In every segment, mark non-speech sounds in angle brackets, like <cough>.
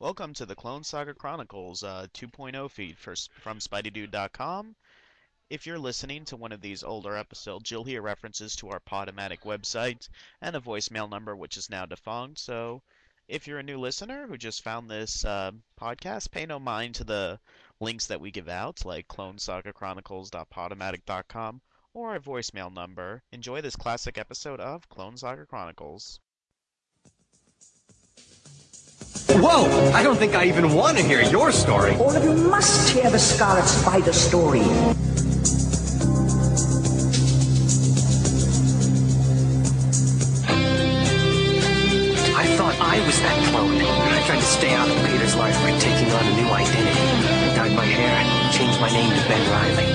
Welcome to the Clone Saga Chronicles uh, 2.0 feed for, from SpideyDude.com. If you're listening to one of these older episodes, you'll hear references to our Podomatic website and a voicemail number which is now defunct. So if you're a new listener who just found this uh, podcast, pay no mind to the links that we give out, like clonesagachronicles.podomatic.com or our voicemail number. Enjoy this classic episode of Clone Saga Chronicles. Whoa! I don't think I even want to hear your story. All of you must hear the Scarlet Spider story. I thought I was that clone. I tried to stay out of Peter's life by taking on a new identity. I dyed my hair, and changed my name to Ben Reilly.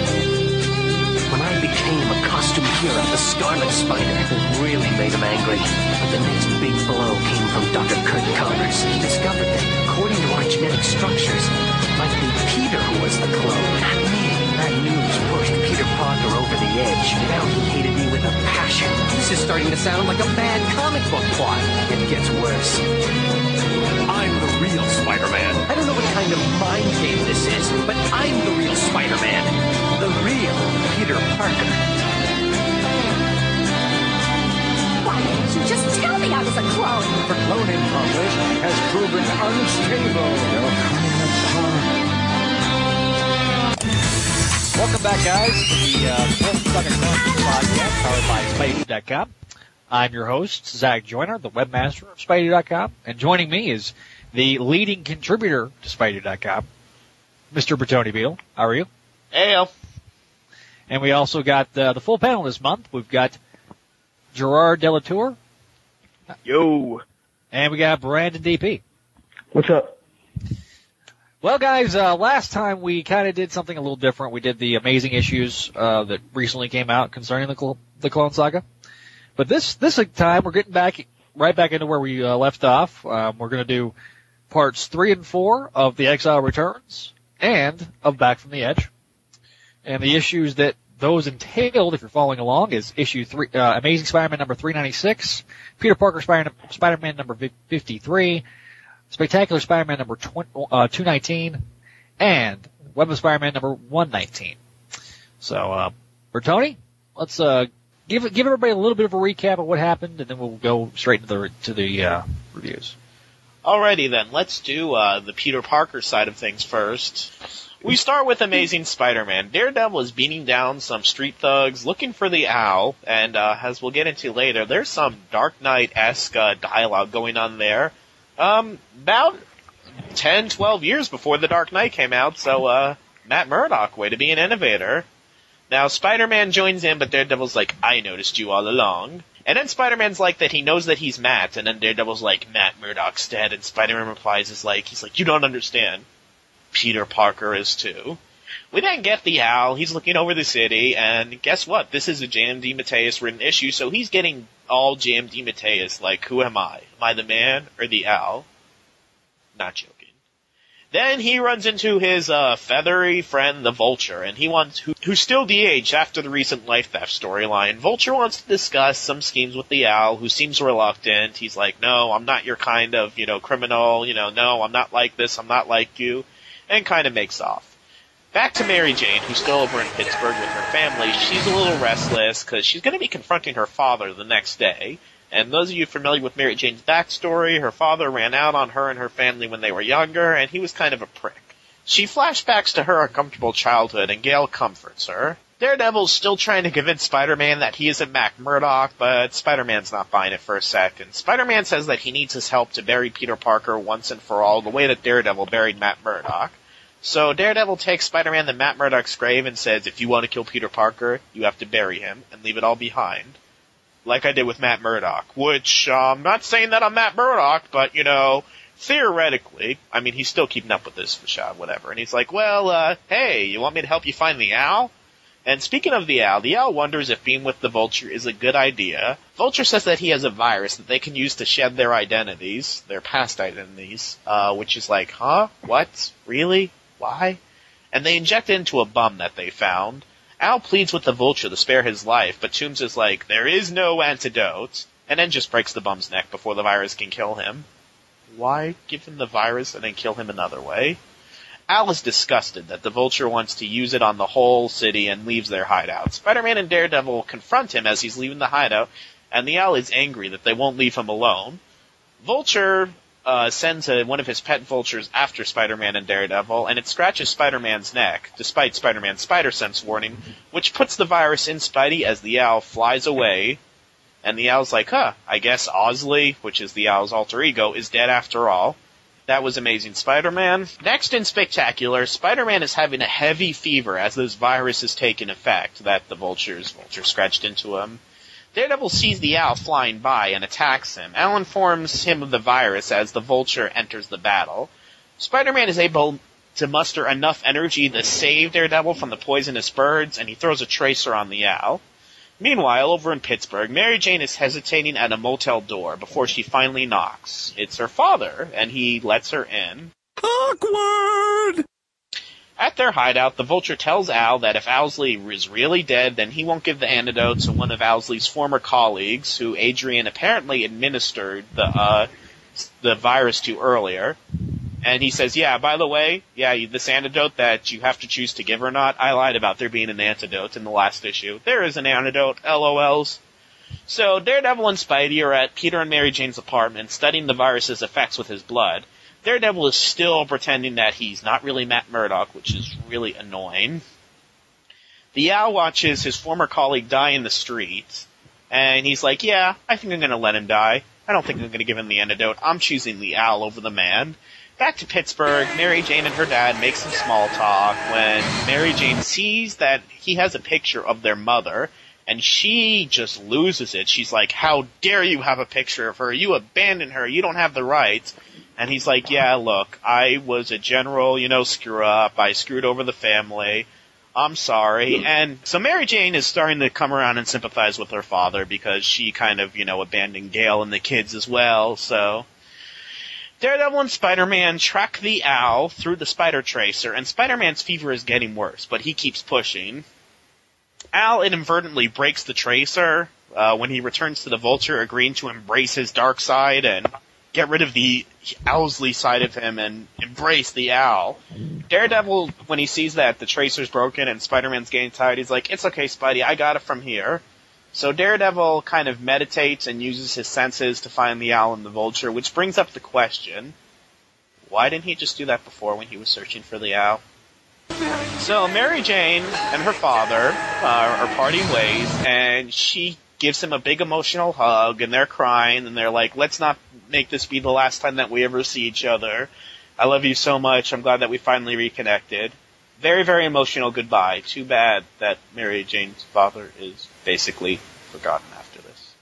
When I became a costume hero, the Scarlet Spider, it really made him angry. The next big blow came from Dr. Curt Connors. He discovered that, according to our genetic structures, it might be Peter who was the clone, not me. That news pushed Peter Parker over the edge. Now he hated me with a passion. This is starting to sound like a bad comic book plot. It gets worse. I'm the real Spider-Man. I don't know what kind of mind game this is, but I'm the real Spider-Man. The real Peter Parker. Didn't you just tell me I was a clone? The cloning process has proven unstable. Welcome back, guys, to the uh, Clone Saga Chronicles podcast powered by Spidey.com. I'm your host, Zach Joyner, the webmaster of Spidey.com, and joining me is the leading contributor to Spidey.com, Mr. Bertoni Beal. How are you? Heyo. And we also got uh, the full panel this month. We've got Gerard Delatour, Yo. and we got Brandon DP. What's up? Well, guys, uh, last time we kind of did something a little different. We did the amazing issues uh, that recently came out concerning the Cl- the Clone Saga. But this this time we're getting back right back into where we uh, left off. Um, we're going to do parts three and four of The Exile Returns and of Back from the Edge. And the issues that those entailed, if you're following along, is issue three, uh, Amazing Spider-Man number 396, Peter Parker Spider- Spider-Man number 53, Spectacular Spider-Man number 20, uh, 219, and Web of Spider-Man number 119. So, uh, Bertoni, let's, uh, give, give everybody a little bit of a recap of what happened, and then we'll go straight into the, to the, uh, reviews. Alrighty then, let's do uh, the Peter Parker side of things first. We start with Amazing Spider-Man. Daredevil is beating down some street thugs looking for the owl, and uh, as we'll get into later, there's some Dark Knight-esque uh, dialogue going on there. Um, about 10, 12 years before The Dark Knight came out, so uh, Matt Murdock, way to be an innovator. Now Spider-Man joins in, but Daredevil's like, I noticed you all along. And then Spider-Man's like that he knows that he's Matt, and then Daredevil's like, Matt Murdock's dead, and Spider-Man replies is like, he's like, you don't understand. Peter Parker is too. We then get the Owl, he's looking over the city, and guess what? This is a J.M. DeMatteis written issue, so he's getting all J.M. DeMatteis, like, who am I? Am I the man or the Owl? Not joking. Then he runs into his uh, feathery friend, the Vulture, and he wants who, who's still de-aged after the recent life theft storyline. Vulture wants to discuss some schemes with the Owl, who seems reluctant. He's like, "No, I'm not your kind of you know criminal. You know, no, I'm not like this. I'm not like you," and kind of makes off. Back to Mary Jane, who's still over in Pittsburgh with her family. She's a little restless because she's going to be confronting her father the next day. And those of you familiar with Mary Jane's backstory, her father ran out on her and her family when they were younger, and he was kind of a prick. She flashbacks to her uncomfortable childhood, and Gayle comforts her. Daredevil's still trying to convince Spider-Man that he isn't Matt Murdock, but Spider-Man's not buying it for a second. Spider-Man says that he needs his help to bury Peter Parker once and for all, the way that Daredevil buried Matt Murdock. So Daredevil takes Spider-Man to Matt Murdock's grave and says, if you want to kill Peter Parker, you have to bury him and leave it all behind like I did with Matt Murdock, which uh, I'm not saying that I'm Matt Murdock, but you know, theoretically, I mean, he's still keeping up with this facade, whatever. And he's like, well, uh, hey, you want me to help you find the owl? And speaking of the owl, the owl wonders if being with the vulture is a good idea. Vulture says that he has a virus that they can use to shed their identities, their past identities, uh, which is like, huh? What? Really? Why? And they inject it into a bum that they found. Owl pleads with the vulture to spare his life, but Toombs is like, there is no antidote, and then just breaks the bum's neck before the virus can kill him. why give him the virus and then kill him another way? Owl is disgusted that the Vulture wants to use it on the whole city and leaves their hideout. Spider-Man and Daredevil confront him as he's leaving the hideout, and the Owl is angry that they won't leave him alone. Vulture uh, sends a, one of his pet vultures after Spider-Man and Daredevil, and it scratches Spider-Man's neck, despite Spider-Man's spider sense warning, which puts the virus in Spidey as the owl flies away. And the owl's like, huh, I guess Owlsley, which is the owl's alter ego, is dead after all. That was Amazing Spider-Man. Next in Spectacular, Spider-Man is having a heavy fever as this virus is taking effect that the vultures, vulture scratched into him. Daredevil sees the owl flying by and attacks him. Owl informs him of the virus as the vulture enters the battle. Spider-Man is able to muster enough energy to save Daredevil from the poisonous birds, and he throws a tracer on the owl. Meanwhile, over in Pittsburgh, Mary Jane is hesitating at a motel door before she finally knocks. It's her father, and he lets her in. Awkward! At their hideout, the Vulture tells Owl that if Owlsley is really dead, then he won't give the antidote to one of Owlsley's former colleagues, who Adrian apparently administered the uh, the virus to earlier. And he says, "Yeah, by the way, yeah, this antidote that you have to choose to give or not, I lied about there being an antidote in the last issue. There is an antidote. LOLs." So Daredevil and Spidey are at Peter and Mary Jane's apartment, studying the virus's effects with his blood. Daredevil is still pretending that he's not really Matt Murdock, which is really annoying. The Owl watches his former colleague die in the street, and he's like, yeah, I think I'm gonna let him die. I don't think I'm gonna give him the antidote. I'm choosing the Owl over the man. Back to Pittsburgh, Mary Jane and her dad make some small talk when Mary Jane sees that he has a picture of their mother, and she just loses it. She's like, how dare you have a picture of her? You abandoned her. You don't have the rights. And he's like, yeah, look, I was a general, you know, screw up. I screwed over the family. I'm sorry. And so Mary Jane is starting to come around and sympathize with her father because she kind of, you know, abandoned Gayle and the kids as well. So Daredevil and Spider-Man track the owl through the spider tracer and Spider-Man's fever is getting worse, but he keeps pushing. Owl inadvertently breaks the tracer uh, when he returns to the Vulture, agreeing to embrace his dark side and get rid of the Owlsley side of him and embrace the Owl. Daredevil, when he sees that the tracer's broken and Spider-Man's getting tired, he's like, "It's okay, Spidey, I got it from here." So Daredevil kind of meditates and uses his senses to find the Owl and the Vulture, which brings up the question: Why didn't he just do that before when he was searching for the Owl? So Mary Jane and her father uh, are parting ways, and she gives him a big emotional hug, and they're crying, and they're like, "Let's not make this be the last time that we ever see each other. I love you so much. I'm glad that we finally reconnected." Very, very emotional goodbye. Too bad that Mary Jane's father is basically forgotten after this.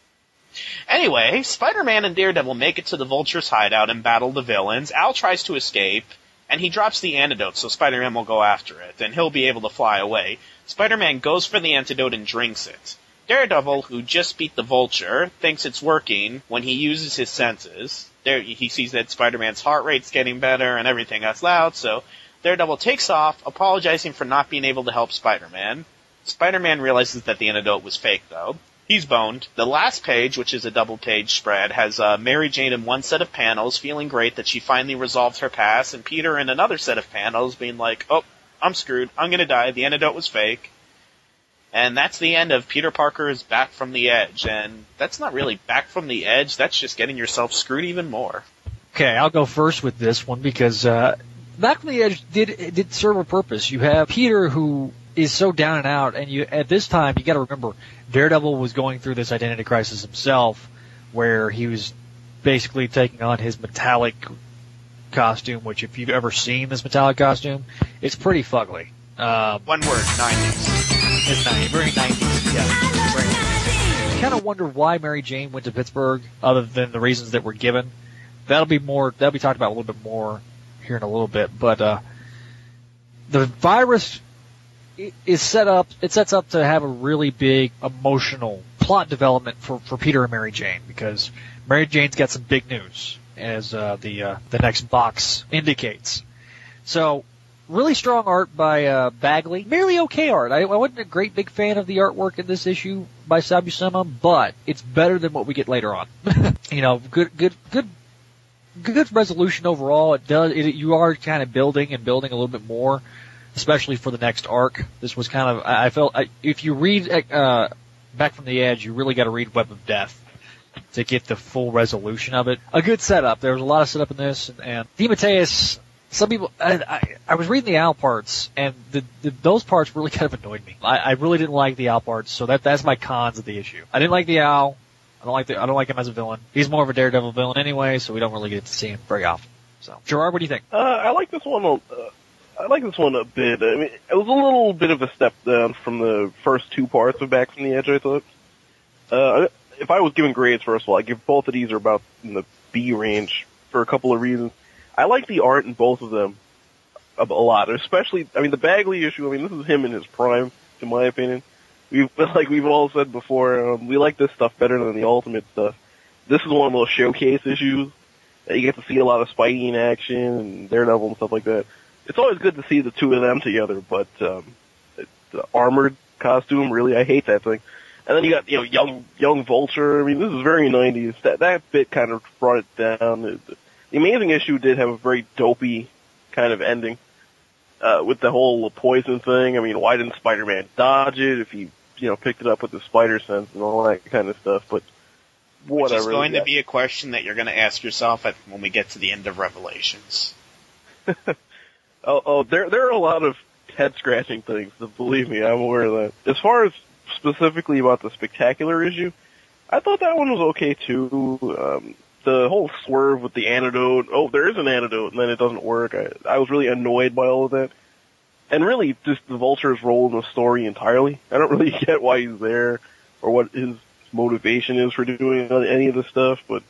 Anyway, Spider-Man and Daredevil make it to the Vulture's hideout and battle the villains. Owl tries to escape, and he drops the antidote so Spider-Man will go after it, and he'll be able to fly away. Spider-Man goes for the antidote and drinks it. Daredevil, who just beat the Vulture, thinks it's working when he uses his senses. There, he sees that Spider-Man's heart rate's getting better and everything that's loud, so Daredevil takes off, apologizing for not being able to help Spider-Man. Spider-Man realizes that the antidote was fake, though. He's boned. The last page, which is a double page spread, has uh, Mary Jane in one set of panels feeling great that she finally resolved her past, and Peter in another set of panels being like, oh, I'm screwed. I'm gonna die. The antidote was fake. And that's the end of Peter Parker's Back from the Edge. And that's not really back from the edge, that's just getting yourself screwed even more. Okay, I'll go first with this one because uh, Back from the Edge did did serve a purpose. You have Peter who is so down and out, and you at this time you got to remember Daredevil was going through this identity crisis himself, where he was basically taking on his metallic costume. Which, if you've ever seen this metallic costume, it's pretty fugly. Um, One word, 90s. it's 90, very 90s, yeah. Very 90s. Kind of wonder why Mary Jane went to Pittsburgh, other than the reasons that were given. That'll be more. That'll be talked about a little bit more here in a little bit. But uh, the virus is set up. It sets up to have a really big emotional plot development for for Peter and Mary Jane because Mary Jane's got some big news, as uh, the uh, the next box indicates. So really strong art by uh, Bagley. Merely okay art. I, I wasn't a great big fan of the artwork in this issue by Sal Buscema, but it's better than what we get later on. <laughs> you know, good, good, good good resolution overall. It does. It, you are kind of building and building a little bit more, especially for the next arc. This was kind of. I felt I, if you read uh, Back from the Edge, you really got to read Web of Death to get the full resolution of it. A good setup. There was a lot of setup in this, and, and DeMatteis. Some people, I, I, I was reading the owl parts, and the, the, those parts really <laughs> kind of annoyed me. I, I really didn't like the owl parts, so that that's my cons of the issue. I didn't like the owl. I don't like the, I don't like him as a villain. He's more of a Daredevil villain anyway, so we don't really get to see him very often. So, Gerard, what do you think? Uh, I like this one. A, uh, I like this one a bit. I mean, it was a little bit of a step down from the first two parts of Back from the Edge. I thought. Uh, if I was giving grades, first of all, I give both of these are about in the B range for a couple of reasons. I like the art in both of them a, a lot, especially. I mean, the Bagley issue. I mean, this is him in his prime, in my opinion. We've <laughs> like we've all said before, um, we like this stuff better than the Ultimate stuff. This is one of those showcase issues that you get to see a lot of Spidey in action and Daredevil and stuff like that. It's always good to see the two of them together, but um, the armored costume, really, I hate that thing. And then you got you know young young Vulture. I mean, this is very 90s. That that bit kind of brought it down. The, the Amazing issue did have a very dopey kind of ending uh, with the whole poison thing. I mean, why didn't Spider-Man dodge it if he you know picked it up with the spider sense and all that kind of stuff? But whatever. Which is going to be a question that you're going to ask yourself at, when we get to the end of Revelations. <laughs> Oh, oh, there there are a lot of head scratching things. Believe me, I'm aware of that. As far as specifically about the spectacular issue, I thought that one was okay too. Um, the whole swerve with the antidote. Oh, there is an antidote, and then it doesn't work. I, I was really annoyed by all of that, and really just the Vulture's role in the story entirely. I don't really <laughs> get why he's there or what his motivation is for doing any of this stuff, but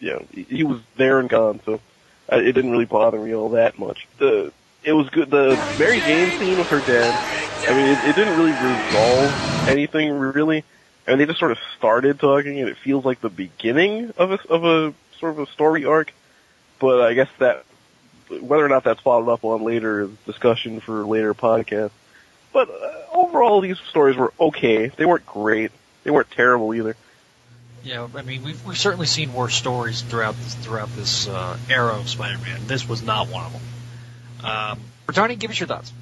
you know, he, he was there and gone, so I, it didn't really bother me all that much. The it was good. The Mary Jane scene with her dad. I mean, it, it didn't really resolve anything really. I mean, they just sort of started talking, and it feels like the beginning of a of a sort of a story arc. But I guess that whether or not that's followed up on later is discussion for later podcast. But uh, overall, these stories were okay. They weren't great. They weren't terrible either. Yeah, I mean, we've we've certainly seen worse stories throughout this, throughout this uh, era of Spider-Man. This was not one of them. Um, Bertani, give us your thoughts.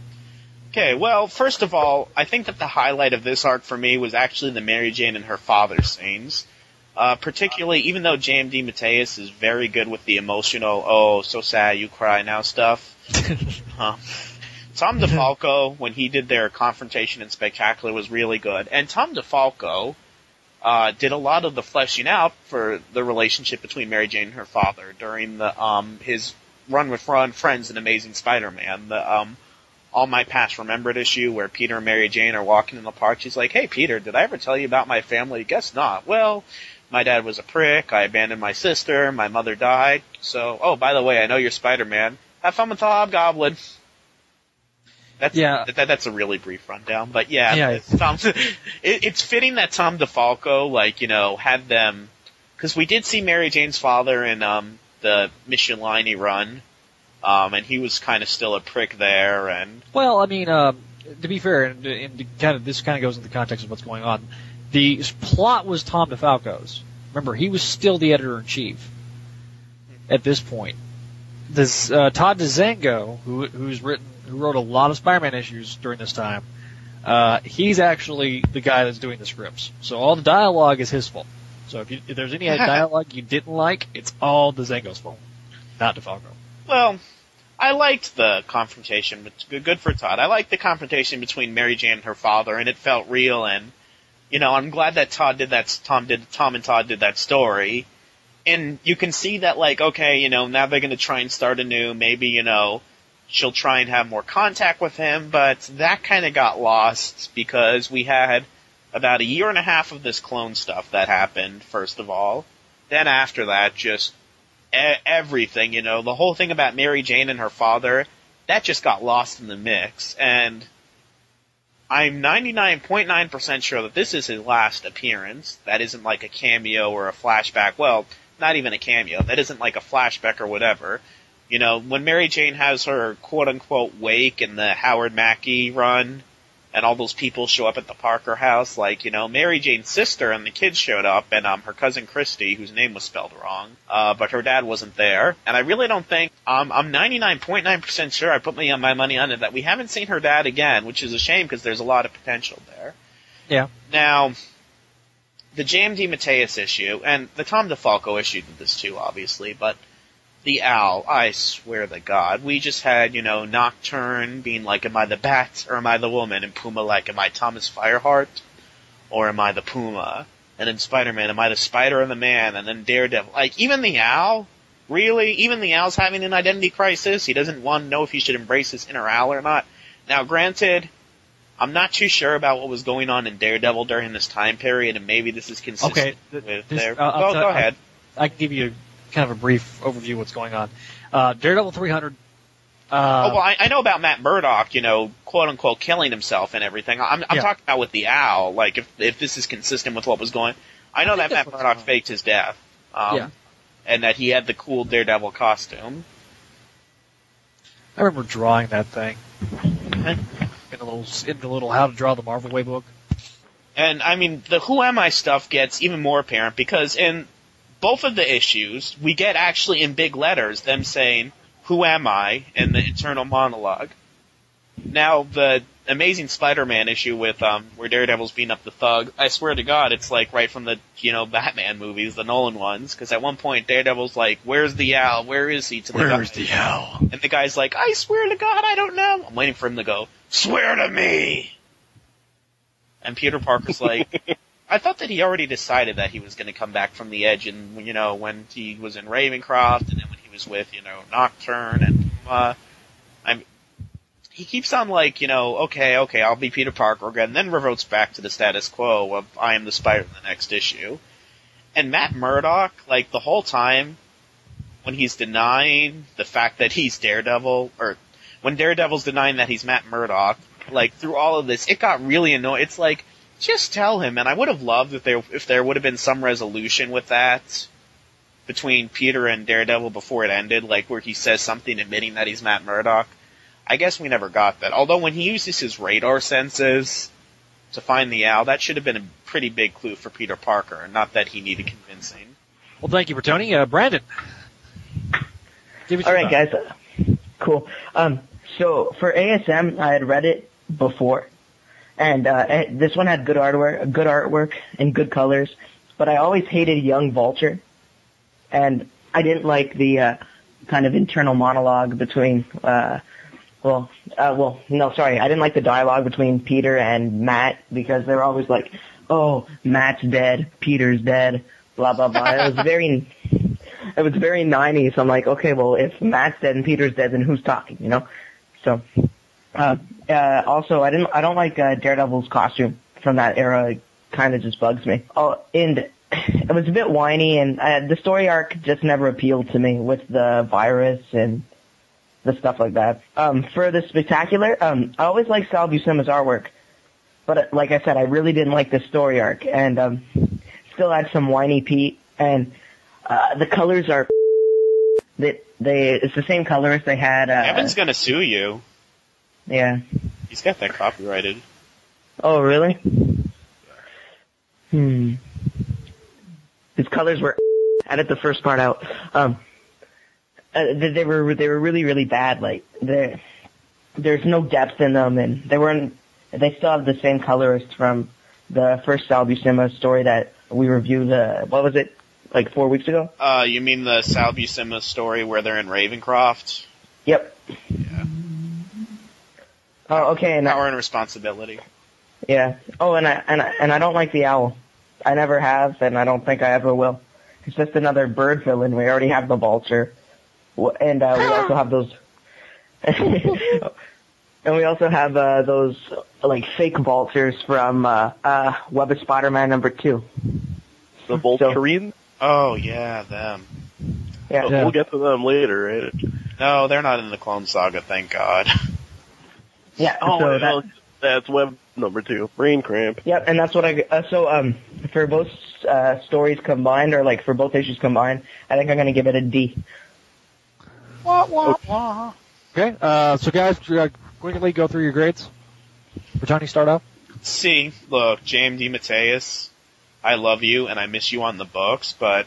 Okay, well, first of all, I think that the highlight of this arc for me was actually the Mary Jane and her father scenes. Uh, particularly, even though J.M. DeMatteis is very good with the emotional, oh, so sad, you cry now stuff. <laughs> huh. Tom DeFalco, when he did their confrontation in Spectacular, was really good. And Tom DeFalco uh, did a lot of the fleshing out for the relationship between Mary Jane and her father during the um, his run with Ron Frenz and Amazing Spider-Man. The um, All My Past Remembered issue where Peter and Mary Jane are walking in the park. She's like, "Hey, Peter, did I ever tell you about my family? Guess not. Well." My dad was a prick. I abandoned my sister. My mother died. So, oh, by the way, I know you're Spider-Man. Have fun with the Hobgoblin. That's Yeah. that, that's a really brief rundown, but yeah, Yeah. it's, Tom, <laughs> it, it's fitting that Tom DeFalco, like you know, had them because we did see Mary Jane's father in um the Michelinie run, um, and he was kind of still a prick there, and Well, I mean, um, to be fair, and, and kind of this kind of goes into the context of what's going on. The plot was Tom DeFalco's. Remember, he was still the editor in chief at this point. This uh, Todd DeZago, who who's written, who wrote a lot of Spider-Man issues during this time, uh, he's actually the guy that's doing the scripts. So all the dialogue is his fault. So if, you, if there's any <laughs> dialogue you didn't like, it's all DeZago's fault, not DeFalco. well, I liked the confrontation. But good, good for Todd. I liked the confrontation between Mary Jane and her father, and it felt real. And you know, I'm glad that Todd did that. Tom did. Tom and Todd did that story, and you can see that, like, okay, you know, now they're going to try and start anew. Maybe you know, she'll try and have more contact with him, but that kind of got lost because we had about a year and a half of this clone stuff that happened. First of all, then after that, just everything, you know, the whole thing about Mary Jane and her father, that just got lost in the mix. And I'm 99.9% sure that this is his last appearance. That isn't like a cameo or a flashback. Well, not even a cameo. That isn't like a flashback or whatever. You know, when Mary Jane has her quote unquote wake in the Howard Mackie run, and all those people show up at the Parker house, like, you know, Mary Jane's sister and the kids showed up, and um, her cousin Christy, whose name was spelled wrong, uh, but her dad wasn't there. And I really don't think, um, I'm 99.9% sure I put my, my money on it that we haven't seen her dad again, which is a shame because there's a lot of potential there. Yeah. Now, the J.M. DeMatteis issue, and the Tom DeFalco issue did this too, obviously, but the owl, I swear to God, we just had, you know, Nocturne being like, am I the bat or am I the woman? And Puma like, am I Thomas Fireheart or am I the Puma? And then Spider-Man, am I the spider or the man? And then Daredevil, like, even the owl, really? Even the owl's having an identity crisis? He doesn't want to know if he should embrace his inner owl or not. Now, granted, I'm not too sure about what was going on in Daredevil during this time period, and maybe this is consistent Okay, th- with this- their. uh, I'll oh, go ahead. I can give you kind of a brief overview of what's going on. Uh, Daredevil 300. Uh, oh well, I, I know about Matt Murdock, you know, quote unquote killing himself and everything. I'm, I'm Yeah. talking about with the owl. Like if if this is consistent with what was going. I know I that Matt Murdock faked his death. Um, Yeah. And that he had the cool Daredevil costume. I remember drawing that thing in a little in the little How to Draw the Marvel Way book. And I mean, the Who Am I stuff gets even more apparent because in both of the issues, we get actually in big letters them saying, Who am I? in the internal monologue. Now, the Amazing Spider-Man issue with, um, where Daredevil's beating up the thug, I swear to God, it's like right from the, you know, Batman movies, the Nolan ones, because at one point Daredevil's like, Where's the owl? Where is he? To the guy. the owl? And the guy's like, I swear to God, I don't know. I'm waiting for him to go, swear to me! And Peter Parker's like, <laughs> I thought that he already decided that he was going to come back from the edge and, you know, when he was in Ravencroft and then when he was with, you know, Nocturne and, uh, I'm, he keeps on like, you know, okay, okay, I'll be Peter Parker again, then reverts back to the status quo of I am the Spider in the next issue. And Matt Murdock, like the whole time, when he's denying the fact that he's Daredevil, or when Daredevil's denying that he's Matt Murdock, like through all of this, it got really annoying. It's like, just tell him, and I would have loved if there if there would have been some resolution with that between Peter and Daredevil before it ended, like where he says something admitting that he's Matt Murdock. I guess we never got that. Although when he uses his radar senses to find the owl, that should have been a pretty big clue for Peter Parker, and not that he needed convincing. Well, thank you for Tony. Uh, Brandon. Give it All thought. guys. Cool. Um, so for ASM, I had read it before, and uh, eh, this one had good artwork, good artwork and good colors. But I always hated Young Vulture, and I didn't like the uh, kind of internal monologue between. Uh, well, uh, well, no, sorry, I didn't like the dialogue between Peter and Matt because they were always like, "Oh, Matt's dead, Peter's dead," blah blah blah. It was very it was very 90s. I'm like, okay, well, if Matt's dead and Peter's dead, then who's talking, you know? So, uh, uh, also, I didn't, I don't like, uh, Daredevil's costume from that era. It kind of just bugs me. Oh, and <sighs> it was a bit whiny and, uh, the story arc just never appealed to me with the virus and the stuff like that. Um, for the spectacular, um, I always liked Sal Buscema's artwork. But, uh, like I said, I really didn't like the story arc and, um, still had some whiny Pete and, uh, the colors are <laughs> they they it's the same colors they had. Uh, Evan's gonna sue you. Yeah. He's got that copyrighted. Oh really? Hmm. His colors were. <laughs> Edit the first part out. Um. Uh, they, were they were really really bad. Like they there's no depth in them, and they weren't. They still have the same colorist from the first Sal Buscema story that we reviewed. Uh, what was it? Like four weeks ago. Uh, you mean the Sal Buscema story where they're in Ravencroft? Yep. Yeah. Oh, okay. And I, Power and responsibility. Yeah. Oh, and I and I, and I don't like the owl. I never have, and I don't think I ever will. It's just another bird villain. We already have the vulture, and uh, we also have those. <laughs> and we also have uh, those like fake vultures from uh, uh, Web of Spider-Man number two. The Vulturions? Oh yeah, them. Yeah. Oh, We'll get to them later, right? No, they're not in the Clone Saga, thank God. <laughs> Yeah. Oh, so that, that's web number two. Brain cramp. Yep, and that's what I. Uh, so um, for both uh, stories combined, or like for both issues combined, I think I'm gonna give it a D. Okay, uh, so guys, uh, quickly go through your grades. For Tony, start out. See, look, James DeMatteis, I love you and I miss you on the books, but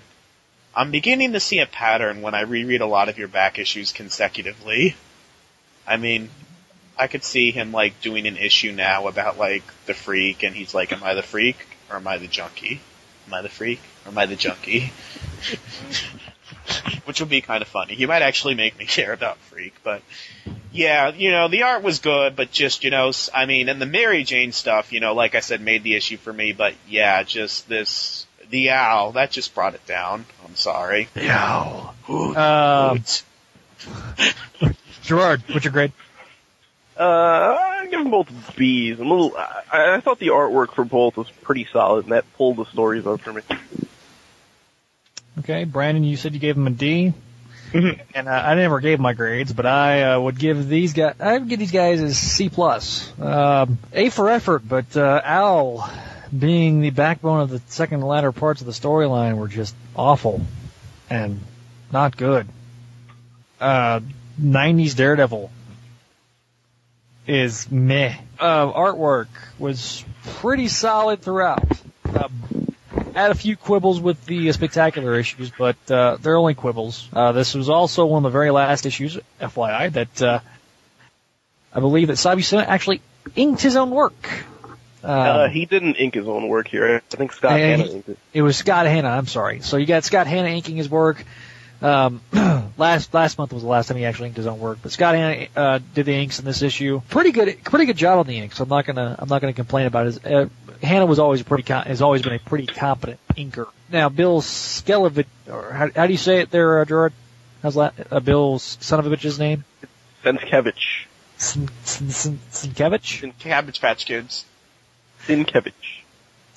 I'm beginning to see a pattern when I reread a lot of your back issues consecutively. I mean, I could see him like doing an issue now about like the freak and he's like, am I the freak or am I the junkie? Am I the freak or am I the junkie? <laughs> Which would be kind of funny. He might actually make me <laughs> care about Freak, but yeah, you know, the art was good, but just, you know, I mean, and the Mary Jane stuff, you know, like I said, made the issue for me, but yeah, just this, the owl, that just brought it down. I'm sorry. The owl. Um, Gerard, what's your grade? Uh, I give them both B's. I'm a little, I, I thought the artwork for both was pretty solid, and that pulled the stories up for me. Okay, Brandon, you said you gave them a D. and uh, I never gave my grades, but I uh, would give these guys. I would give these guys a C plus, um, A for effort. But uh, Owl, being the backbone of the second and latter parts of the storyline, were just awful and not good. Uh, 90s Daredevil is meh. Uh, artwork was pretty solid throughout. Uh, had a few quibbles with the spectacular issues, but uh, they're only quibbles. Uh, this was also one of the very last issues, FYI, that uh, I believe that Sal Buscema actually inked his own work. Um, uh, he didn't ink his own work here. I think Scott Yeah, Hanna he- inked it. It was Scott Hanna. I'm sorry. So you got Scott Hanna inking his work. Um, <clears throat> last last month was the last time he actually inked his own work, but Scott Hanna uh, did the inks in this issue. Pretty good, pretty good job on the inks. I'm not gonna I'm not gonna complain about his. Uh, Hanna was always pretty co- has always been a pretty competent inker. Now Bill Skelevich, or how, how do you say it there, uh, Gerard? How's that? Uh, Bill son of a bitch's name? Senskevich. Sienkiewicz? Cabbage Patch Kids. Sinkevich.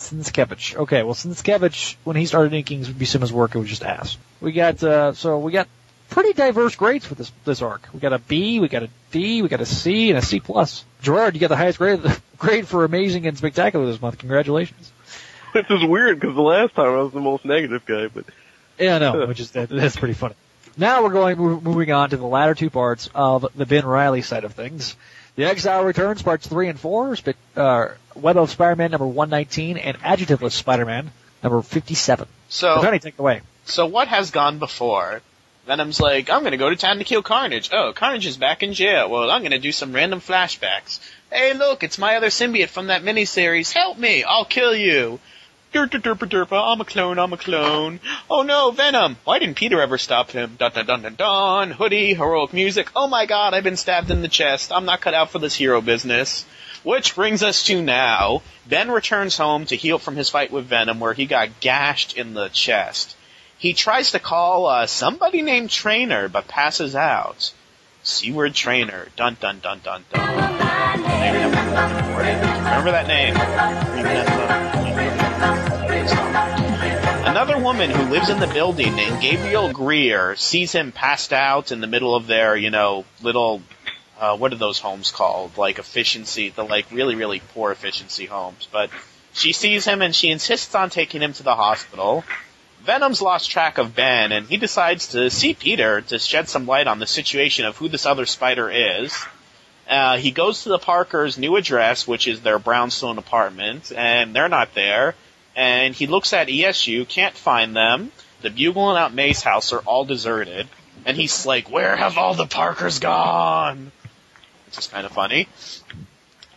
Sinskevich. Okay, well, Sinskevich, when he started inking Buscema's work, it was just ass. We got, uh, so we got pretty diverse grades for this, this arc. We got a B, we got a D, we got a C, and a C plus. Gerard, you got the highest grade, <laughs> grade for amazing and spectacular this month. Congratulations. Which is weird because the last time I was the most negative guy, but Yeah, I know, <laughs> which is, that, that's pretty funny. Now we're going, moving on to the latter two parts of the Ben Reilly side of things. The Exile Returns, parts three and four, uh, Web of Spider-Man number 119, and Adjectiveless Spider-Man number 57. So, Tony, take it so what has gone before? Venom's like, I'm gonna go to town to kill Carnage. Oh, Carnage is back in jail. Well, I'm gonna do some random flashbacks. Hey, look, it's my other symbiote from that miniseries. Help me, I'll kill you. Derpa derpa derpa, I'm a clone, I'm a clone. Oh no, Venom! Why didn't Peter ever stop him? Dun dun dun dun dun. Hoodie, heroic music. Oh my god, I've been stabbed in the chest. I'm not cut out for this hero business. Which brings us to now. Ben returns home to heal from his fight with Venom where he got gashed in the chest. He tries to call uh, somebody named Trainer, but passes out. Seward Trainer. Dun dun dun dun dun. Remember that name. Another woman who lives in the building named Gabrielle Greer sees him passed out in the middle of their, you know, little, uh, what are those homes called? Like efficiency, the like really, really poor efficiency homes. But she sees him and she insists on taking him to the hospital. Venom's lost track of Ben and he decides to see Peter to shed some light on the situation of who this other spider is. Uh, he goes to the Parkers' new address, which is their brownstone apartment, and they're not there. And he looks at ESU, can't find them. The Bugle and Aunt May's House are all deserted. And he's like, where have all the Parkers gone? Which is kind of funny.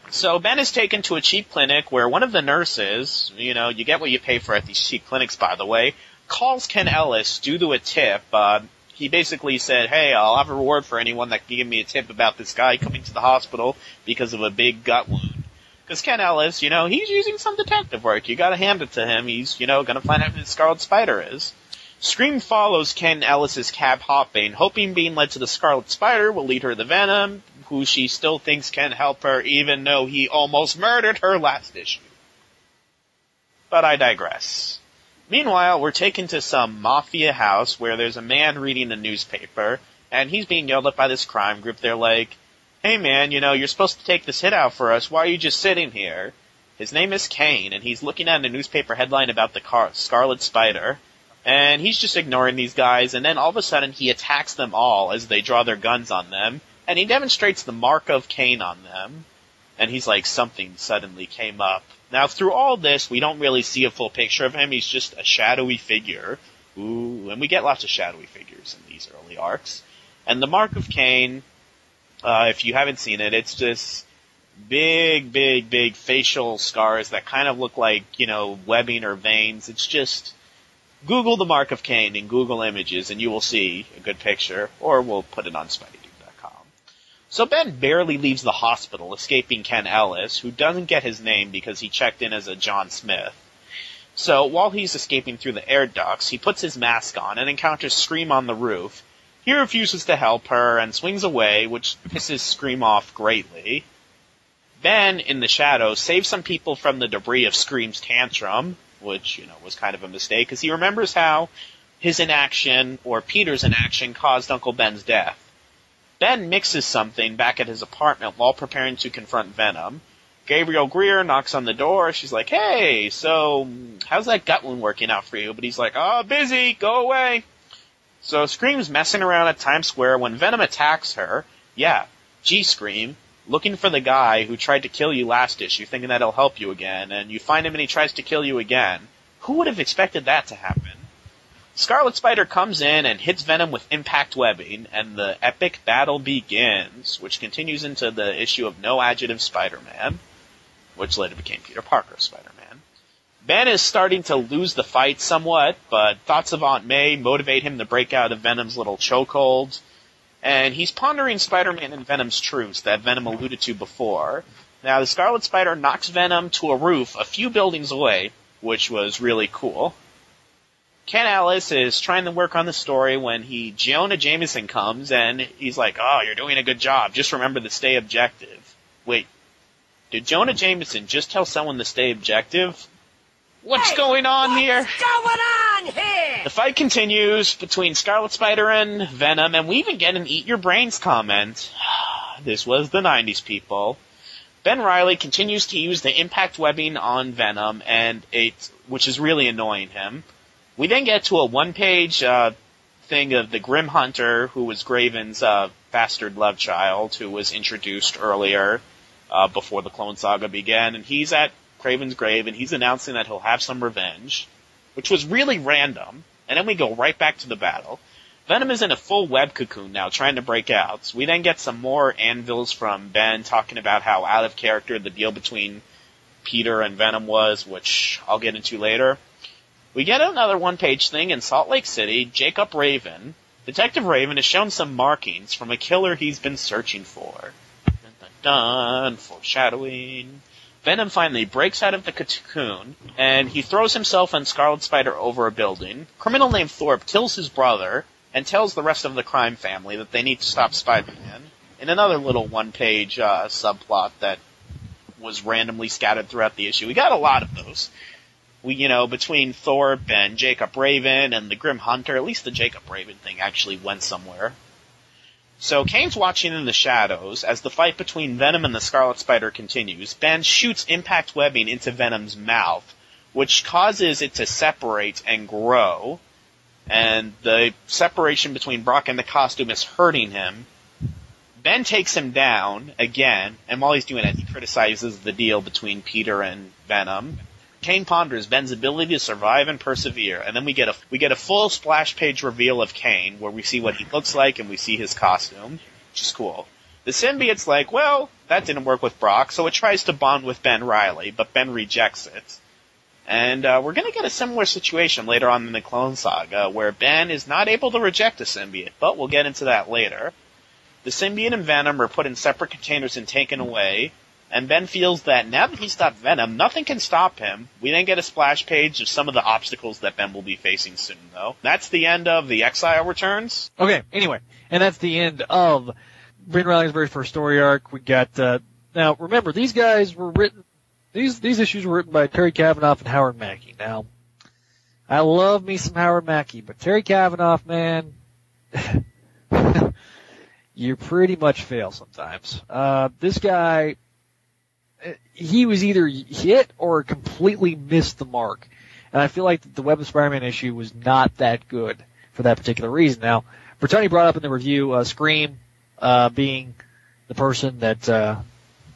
So Ben is taken to a cheap clinic where one of the nurses, you know, you get what you pay for at these cheap clinics by the way, calls Ken Ellis due to a tip. Uh, he basically said, hey, I'll have a reward for anyone that can give me a tip about this guy coming to the hospital because of a big gut wound. Because Ken Ellis, you know, he's using some detective work. You gotta hand it to him. He's, you know, gonna find out who the Scarlet Spider is. Scream follows Ken Ellis's cab hopping, hoping being led to the Scarlet Spider will lead her to the Venom, who she still thinks can help her even though he almost murdered her last issue. But I digress. Meanwhile, we're taken to some mafia house where there's a man reading a newspaper, and he's being yelled at by this crime group. They're like, hey man, you know, you're supposed to take this hit out for us. Why are you just sitting here? His name is Kaine, and he's looking at a newspaper headline about the car- Scarlet Spider, and he's just ignoring these guys, and then all of a sudden he attacks them all as they draw their guns on them, and he demonstrates the mark of Kaine on them. and he's like, something suddenly came up. Now, through all this, we don't really see a full picture of him. He's just a shadowy figure. Ooh, and we get lots of shadowy figures in these early arcs. And the Mark of Kaine, uh, if you haven't seen it, it's just big, big, big facial scars that kind of look like, you know, webbing or veins. It's just, Google the Mark of Kaine in Google Images and you will see a good picture, or we'll put it on SpideyDude.com. So Ben barely leaves the hospital, escaping Ken Ellis, who doesn't get his name because he checked in as a John Smith. So while he's escaping through the air ducts, he puts his mask on and encounters Scream on the roof. He refuses to help her and swings away, which pisses Scream off greatly. Ben, in the shadows, saves some people from the debris of Scream's tantrum, which, you know, was kind of a mistake, because he remembers how his inaction, or Peter's inaction, caused Uncle Ben's death. Ben mixes something back at his apartment while preparing to confront Venom. Gabrielle Greer knocks on the door. She's like, hey, so, how's that gut wound working out for you? But he's like, oh, busy, go away. So Scream's messing around at Times Square when Venom attacks her. Yeah, G Scream, looking for the guy who tried to kill you last issue, thinking that he'll help you again, and you find him and he tries to kill you again. Who would have expected that to happen? Scarlet Spider comes in and hits Venom with impact webbing, and the epic battle begins, which continues into the issue of No Adjective Spider-Man, which later became Peter Parker Spider-Man. Ben is starting to lose the fight somewhat, but thoughts of Aunt May motivate him to break out of Venom's little chokehold, and he's pondering Spider-Man and Venom's truce that Venom alluded to before. Now, the Scarlet Spider knocks Venom to a roof a few buildings away, which was really cool. Ken Ellis is trying to work on the story when he Jonah Jameson comes and he's like, "Oh, you're doing a good job. Just remember to stay objective." Wait, did Jonah Jameson just tell someone to stay objective? What's Hey, going on what's here? going on here? The fight continues between Scarlet Spider and Venom, and we even get an Eat Your Brains comment. <sighs> this was the 90s, people. Ben Reilly continues to use the impact webbing on Venom, and it, which is really annoying him. We then get to a one-page uh, thing of the Grim Hunter, who was Kraven's uh, bastard love child, who was introduced earlier uh, before the Clone Saga began, and he's at Kraven's grave, and he's announcing that he'll have some revenge, which was really random. And then we go right back to the battle. Venom is in a full web cocoon now, trying to break out. We then get some more anvils from Ben talking about how out of character the deal between Peter and Venom was, which I'll get into later. We get another one-page thing in Salt Lake City. Jacob Raven, Detective Raven, has shown some markings from a killer he's been searching for. Dun dun dun, foreshadowing. Venom finally breaks out of the cocoon, and he throws himself and Scarlet Spider over a building. Criminal named Thorpe kills his brother, and tells the rest of the crime family that they need to stop Spider-Man. In another little one-page uh, subplot that was randomly scattered throughout the issue. We got a lot of those. We, you know, between Thorpe and Jacob Raven and the Grim Hunter, at least the Jacob Raven thing actually went somewhere. So Kaine's watching in the shadows as the fight between Venom and the Scarlet Spider continues. Ben shoots impact webbing into Venom's mouth, which causes it to separate and grow. And the separation between Brock and the costume is hurting him. Ben takes him down again, and while he's doing it, he criticizes the deal between Peter and Venom. Kaine ponders Ben's ability to survive and persevere, and then we get a we get a full splash page reveal of Kaine, where we see what he looks like and we see his costume, which is cool. The symbiote's like, well, that didn't work with Brock, so it tries to bond with Ben Reilly, but Ben rejects it. And uh, we're going to get a similar situation later on in the Clone Saga, where Ben is not able to reject a symbiote, but we'll get into that later. The symbiote and Venom are put in separate containers and taken away, and Ben feels that now that he's stopped Venom, nothing can stop him. We then get a splash page of some of the obstacles that Ben will be facing soon, though. That's the end of the Exile Returns. Okay, anyway, and that's the end of Ben Reilly's very first story arc. We got, uh, now remember, these guys were written, these, these issues were written by Terry Kavanagh and Howard Mackie. Now, I love me some Howard Mackie, but Terry Kavanagh, man, <laughs> you pretty much fail sometimes. Uh, this guy, he was either hit or completely missed the mark. And I feel like the Web of Spider-Man issue was not that good for that particular reason. Now, Bertoni brought up in the review, uh, Scream, uh, being the person that, uh,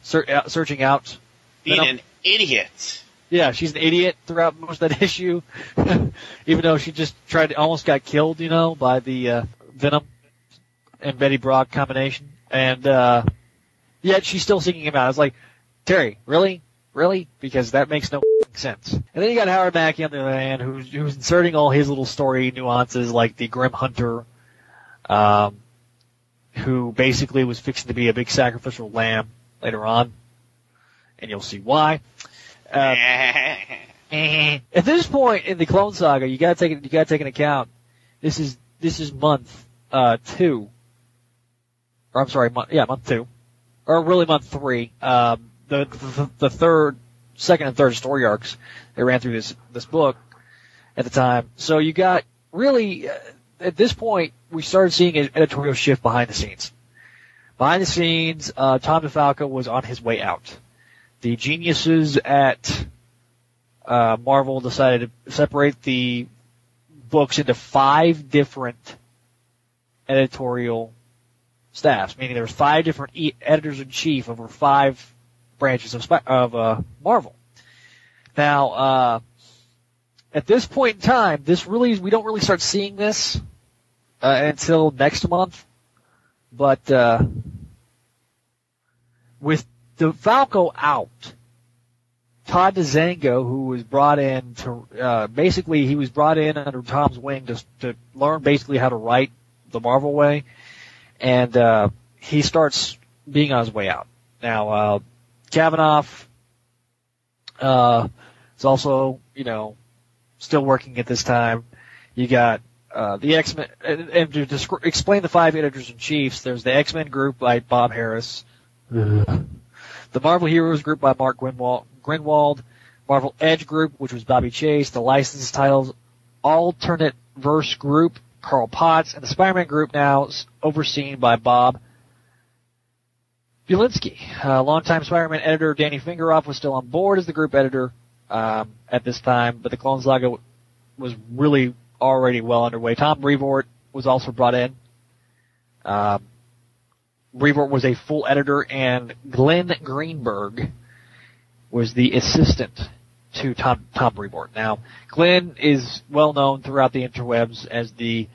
ser- uh, searching out. Being an idiot. Yeah, she's an idiot throughout most of that <laughs> issue, even though she just tried to almost got killed, you know, by the uh, Venom and Eddie Brock combination, and uh, yet she's still seeking him out. I was like, Terry, really, really, because that makes no sense. And then you got Howard Mackie on the other hand, who's who's inserting all his little story nuances, like the Grim Hunter, um, who basically was fixing to be a big sacrificial lamb later on, and you'll see why. Um, <laughs> at this point in the Clone Saga, you gotta take you gotta take an account. This is this is month uh two, or I'm sorry, month, yeah, month two, or really month three. Um, the, the third, second and third story arcs they ran through this this book at the time. So you got really uh, at this point we started seeing an editorial shift behind the scenes. Behind the scenes, uh, Tom DeFalco was on his way out the geniuses at uh, Marvel decided to separate the books into five different editorial staffs, meaning there was five different e- editors in chief over five branches of of uh, Marvel. Now, uh, at this point in time, this really we don't really start seeing this uh, until next month, but uh, with DeFalco out. Todd DeZago, who was brought in to, uh, basically he was brought in under Tom's wing to, to learn basically how to write the Marvel way, and, uh, he starts being on his way out. Now, uh, Kavanagh, uh, is also, you know, still working at this time. You got, uh, the X-Men, and, and to descri- explain the five editors in chiefs, there's the X-Men group by Bob Harras, the Marvel Heroes group by Mark Gruenwald, Gruenwald, Marvel Edge group, which was Bobbie Chase, the licensed titles alternate verse group, Carl Potts, and the Spider-Man group now overseen by Bob Budiansky. Uh, longtime Spider-Man editor Danny Fingeroth was still on board as the group editor um, at this time, but the Clone Saga was really already well underway. Tom Brevoort was also brought in. Um, Brevoort was a full editor, and Glenn Greenberg was the assistant to Tom Tom Brevoort. Now, Glenn is well known throughout the interwebs as the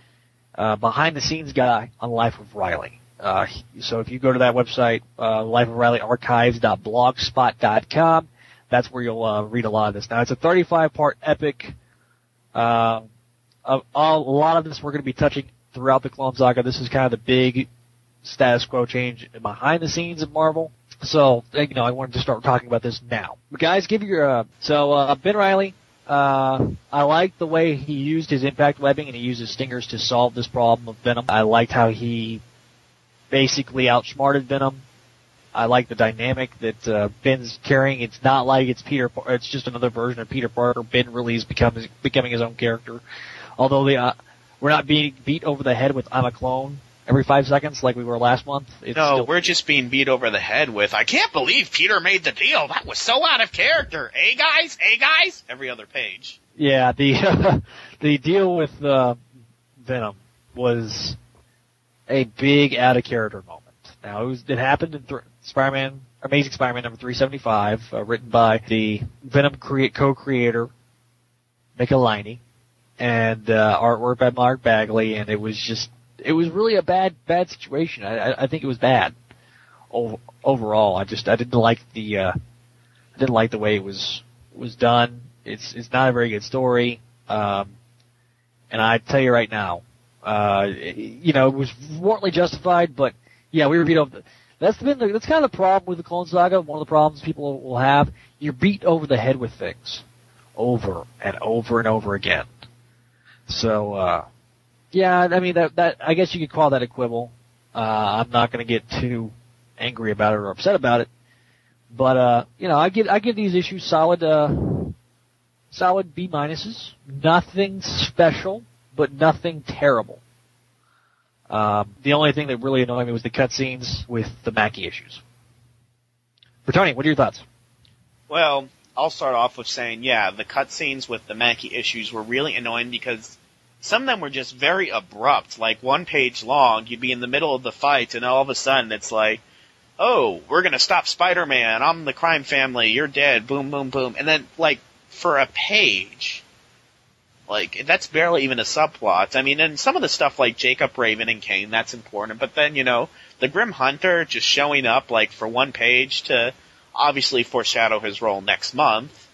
uh, behind the scenes guy on Life of Reilly. Uh, so if you go to that website, uh, Life of Reilly Archives.blogspot.com, that's where you'll uh, read a lot of this. Now, it's a 35 part epic. Uh, all, a lot of this we're going to be touching throughout the Clone Saga. This is kind of the big status quo change behind the scenes of Marvel. So, you know, I wanted to start talking about this now. Guys, give your, uh, so, uh, Ben Reilly, uh, I liked the way he used his impact webbing and he used his stingers to solve this problem of Venom. I liked how he basically outsmarted Venom. I like the dynamic that, uh, Ben's carrying. It's not like it's Peter, Par- it's just another version of Peter Parker. Ben really is becoming, becoming his own character. Although they, uh, we're not being beat over the head with I'm a clone every five seconds like we were last month. It's no, still, we're just being beat over the head with, I can't believe Peter made the deal. That was so out of character. Hey guys? Hey guys? Every other page. yeah, the <laughs> the deal with uh, Venom was a big out of character moment. Now it was it happened in th- Spider-Man, Amazing Spider-Man number 375, uh, written by the Venom co-creator Michelinie, and uh, artwork by Mark Bagley, and it was just it was really a bad bad situation. I, I, I think it was bad o- overall. I just I didn't like the uh, I didn't like the way it was was done. It's it's not a very good story. Um, and I tell you right now, uh, you know, it was warrantly justified, but yeah, we were beat over. The, that's been the, that's kind of the problem with the Clone Saga. One of the problems people will have, you're beat over the head with things, over and over and over again. So, uh, yeah, I mean that that I guess you could call that a quibble. Uh, I'm not going to get too angry about it or upset about it, but uh, you know, I give I give these issues solid uh, solid B minuses. Nothing special, but nothing terrible. Um, the only thing that really annoyed me was the cutscenes with the Mackie issues. Bertone, what are your thoughts? Well, I'll start off with saying, yeah, the cutscenes with the Mackie issues were really annoying because some of them were just very abrupt, like one page long. You'd be in the middle of the fight, and all of a sudden it's like, oh, we're gonna stop Spider-Man. I'm the crime family. You're dead. Boom, boom, boom. And then like for a page, like that's barely even a subplot. I mean, and some of the stuff like Jacob Raven and Kaine, that's important. But then you know the Grim Hunter just showing up like for one page to obviously foreshadow his role next month.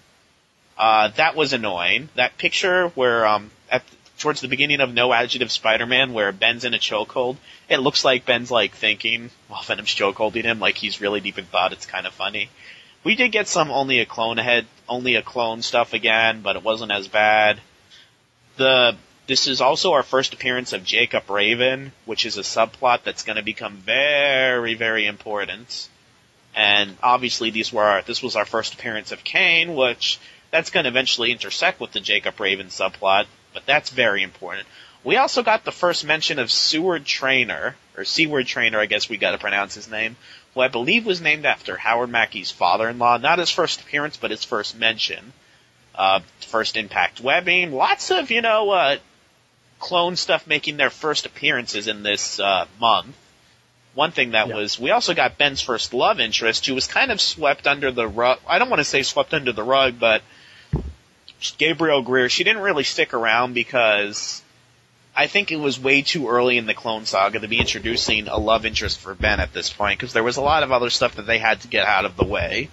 Uh, that was annoying. That picture where um at towards the beginning of No Adjective Spider-Man where Ben's in a chokehold, it looks like Ben's like thinking while Venom's chokeholding him, like he's really deep in thought. It's kind of funny. We did get some only a clone ahead, only a clone stuff again, but it wasn't as bad. The this is also our first appearance of Jacob Raven, which is a subplot that's going to become very, very important. And obviously, these were our, this was our first appearance of Kaine, which that's going to eventually intersect with the Jacob Raven subplot, but that's very important. We also got the first mention of Seward Trainer, or Seward Trainer, I guess we got to pronounce his name, who I believe was named after Howard Mackie's father-in-law. Not his first appearance, but his first mention. Uh, first impact webbing. Lots of, you know, uh, clone stuff making their first appearances in this uh, month. One thing that Yeah. was, we also got Ben's first love interest, who was kind of swept under the rug. I don't want to say swept under the rug, but Gabrielle Greer, she didn't really stick around because I think it was way too early in the Clone Saga to be introducing a love interest for Ben at this point because there was a lot of other stuff that they had to get out of the way.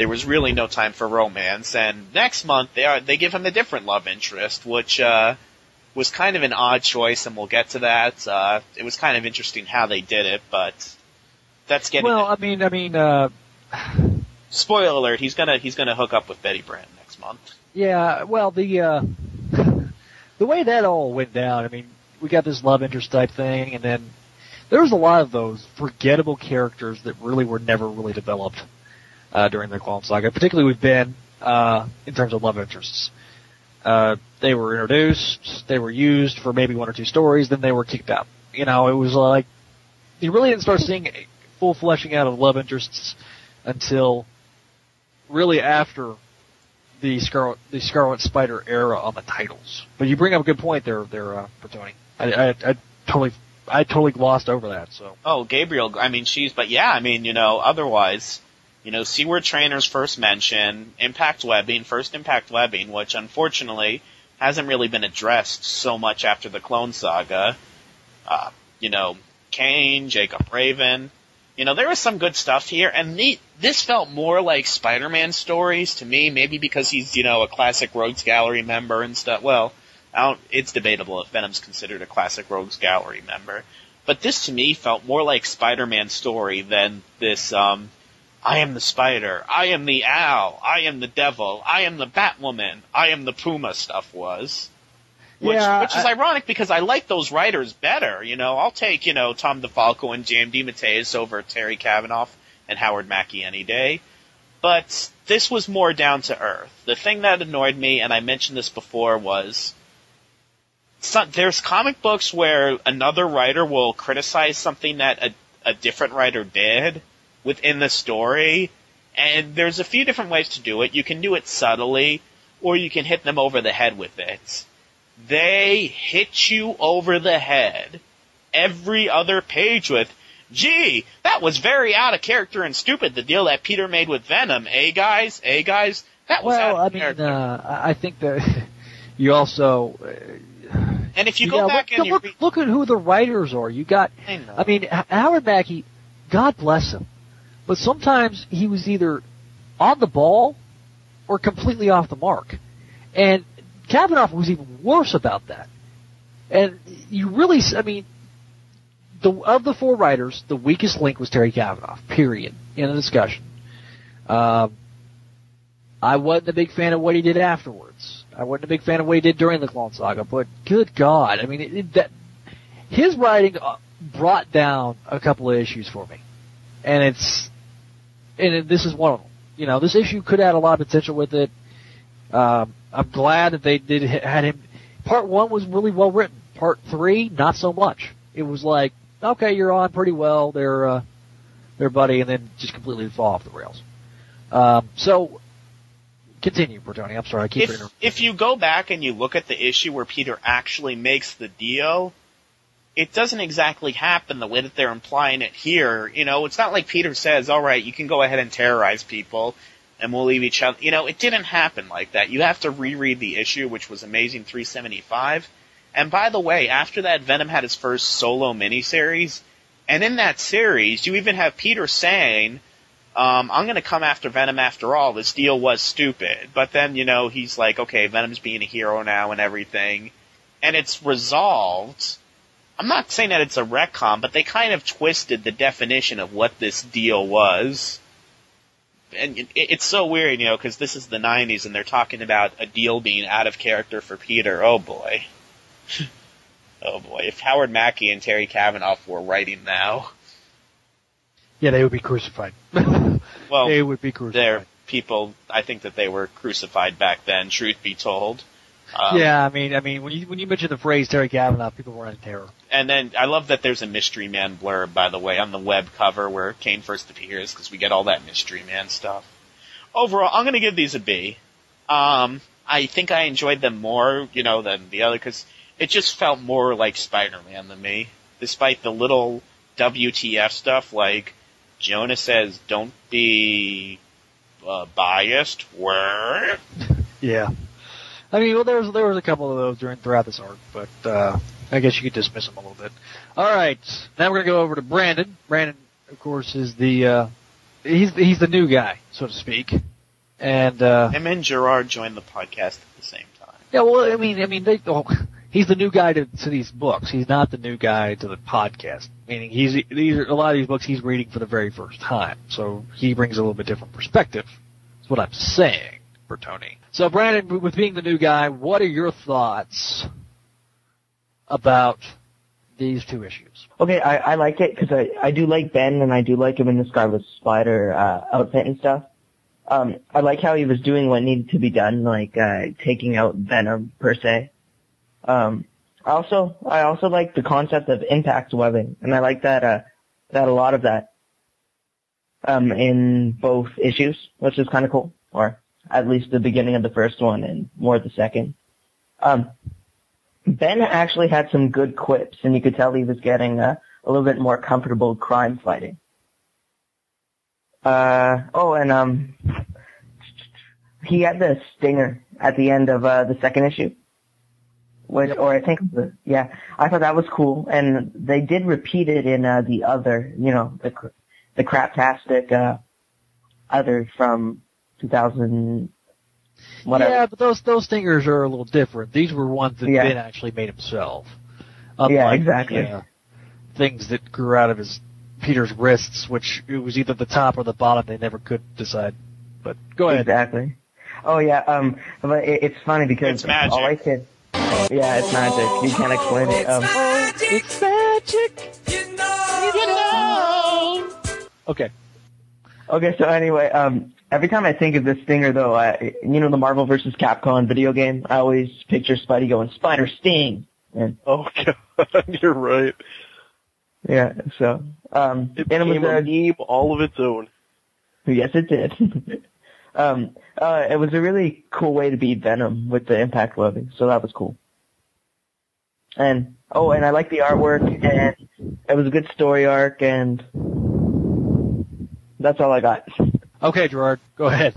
There was really no time for romance, and next month they are they give him a different love interest, which uh, was kind of an odd choice, and we'll get to that. Uh, it was kind of interesting how they did it, but that's getting Well, I mean, I mean, uh, <sighs> spoiler alert. He's gonna he's gonna hook up with Betty Brant next month. yeah, well, the, uh, <laughs> the way that all went down, I mean, we got this love interest type thing, and then there was a lot of those forgettable characters that really were never really developed, uh, during the Clone Saga, particularly with Ben, uh, in terms of love interests. Uh, they were introduced, they were used for maybe one or two stories, then they were kicked out. You know, it was like, you really didn't start seeing full fleshing out of love interests until really after the Scarlet the Scarlet Spider era on the titles. But you bring up a good point there, there, uh, Bertone. I, I, I totally, I totally glossed over that. So Oh, Gabrielle. I mean, she's. But yeah, I mean, you know, otherwise, you know, Seward Trainer's first mention, Impact Webbing, first Impact Webbing, which unfortunately hasn't really been addressed so much after the Clone Saga. Uh, you know, Kaine, Jacob Raven. You know, there was some good stuff here, and the, this felt more like Spider-Man stories to me, maybe because he's, you know, a classic Rogues Gallery member and stuff. Well, it's debatable if Venom's considered a classic Rogues Gallery member. But this to me felt more like Spider-Man story than this, um, I am the spider, I am the owl, I am the devil, I am the Batwoman, I am the Puma stuff was. Which, Yeah, which is I- ironic because I like those writers better, you know. I'll take, you know, Tom DeFalco and J.M. DeMatteis over Terry Kavanagh and Howard Mackie any day. But this was more down to earth. The thing that annoyed me, and I mentioned this before, was some, there's comic books where another writer will criticize something that a, a different writer did within the story, and there's a few different ways to do it. You can do it subtly, or you can hit them over the head with it. They hit you over the head every other page with, gee, that was very out of character and stupid, the deal that Peter made with Venom, eh guys, eh guys? That was well, out I of mean, character. uh, I I think that <laughs> you also. Uh, and if you yeah, go back look, and look, read, look at who the writers are. You got, I. I mean, Howard Mackie, God bless him, but sometimes he was either on the ball or completely off the mark, and Kavanagh was even worse about that. And you really, I mean, the of the four writers, the weakest link was Terry Kavanagh. Period. In the discussion. Um, I wasn't a big fan of what he did afterwards. I wasn't a big fan of what he did during the Clone Saga, but good God, I mean, it, it, that his writing uh, brought down a couple of issues for me, and it's and this is one of them. You know, this issue could add a lot of potential with it. Um, I'm glad that they did had him. Part one was really well written. Part three, not so much. It was like, okay, you're on pretty well, they're uh, they're buddy, and then just completely fall off the rails. Um, so continue, Bertone. I'm sorry, I keep if, if you go back and you look at the issue where Peter actually makes the deal, it doesn't exactly happen the way that they're implying it here. You know, it's not like Peter says, all right, you can go ahead and terrorize people and we'll leave each other. You know, it didn't happen like that. You have to reread the issue, which was Amazing 375. And by the way, after that, Venom had his first solo miniseries. And in that series, you even have Peter saying, um, I'm gonna come after Venom after all. This deal was stupid. But then, you know, he's like, okay, Venom's being a hero now and everything. And it's resolved. I'm not saying that it's a retcon, but they kind of twisted the definition of what this deal was. And it, it's so weird, you know, because this is the 90s and they're talking about a deal being out of character for Peter. Oh boy. <laughs> oh boy. If Howard Mackie and Terry Kavanagh were writing now. Yeah, they would be crucified. <laughs> Well, they would be crucified. they're people. I think that they were crucified back then. Truth be told. Um, yeah, I mean, I mean, when you when you mention the phrase Terry Kavanagh, people were in terror. And then I love that there's a Mystery Man blurb, by the way, on the web cover where Kaine first appears because we get all that Mystery Man stuff. Overall, I'm going to give these a B. Um, I think I enjoyed them more, you know, than the other because it just felt more like Spider-Man than me, despite the little WTF stuff like Jonah says, "Don't be uh, biased." Where? <laughs> Yeah. I mean, well, there was there was a couple of those during throughout this arc, but uh, I guess you could dismiss them a little bit. All right, now we're gonna go over to Brandon. Brandon, of course, is the uh, he's he's the new guy, so to speak, and uh, Him and Gerard joined the podcast at the same time. yeah, well, I mean, I mean, they oh, <laughs> he's the new guy to, to these books. He's not the new guy to the podcast. Meaning, he's these are a lot of these books he's reading for the very first time, so he brings a little bit different perspective. That's what I'm saying for Tony. So, Brandon, with being the new guy, what are your thoughts about these two issues? Okay, I, I like it because I, I do like Ben and I do like him in the Scarlet Spider uh, outfit and stuff. Um, I like how he was doing what needed to be done, like uh, taking out Venom per se. Um, also, I also like the concept of impact webbing, and I like that uh, that a lot of that um, in both issues, which is kind of cool, or at least the beginning of the first one and more of the second. Um, Ben actually had some good quips, and you could tell he was getting a little bit more comfortable crime fighting. Uh, oh, and um, he had the stinger at the end of uh, the second issue, which, or I think, yeah, I thought that was cool, and they did repeat it in uh, the other, you know, the the craptastic uh, other from 2000, whatever. Yeah, but those those stingers are a little different. These were ones that Yeah. Ben actually made himself. Yeah, exactly. the, things that grew out of his Peter's wrists, which it was either the top or the bottom. They never could decide. But go ahead. Exactly. Oh yeah, um, but it, it's funny because It's magic. all I could, yeah, it's magic. You can't explain it. Um, It's magic. You know. Okay. okay, so anyway, um, every time I think of this stinger though, I, you know, the Marvel vs. Capcom video game, I always picture Spidey going Spider Sting, and Oh <laughs> god, you're right. yeah, so um, It and became a meme all of its own. Yes, it did. <laughs> um, uh, it was a really cool way to beat Venom with the impact webbing, so that was cool. And oh, and I like the artwork, and it was a good story arc, and that's all I got. Okay, Gerard, go ahead.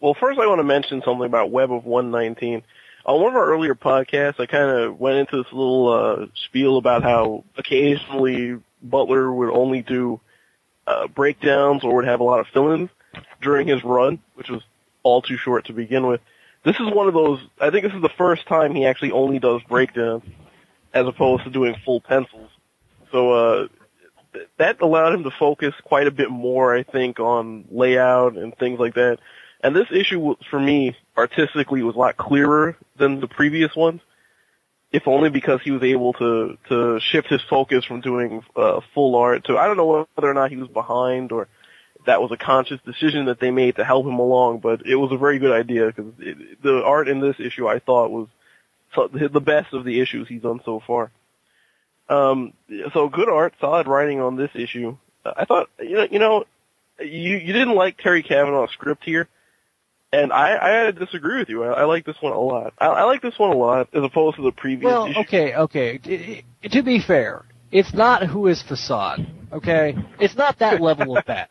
Well, first I want to mention something about Web of 119. On one of our earlier podcasts, I kind of went into this little uh, spiel about how occasionally Butler would only do uh, breakdowns or would have a lot of fill-ins during his run, which was all too short to begin with. This is one of those. I think this is the first time he actually only does breakdowns, as opposed to doing full pencils. So uh, that allowed him to focus quite a bit more, I think, on layout and things like that. And this issue, for me, artistically, was a lot clearer than the previous ones. If only because he was able to to shift his focus from doing uh, full art to I don't know whether or not he was behind or that was a conscious decision that they made to help him along, but it was a very good idea because the art in this issue I thought was the best of the issues he's done so far. Um, so good art, solid writing on this issue. I thought, you know, you know, you you didn't like Terry Kavanagh's script here, And I, I had to disagree with you. I, I like this one a lot. I, I like this one a lot as opposed to the previous Well, issue. okay, okay. T- t- to be fair, it's not who is facade. Okay, it's not that <laughs> level of bad.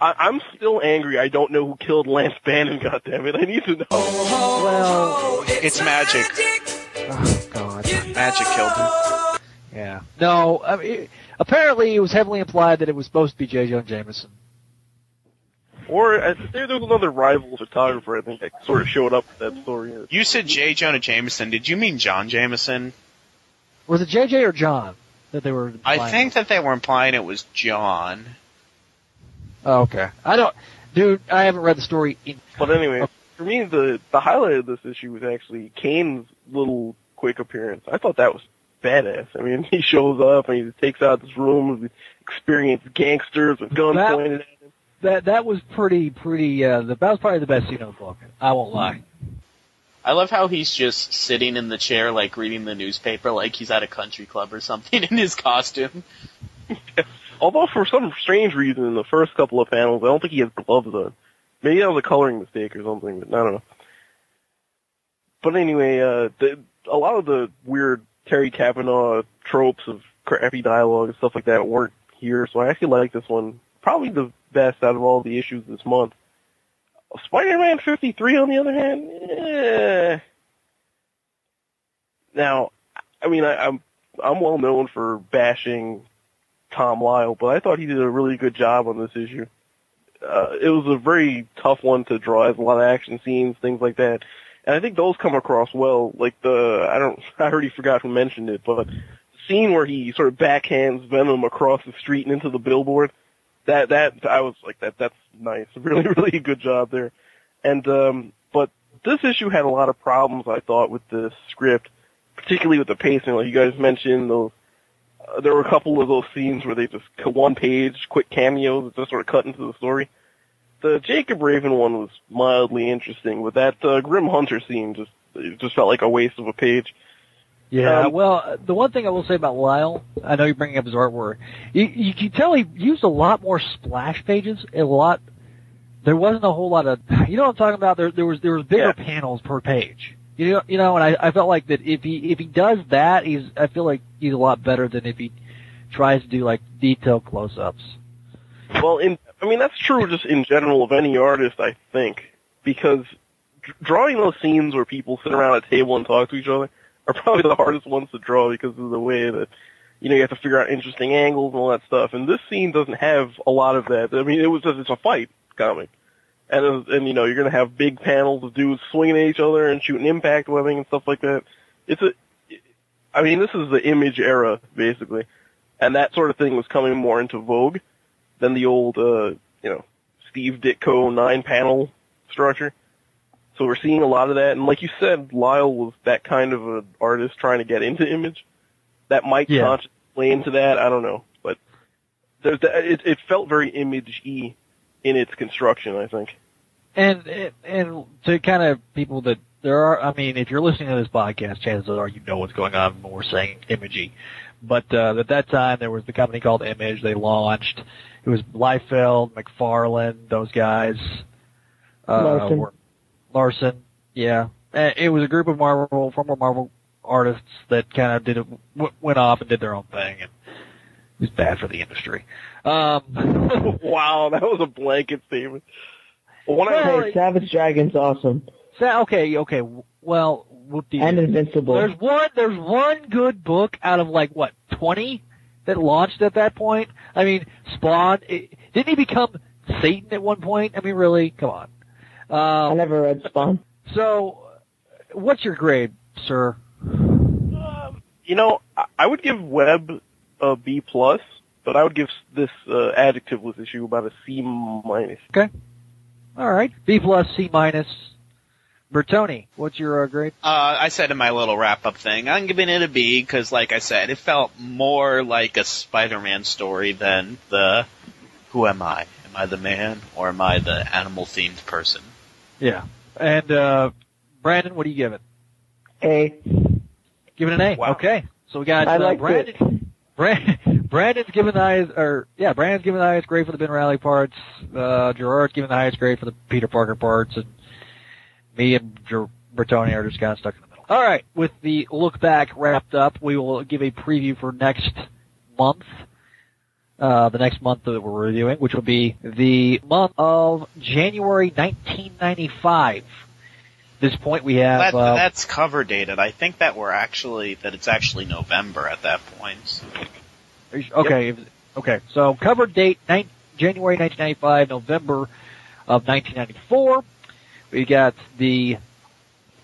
I, I'm still angry. I don't know who killed Lance Bannon. <laughs> God damn it! I need to know. Well, It's magic. oh god, Magic killed him. Yeah. No, I mean, apparently it was heavily implied that it was supposed to be J. Jonah Jameson. Or uh, there, there was another rival photographer. I think that sort of showed up with that story. You said J. Jonah Jameson. Did you mean John Jameson? Was it JJ or John that they were? I think that they were implying it was John. Oh, okay. I don't, dude. I haven't read the story. In, But anyway, for me, the the highlight of this issue was actually Kaine's little quick appearance. I thought that was badass. I mean, <laughs> he shows up and he takes out this room with experienced gangsters with guns That- pointed at him. that that was pretty pretty. Uh, the, that was probably the best scene of the book. I won't lie. I love how he's just sitting in the chair, like reading the newspaper, like he's at a country club or something <laughs> in his costume. <laughs> Although for some strange reason, in the first couple of panels, I don't think he has gloves on. Maybe that was a coloring mistake or something, but I don't know. But anyway, uh, the, a lot of the weird Terry Kavanagh tropes of crappy dialogue and stuff like that weren't here, so I actually like this one. Probably the best out of all the issues this month. Spider-Man 53, on the other hand, eh. Now, I mean, I, I'm I'm well known for bashing Tom Lyle, but I thought he did a really good job on this issue. Uh, it was a very tough one to draw. Has a lot of action scenes, things like that. And I think those come across well. Like the, I don't, <laughs> I already forgot who mentioned it, but the scene where he sort of backhands Venom across the street and into the billboard, that, that, I was like, that, that's nice. <laughs> Really, really good job there. And, um, but this issue had a lot of problems, I thought, with the script, particularly with the pacing. Like you guys mentioned, those uh, there were a couple of those scenes where they just one page quick cameos that just sort of cut into the story. The Jacob Raven one was mildly interesting, but that uh, Grim Hunter scene just it just felt like a waste of a page. Yeah, Um, well, the one thing I will say about Lyle, I know you're bringing up his artwork. You, you can tell he used a lot more splash pages, a lot. There wasn't a whole lot of, you know what I'm talking about? There, there was there was bigger panels per page. You know, you know, and I, I felt like that if he if he does that, he's I feel like he's a lot better than if he tries to do like detailed close-ups. Well, in I mean that's true just in general of any artist, I think, because drawing those scenes where people sit around a table and talk to each other are probably the hardest ones to draw because of the way that you know you have to figure out interesting angles and all that stuff. And this scene doesn't have a lot of that. I mean, it was just it's a fight comic. And, was- and you know, you're gonna have big panels of dudes swinging at each other and shooting impact webbing and stuff like that. It's a, I mean, this is the image era, basically. And that sort of thing was coming more into vogue than the old, uh, you know, Steve Ditko nine panel structure. So we're seeing a lot of that. And like you said, Lyle was that kind of an artist trying to get into image. That might Yeah. consciously play into that. I don't know. But there's that, it, it felt very image-y in its construction, I think. And and- and to kind of people that there are, I mean, if you're listening to this podcast, chances are you know what's going on when we're saying Imagey. But uh, at that time, there was the company called Image. They launched. It was Liefeld, McFarlane, those guys. Uh, Larsen. were- Larsen, yeah. And it was a group of Marvel, former Marvel artists that kind of did it, w- went off and did their own thing, and it was bad for the industry. Um, <laughs> wow, that was a blanket statement. Well, when I Well, Hey, Savage Dragon's awesome. So, okay, okay. Well, whoop And Invincible. There's one. There's one good book out of like what twenty that launched at that point. I mean, Spawn. It, didn't he become Satan at one point? I mean, really? Come on. I Um, never read Spawn. so, what's your grade, sir? Um, you know, I- I would give Webb a B plus, but I would give this uh, adjectiveless issue about a C minus. Okay. All right, B plus, C minus. Bertone, what's your uh, grade? Uh, I said in my little wrap up thing, I'm giving it a B because, like I said, it felt more like a Spider-Man story than the Who am I? Am I the man or am I the animal themed person? Yeah. And uh Brandon, what do you give it? A. Give it an A. Wow. Okay. So we got I uh, liked Brandon. it. Brand, <laughs> Brandon's giving the highest, or yeah, Brandon's giving the highest grade for the Ben Reilly parts. Uh, Gerard's giving the highest grade for the Peter Parker parts, and Me and Bertone are just kind of stuck in the middle. All right, with the look back wrapped up, we will give a preview for next month. Uh, the next month that we're reviewing, which will be the month of January 1995. At this point, we have That, uh, that's cover dated. I think that we're actually that it's actually November at that point. Okay, okay. So cover date nine, January 1995, November of 1994. We got the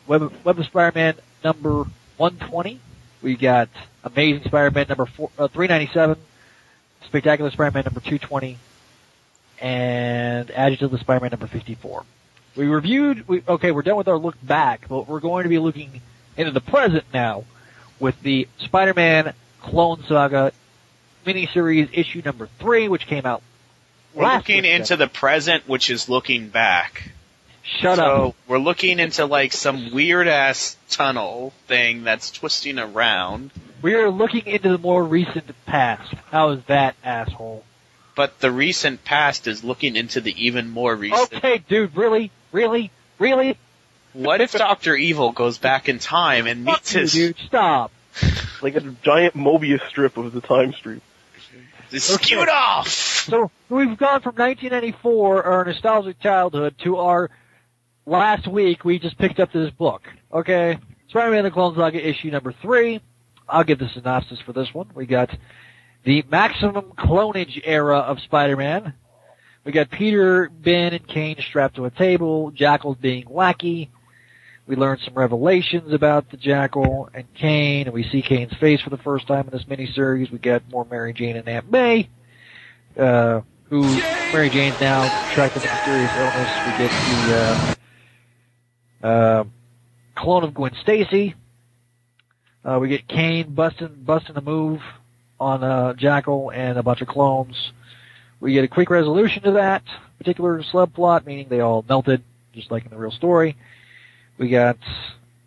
Web, Web of Spider-Man number 120. We got Amazing Spider-Man number four, uh, 397. Spectacular Spider-Man number 220. And Adjective of Spider-Man number 54. We reviewed, we, okay, we're done with our look back, but we're going to be looking into the present now with the Spider-Man Clone Saga miniseries issue number three, which came out We're looking into the present, which is looking back. Shut so up. we're looking into like some weird ass tunnel thing that's twisting around. We are looking into the more recent past. How is that, asshole? But the recent past is looking into the even more recent. Okay, dude, really? Really? Really? What if Doctor Evil goes back in time and Fuck meets you, his dude. Stop. <laughs> Like a giant Mobius strip of the time stream. skew off? So we've gone from 1994, our nostalgic childhood, to our last week. We just picked up this book. Okay, Spider-Man: The Clone Saga issue number three. I'll give the synopsis for this one. We got the maximum clonage era of Spider-Man. We got Peter, Ben, and Kaine strapped to a table. Jackal being wacky. We learn some revelations about the Jackal and Kaine, and we see Kaine's face for the first time in this miniseries. We get more Mary Jane and Aunt May uh, who Mary Jane's now contracted a mysterious illness. We get the uh, uh, clone of Gwen Stacy. Uh, we get Kaine busting busting a move on uh, Jackal and a bunch of clones. We get a quick resolution to that particular subplot, meaning they all melted, just like in the real story. We got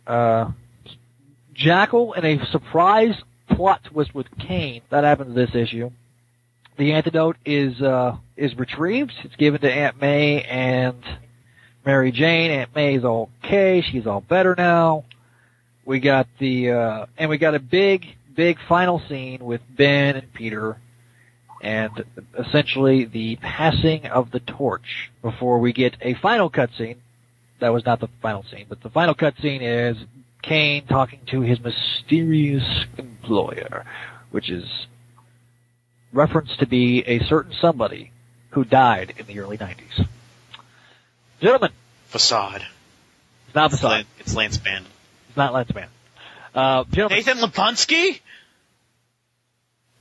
uh, Jackal and a surprise plot twist with Kaine. That happens this issue. The antidote is uh, is retrieved. It's given to Aunt May and Mary Jane. Aunt May is okay. She's all better now. We got the uh, and we got a big big final scene with Ben and Peter and essentially the passing of the torch before we get a final cutscene. That was not the final scene, but the final cutscene is Kaine talking to his mysterious employer, which is referenced to be a certain somebody who died in the early 90s. Gentlemen, Facade. it's not It's, Facade. Lan- it's Lance Band. It's not Lance Man. Uh, gentlemen, Nathan Lubensky?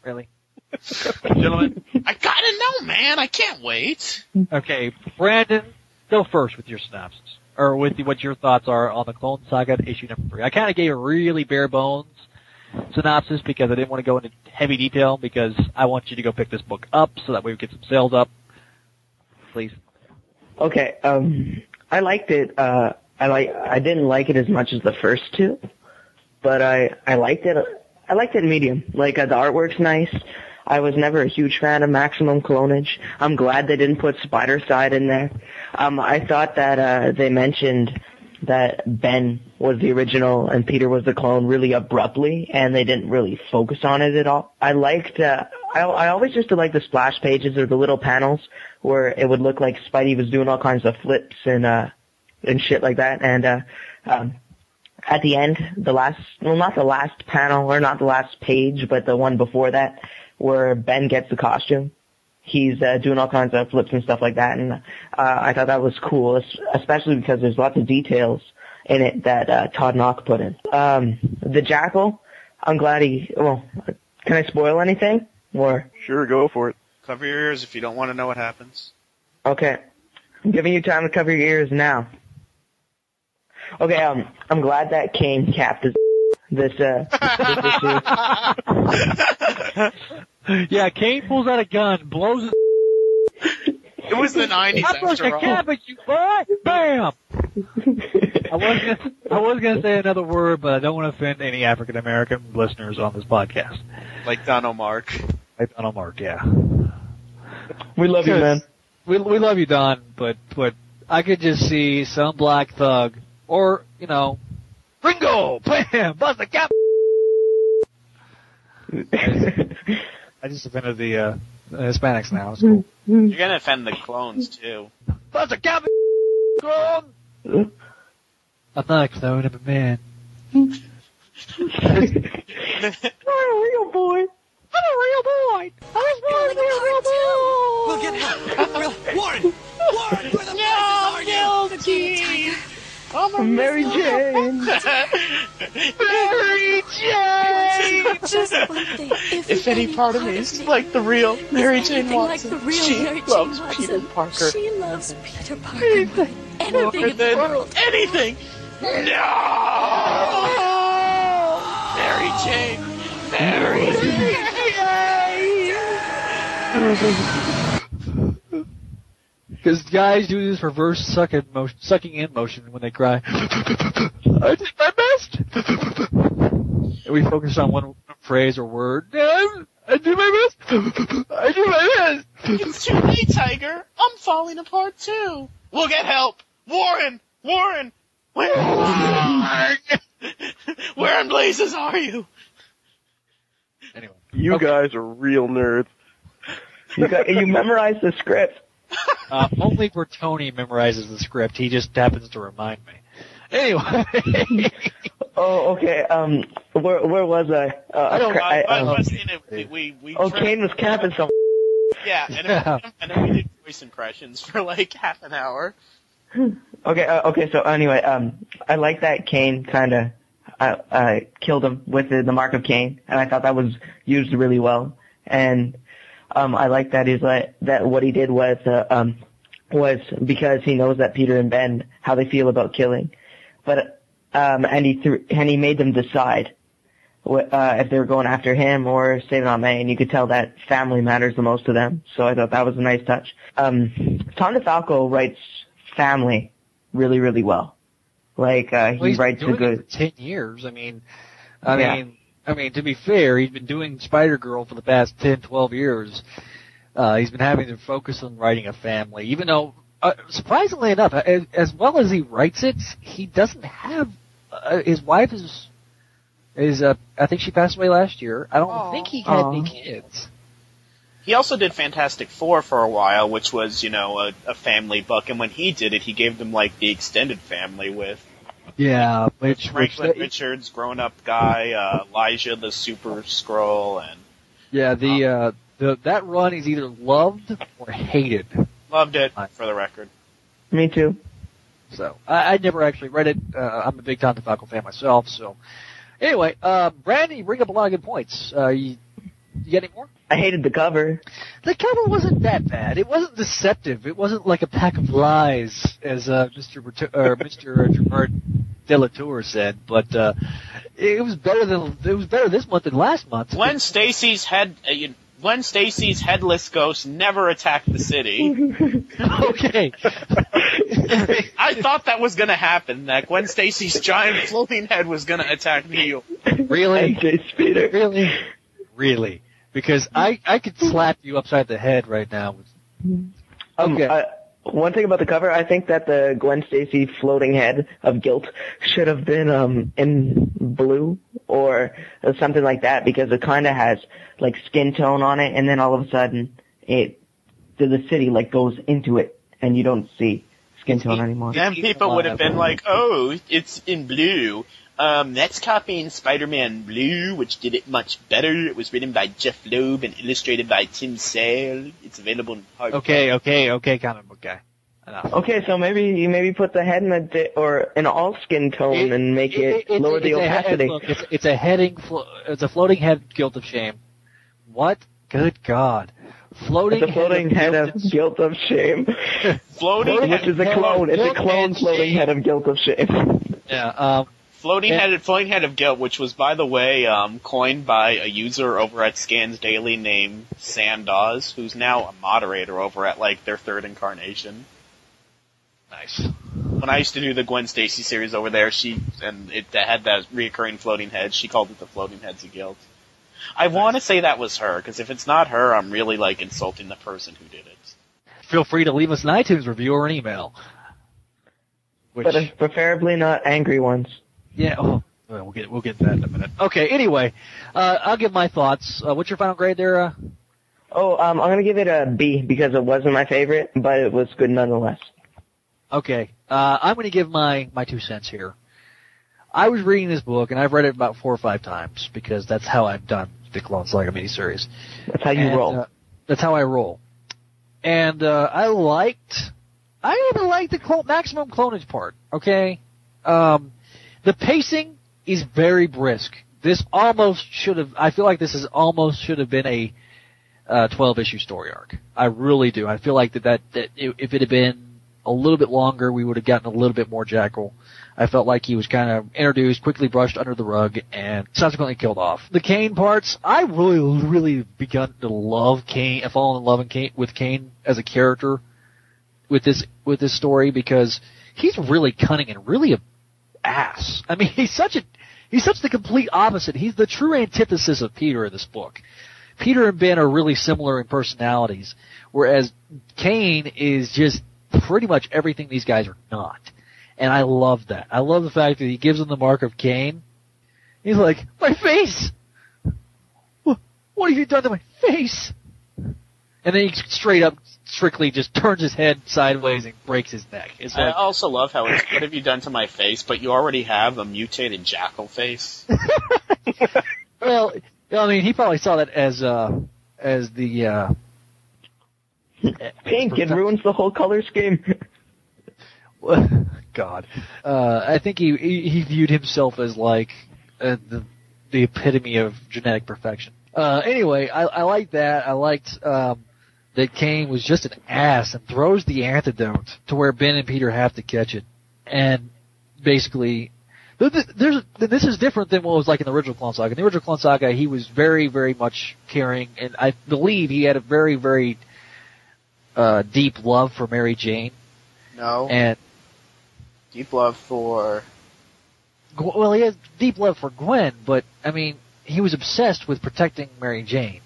really? <laughs> Gentlemen. I gotta know, man. I can't wait. Okay, Brandon, go first with your synopsis. Or with the, what your thoughts are on the Clone Saga issue number three. I kind of gave a really bare bones synopsis because I didn't want to go into heavy detail because I want you to go pick this book up so that way we get some sales up. Please. Okay, um, I liked it. Uh, I like. I didn't like it as much as the first two, but I I liked it. I liked it medium. Like uh, the artwork's nice. I was never a huge fan of Maximum Clonage. I'm glad they didn't put Spidercide in there. Um, I thought that uh, they mentioned that Ben was the original and Peter was the clone really abruptly, and they didn't really focus on it at all. I liked. Uh, I, I always used to like the splash pages or the little panels where it would look like Spidey was doing all kinds of flips and uh and shit like that. And uh, um, at the end, the last well, not the last panel or not the last page, but the one before that, where Ben gets the costume. He's uh, doing all kinds of flips and stuff like that, and uh, I thought that was cool, especially because there's lots of details in it that uh, Todd Nauck put in. Um, the Jackal, I'm glad he. Well, can I spoil anything? Or Sure, go for it. Cover your ears if you don't want to know what happens. Okay. I'm giving you time to cover your ears now. Okay, um, I'm glad that Kaine capped his, this, uh, this issue. <laughs> Yeah, Kaine pulls out a gun, blows his. It was the 90s I'm supposed to after all. cap at you, boy! Bam! I was gonna, I was gonna say another word, but I don't want to offend any African American listeners on this podcast. Like Donald Mark. Like Donald Mark, yeah. We love you, man. We we love you, Don, but but I could just see some black thug Or, you know, Ringo! Bam! bust the cap! <laughs> I just offended the, uh, Hispanics now. It's cool. You're gonna offend the clones too. Bust the cap! <laughs> Clone! I'm not a clone, I'm a man. I'm a real boy. I'm a real boy! I was born to be a real boy! We'll get help. We'll, Warren! Warren! Where the No, are you? guilty. I'm a Mary Jane. Mary Jane. Just one thing. If, If any part of me is like the real Mary Jane anything like Watson, the real she Mary Jane loves Watson, Peter Parker. She loves Peter Parker more than anything in the world. anything. No! Jane. Because guys do this reverse sucking motion, sucking in motion when they cry. I did my best. and we focus on one phrase or word. I do my best. I do my best. It's too late, Tiger. I'm falling apart too. We'll get help. Warren! Warren! Where? Where in blazes are you? Anyway, You Okay. guys are real nerds. You, got, you memorized the script. <laughs> uh, only Bertone memorizes the script. He just happens to remind me. Anyway, <laughs> Oh, okay. Um, where where was I? Uh, I don't- cra- I, I um, was in it. We, we, oh, Kaine was capping some. Yeah, and, then- and then we did voice impressions for like half an hour. <laughs> Okay, uh, okay. So anyway, um, I like that Kaine kind of uh, uh, killed him with the, the mark of Cain, and I thought that was used really well. And um, I like that he's like that. What he did was uh, um, was because he knows that Peter and Ben how they feel about killing, but um, and he threw and he made them decide uh, if they were going after him or saving Aunt May, and you could tell that family matters the most to them. So I thought that was a nice touch. Um, Tom DeFalco writes family really, really well. Like uh, well, he he's writes a good. it for ten years. I mean, I Yeah. mean, I mean, to be fair, he's been doing Spider Girl for the past 10, 12 years. Uh, he's been having to focus on writing a family, even though, uh, surprisingly enough, as, as well as he writes it, he doesn't have, uh, his wife is, is, uh, I think she passed away last year. I don't Aw. think he had any kids. He also did Fantastic Four for a while, which was, you know, a, a family book, and when he did it, he gave them like the extended family with Yeah, which, which, Franklin Richards, grown up guy, uh, Elijah the Super Scroll, and yeah, the, uh, the, that run is either loved or hated. loved it for the record. Me too. So I, I never actually read it. Uh, I'm a big Tom DeFalco fan myself. So anyway, uh, Brandon, you bring up a lot of good points. Uh, you, you got any more? I hated the cover. The cover wasn't that bad. It wasn't deceptive. It wasn't like a pack of lies, as uh, Mr. Berto- or <laughs> Mr. Gerard Delatour said. But uh, it was better than it was better this month than last month. Gwen Stacy's head, uh, you- Gwen Stacy's headless ghost never attacked the city. <laughs> okay. <laughs> I thought that was gonna happen. That Gwen Stacy's giant floating head was gonna attack Neil. really? Jay Speeder. Really? Really? Because I I could slap you upside the head right now. Um, Okay. uh, one thing about the cover, I think that the Gwen Stacy floating head of guilt should have been um in blue or something like that because it kind of has like skin tone on it, and then all of a sudden it the, the city like goes into it, and you don't see skin tone anymore. Then people would have been like, "Oh, it's in blue." Um, that's copying Spider-Man Blue, which did it much better. It was written by Jeph Loeb and illustrated by Tim Sale. It's available in hard. Okay, okay, okay, comic book guy. Enough. Okay, so maybe you maybe put the head in a di- or an all skin tone and make it, it's- lower the it's a head- opacity. look, it's, it's a heading. Flo- it's a floating head guilt of shame. What? Good God! Floating. It's a floating head guilt of guilt of shame, <laughs> Floating, which is a clone. It's a clone floating head of guilt of shame. <laughs> Yeah. Um. Floating Yeah. head, floating head of guilt, which was, by the way, um, coined by a user over at Scans Daily named Sandoz, who's now a moderator over at like their third incarnation. Nice. When I used to do the Gwen Stacy series over there, she and it had that reoccurring floating head. She called it the floating heads of guilt. I want to say that was her because if it's not her, I'm really like insulting the person who did it. Feel free to leave us an iTunes review or an email. Which, But preferably not angry ones. Yeah, oh, well, get we'll get that in a minute. Okay, anyway, uh, I'll give my thoughts. Uh, what's your final grade there? Uh? Oh, um, I'm gonna give it a B because it wasn't my favorite, but it was good nonetheless. Okay, uh, I'm going to give my my two cents here. I was reading this book and I've read it about four or five times because that's how I've done the Clone Saga miniseries. That's how you And, roll. uh, that's how I roll. And uh, I liked, I even liked the clone, maximum clonage part. Okay, um, the pacing is very brisk. This almost should have. I feel like this is almost should have been a uh, 12 issue story arc. I really do. I feel like that that, that if it had been a little bit longer, we would have gotten a little bit more Jackal. I felt like he was kind of introduced, quickly brushed under the rug, and subsequently killed off. The Kaine parts, I really, really begun to love Kaine, fallen in love Kaine, with Kaine as a character with this with this story because he's really cunning and really a ass. I mean, <laughs> he's such a he's such the complete opposite. He's the true antithesis of Peter in this book. Peter and Ben are really similar in personalities, whereas Kaine is just pretty much everything these guys are not. And I love that. I love the fact that he gives them the mark of Cain. He's like, my face! What have you done to my face? And then he straight up, strictly just turns his head sideways and breaks his neck. It's I also love how it's, what have you done to my face? But you already have a mutated jackal face. <laughs> <laughs> well, I mean, he probably saw that as, uh, as the, uh, Pink, it ruins the whole color scheme. <laughs> God. Uh, I think he, he he viewed himself as like uh, the the epitome of genetic perfection. Uh, anyway, I, I liked that. I liked um, that Kaine was just an ass and throws the antidote to where Ben and Peter have to catch it, and basically. th- th- There's, this is different than what was like in the original Clone Saga. In the original Clone Saga, he was very, very much caring, and I believe he had a very, very uh, deep love for Mary Jane. No. And Deep love for. Well, he has deep love for Gwen, but I mean, he was obsessed with protecting Mary Jane.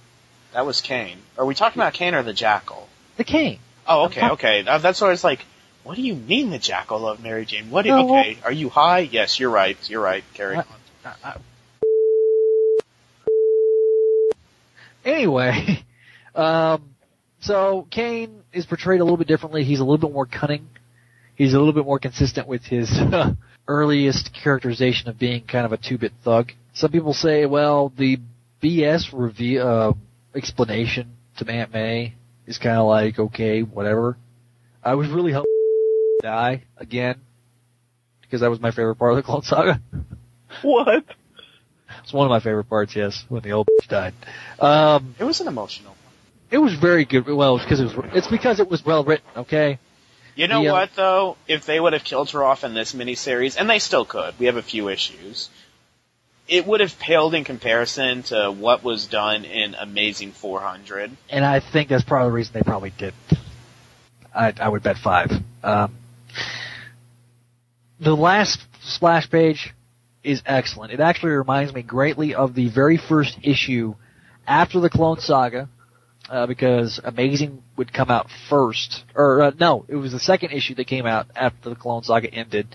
That was Kaine. Are we talking about Kaine or the jackal? The Kaine. Oh, okay, okay. Uh, that's why I was like, what do you mean the jackal loved Mary Jane? What? Do, No, well- okay, are you high? Yes, you're right. You're right. Carry on. Anyway, <laughs> um, so Kaine is portrayed a little bit differently. He's a little bit more cunning. He's a little bit more consistent with his <laughs> earliest characterization of being kind of a two-bit thug. Some people say, well, the BS review, uh, explanation to Aunt May is kind of like, okay, whatever. I was really hoping <laughs> die again because that was my favorite part of the Clone Saga. <laughs> What? It's one of my favorite parts, yes, when the old bitch died. Um, It was an emotional. One. It was very good. Well, it's because it was. It's because it was well written. Okay. You know Yeah. what though? If they would have killed her off in this miniseries, and they still could, we have a few issues. It would have paled in comparison to what was done in Amazing 400. And I think that's probably the reason they probably did. I, I would bet five. Um, the last splash page is excellent. It actually reminds me greatly of the very first issue after the Clone Saga, uh, because Amazing would come out first, or uh, no, it was the second issue that came out after the Clone Saga ended.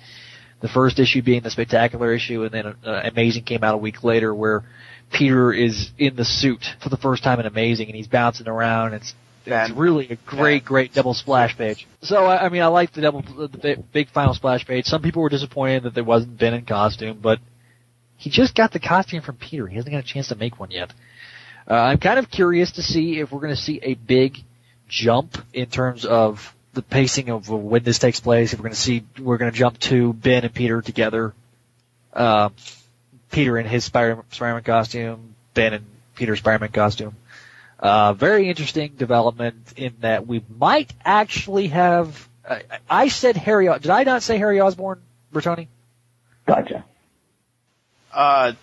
The first issue being the spectacular issue, and then uh, Amazing came out a week later, where Peter is in the suit for the first time in Amazing, and he's bouncing around. It's it's really a great, great double splash page. So I, I mean, I like the double, the big, big final splash page. Some people were disappointed that there wasn't Ben in costume, but he just got the costume from Peter. He hasn't got a chance to make one yet. Uh, I'm kind of curious to see if we're going to see a big jump in terms of the pacing of when this takes place. If we're going to see, we're going to jump to Ben and Peter together. Uh, Peter in his Spider- Spider-Man costume, Ben in Peter's Spider-Man costume. Uh, very interesting development in that we might actually have. I, I said Harry. Did I not say Harry Osborn, Bertone? Gotcha. Uh,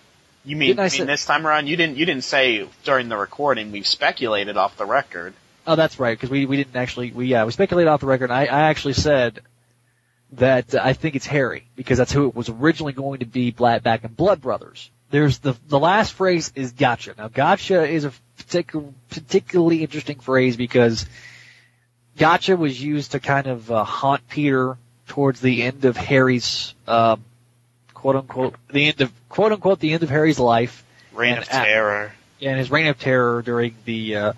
you mean, Didn't I you say- mean this time around? You didn't. You didn't say during the recording. We've speculated off the record. Oh, that's right, because we we didn't actually we yeah we speculated off the record. I I actually said that uh, I think it's Harry because that's who it was originally going to be. Black back in Blood Brothers. There's the the last phrase is gotcha. Now gotcha is a particular, particularly interesting phrase because gotcha was used to kind of uh, haunt Peter towards the end of Harry's, um, quote unquote, the end of, quote unquote, the end of Harry's life. Reign of at- Terror. and his reign of terror during the uh,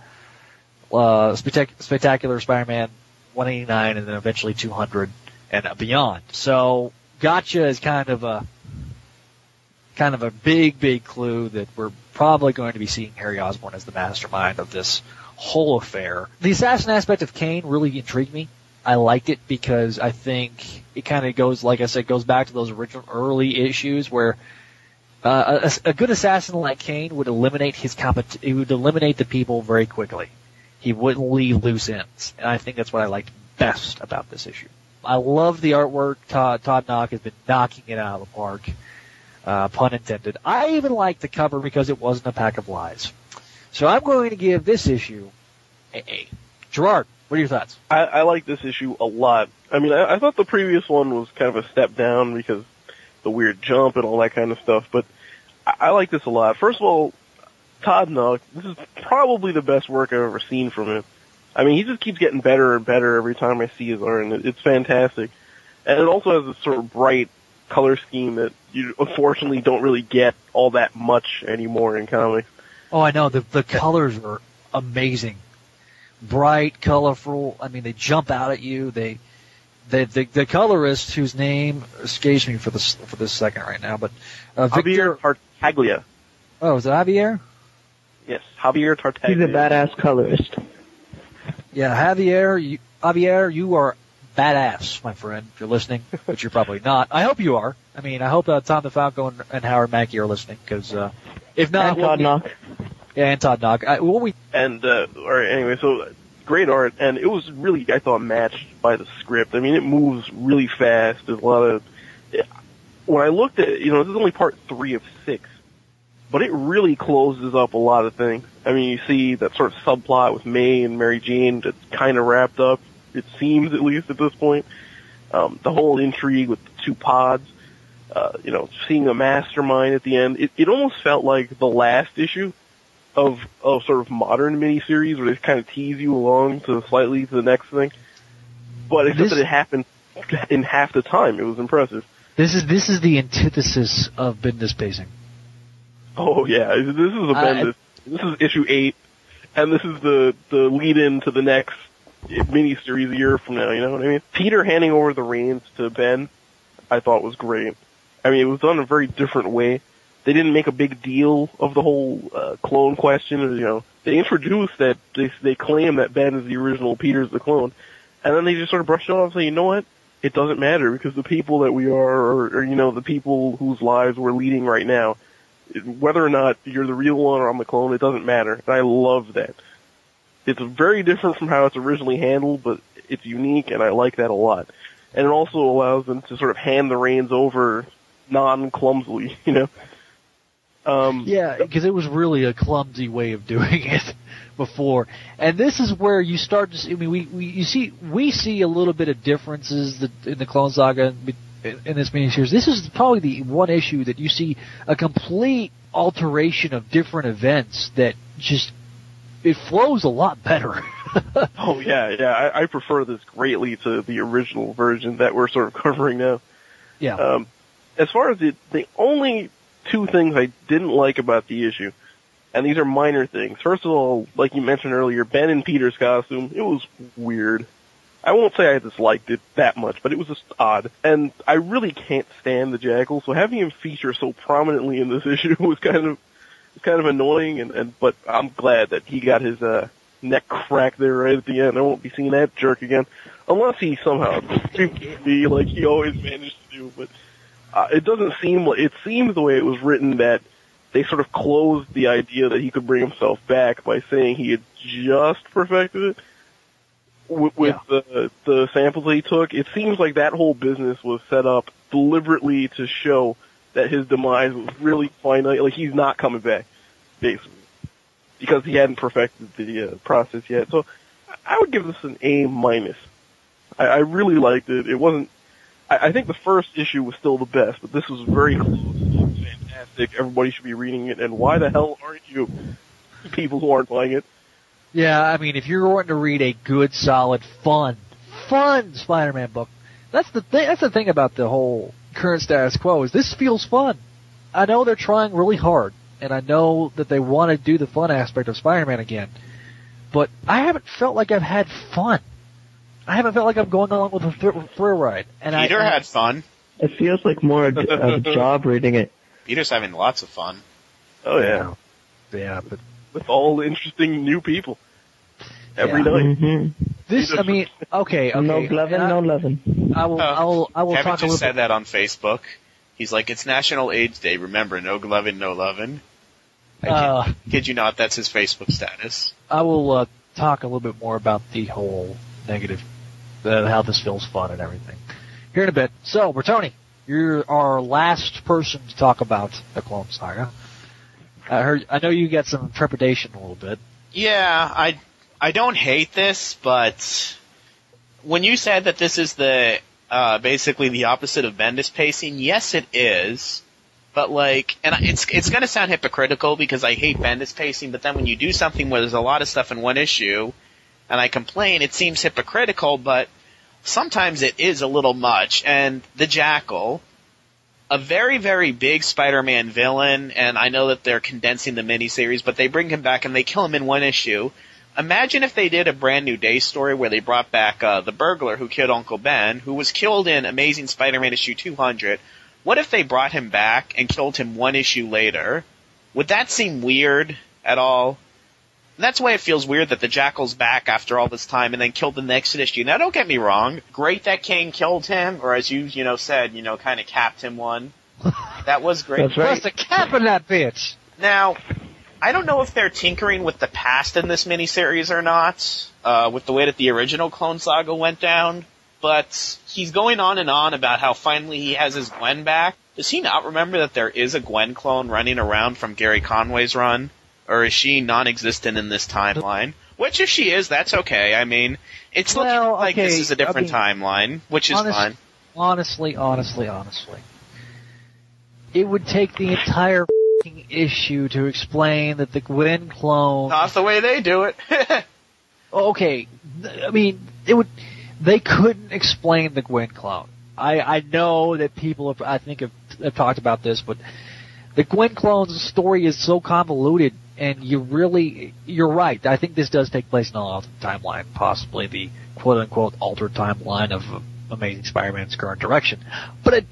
uh, spectac- spectacular Spider-Man 189 and then eventually 200 and beyond. So Gotcha is kind of a kind of a big, big clue that we're probably going to be seeing Harry Osborn as the mastermind of this whole affair. The assassin aspect of Kaine really intrigued me. I liked it because I think it kind of goes, like I said, goes back to those original early issues where uh, a, a good assassin like Kaine would eliminate his compet- he would eliminate the people very quickly. He wouldn't leave loose ends, and I think that's what I liked best about this issue. I love the artwork. Todd, Todd Nauck has been knocking it out of the park, uh, pun intended. I even like the cover because it wasn't a pack of lies. So I'm going to give this issue a A. Gerard, what are your thoughts? I, I like this issue a lot. I mean, I, I thought the previous one was kind of a step down because the weird jump and all that kind of stuff, but I, I like this a lot. First of all, Todd Nauck, this is probably the best work I've ever seen from him. I mean, he just keeps getting better and better every time I see his art, and it's fantastic. And it also has a sort of bright color scheme that you unfortunately don't really get all that much anymore in comics. Oh, I know the the colors are amazing, bright, colorful. I mean, they jump out at you. They, the the, the colorist whose name escapes me for this for this second right now, but uh, Victor. Javier Tartaglia. Oh, is it Javier? Yes, Javier Tartaglia. He's a badass colorist. Yeah, Javier. You, Javier, you are badass, my friend. If you're listening, which you're probably not. I hope you are. I mean, I hope uh, Tom DeFalco and, and Howard Mackie are listening because uh, if not, And what Todd we- Nauck. Yeah, and Todd Nauck. I, what we And uh, all right, anyway, so uh, great art, and it was really I thought matched by the script. I mean, it moves really fast. There's a lot of when I looked at it, you know, this is only part three of six, but it really closes up a lot of things. I mean, you see that sort of subplot with May and Mary Jane that's kind of wrapped up. It seems at least at this point. Um, the whole intrigue with the two pods. Uh, you know, seeing a mastermind at the end. It, it almost felt like the last issue of of sort of modern miniseries where they kind of tease you along to slightly to the next thing. But except This- that it happened in half the time. It was impressive. this is this is the antithesis of Bendis pacing. Oh yeah, this is a I- Bendis. this is issue eight, and this is the the lead in to the next miniseries a year from now. You know what I mean? Peter handing over the reins to Ben, I thought was great. I mean, it was done in a very different way. They didn't make a big deal of the whole uh, clone question. You know, they introduced that they they claim that Ben is the original, Peter's the clone, and then they just sort of brushed it off and say, you know what? It doesn't matter because the people that we are, or, or you know, the people whose lives we're leading right now, whether or not you're the real one or I'm the clone, it doesn't matter. And I love that. It's very different from how it's originally handled, but it's unique, and I like that a lot. And it also allows them to sort of hand the reins over non-clumsily, <laughs> you know. Um, Yeah, because it was really a clumsy way of doing it <laughs> before, and this is where you start to. See, I mean, we, we you see we see a little bit of differences that, in the Clone Saga in, in this miniseries. This is probably the one issue that you see a complete alteration of different events that just it flows a lot better. <laughs> Oh yeah, yeah. I, I prefer this greatly to the original version that we're sort of covering now. yeah, Um, as far as it, the only two things I didn't like about the issue, and these are minor things. First of all, like you mentioned earlier, Ben and Peter's costume, it was weird. I won't say I disliked it that much, but it was just odd. And I really can't stand the Jackal, so having him feature so prominently in this <laughs> issue was kind of, was kind of annoying, and, and, but I'm glad that he got his, uh, neck cracked there right at the end. I won't be seeing that jerk again. Unless he somehow <laughs> be like he always managed to do, but uh, it doesn't seem like it seems the way it was written that they sort of closed the idea that he could bring himself back by saying he had just perfected it with, with the the samples that he took. It seems like that whole business was set up deliberately to show that his demise was really finite. Like he's not coming back, basically, because he hadn't perfected the uh, process yet. So I would give this an A minus. I, I really liked it. It wasn't. I, I think the first issue was still the best, but this was very close. Fantastic. Everybody should be reading it. And why the hell aren't you? People who aren't buying it. Yeah. I mean, if you're wanting to read a good, solid, fun, fun Spider-Man book, That's the thing. That's the thing about the whole current status quo is this feels fun. I know they're trying really hard, and I know that they want to do the fun aspect of Spider-Man again, but I haven't felt like I've had fun. I haven't felt like I'm going along with a thr- thrill ride. And Peter I, had fun. It feels like more of a <laughs> job reading it. Peter's having lots of fun. Oh yeah, yeah, but with all interesting new people every Yeah. night. hmm this, I mean, okay, okay. No glovin', and I- no lovin'. I will, I will, I will Kevin talk a just little said that on Facebook. He's like, it's National AIDS Day. Remember, no glovin', no lovin'. I kid, Uh, kid you not, that's his Facebook status. I will uh, talk a little bit more about the whole negative, uh, how this feels fun and everything here in a bit. So, Bertone, you're our last person to talk about the Clone Saga. I heard, I know you got some trepidation a little bit. Yeah, I I don't hate this, but when you said that this is the uh, basically the opposite of Bendis pacing, yes, it is. But like, and it's it's gonna sound hypocritical because I hate Bendis pacing, but then when you do something where there's a lot of stuff in one issue, and I complain, it seems hypocritical, but sometimes it is a little much. And the Jackal, a very, very big Spider-Man villain, and I know that they're condensing the miniseries, but they bring him back and they kill him in one issue. Imagine if they did a brand new day story where they brought back uh, the burglar who killed Uncle Ben, who was killed in Amazing Spider-Man issue 200. What if they brought him back and killed him one issue later? Would that seem weird at all? And that's why it feels weird that the Jackal's back after all this time and then killed the next issue. Now, don't get me wrong. Great that Kaine killed him, or as you, you know, said, you know, kind of capped him one. <laughs> That was great. That's right. Plus the cap in that bitch. Now, I don't know if they're tinkering with the past in this miniseries or not, uh, with the way that the original Clone Saga went down, but he's going on and on about how finally he has his Gwen back. Does he not remember that there is a Gwen clone running around from Gerry Conway's run? Or is she non-existent in this timeline? Which if she is, that's okay. I mean, it's looking Well, like this is a different I timeline, which is honest- fine. Honestly, honestly, honestly. It would take the entire fing issue to explain that the Gwen clone Not the way they do it. <laughs> okay, I mean, it would. They couldn't explain the Gwen clone. I I know that people have I think have, have talked about this, but the Gwen clone's story is so convoluted, and you really you're right. I think this does take place in an alternate timeline, possibly the quote unquote altered timeline of Amazing Spider-Man's current direction. But it,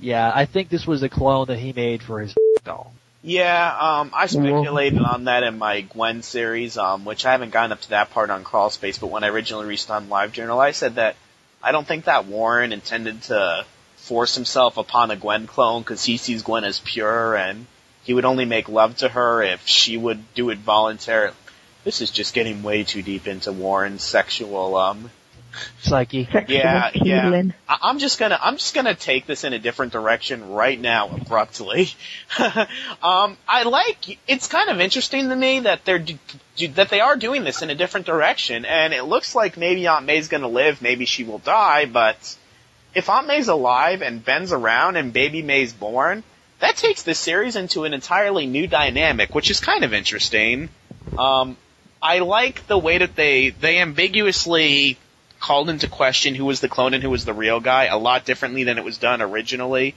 yeah, I think this was a clone that he made for his <laughs> doll. Yeah, um, I speculated on that in my Gwen series, um, which I haven't gotten up to that part on Crawl Space, but when I originally reached on Live Journal, I said that I don't think that Warren intended to force himself upon a Gwen clone because he sees Gwen as pure and he would only make love to her if she would do it voluntarily. This is just getting way too deep into Warren's sexual, um, Psyche. yeah, Sexual yeah. healing. I- I'm just gonna I'm just gonna take this in a different direction right now abruptly. <laughs> um, I like it's kind of interesting to me that they're d- d- that they are doing this in a different direction, and it looks like maybe Aunt May's gonna live, maybe she will die, but if Aunt May's alive and Ben's around and Baby May's born, that takes the series into an entirely new dynamic, which is kind of interesting. Um, I like the way that they they ambiguously called into question who was the clone and who was the real guy a lot differently than it was done originally.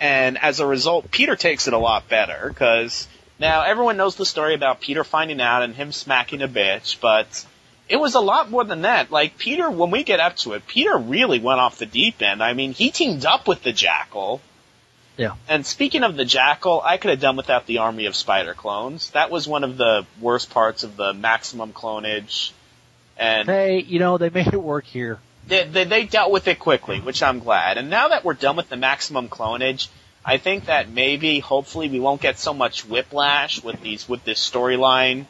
And as a result, Peter takes it a lot better because now everyone knows the story about Peter finding out and him smacking a bitch, but it was a lot more than that. Like Peter, when we get up to it, Peter really went off the deep end. I mean, he teamed up with the Jackal. Yeah. And speaking of the Jackal, I could have done without the army of spider clones. That was one of the worst parts of the maximum clonage. And Hey, you know they made it work here. they, they, they dealt with it quickly, which I'm glad. And now that we're done with the maximum clonage, I think that maybe, hopefully, we won't get so much whiplash with these with this storyline,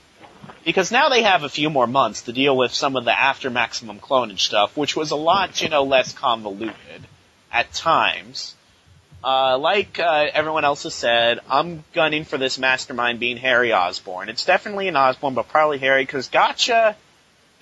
because now they have a few more months to deal with some of the after maximum clonage stuff, which was a lot, you know, less convoluted at times. Uh, like uh, everyone else has said, I'm gunning for this mastermind being Harry Osborn. It's definitely an Osborn, but probably Harry, because Gotcha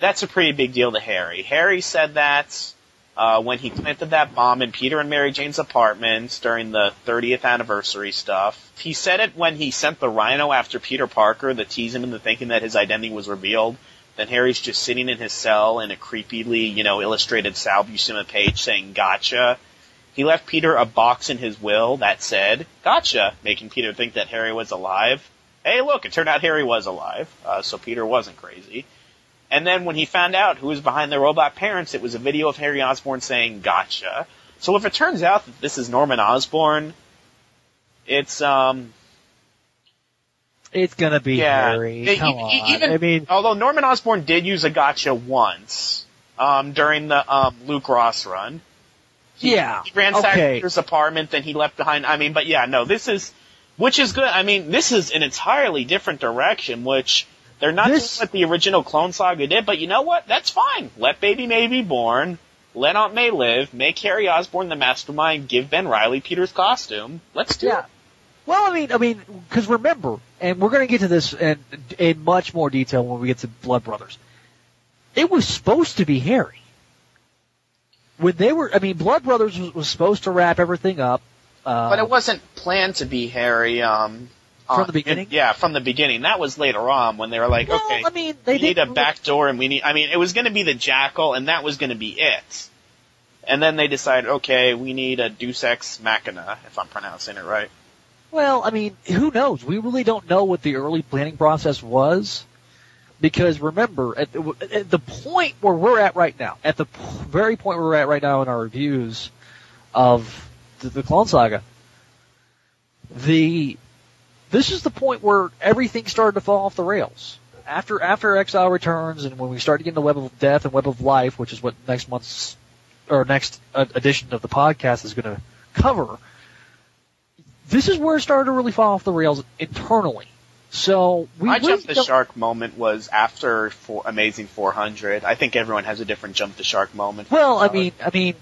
that's a pretty big deal to Harry. Harry said that uh, when he planted that bomb in Peter and Mary Jane's apartments during the 30th anniversary stuff. He said it when he sent the Rhino after Peter Parker to tease him into thinking that his identity was revealed. Then Harry's just sitting in his cell in a creepily, you know, illustrated Sal Buscema page saying "Gotcha." He left Peter a box in his will that said "Gotcha," making Peter think that Harry was alive. Hey, look! It turned out Harry was alive, uh, so Peter wasn't crazy. And then when he found out who was behind the robot parents, it was a video of Harry Osborn saying "Gotcha." So if it turns out that this is Norman Osborn, it's um It's gonna be yeah. Harry. Come e- on. Even, I mean, although Norman Osborn did use a gotcha once um, during the um, Luke Ross run. He, yeah. He ransacked okay. Peter's apartment, then he left behind. I mean, but yeah, no, this is, which is good. I mean, this is an entirely different direction, which they're not This- doing what the original Clone Saga did. But you know what? That's fine. Let Baby May be born. Let Aunt May live. Make Harry Osborn the mastermind. Give Ben Reilly Peter's costume. Let's do Yeah. it. Well, I mean, I mean, because remember, and we're going to get to this in, in much more detail when we get to Blood Brothers. It was supposed to be Harry. When they were, I mean, Blood Brothers was, was supposed to wrap everything up. Uh, But it wasn't planned to be Harry. Um, From on- the beginning? yeah, from the beginning. That was later on when they were like, well, okay, I mean, they we need a back door and we need. I mean, it was going to be the Jackal, and that was going to be it. And then they decided, okay, we need a Deus Ex Machina, if I'm pronouncing it right. Well, I mean, who knows? We really don't know what the early planning process was. Because remember, at the, at the point where we're at right now, at the very point where we're at right now in our reviews of the, the Clone Saga, the this is the point where everything started to fall off the rails. After after Exile returns, and when we start to get into Web of Death and Web of Life, which is what next month's or next edition of the podcast is going to cover, this is where it started to really fall off the rails internally. So we My really jump the shark moment was after Amazing 400. I think everyone has a different jump the shark moment. Well, I mean, I mean,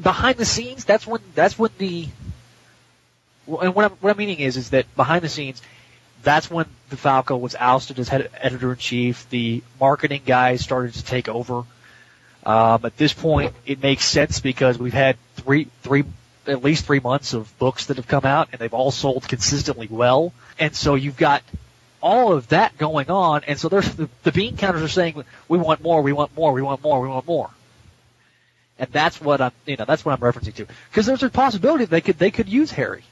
behind the scenes, that's when that's when the and what I'm, what I'm meaning is is that behind the scenes, that's when DeFalco was ousted as head editor in chief. The marketing guys started to take over. Um, at this point, it makes sense because we've had three three at least three months of books that have come out, and they've all sold consistently well. And so you've got all of that going on, and so there's the, the bean counters are saying we want more, we want more, we want more, we want more. And that's what I'm, you know, that's what I'm referencing to. Because there's a possibility they could, they could use Harry.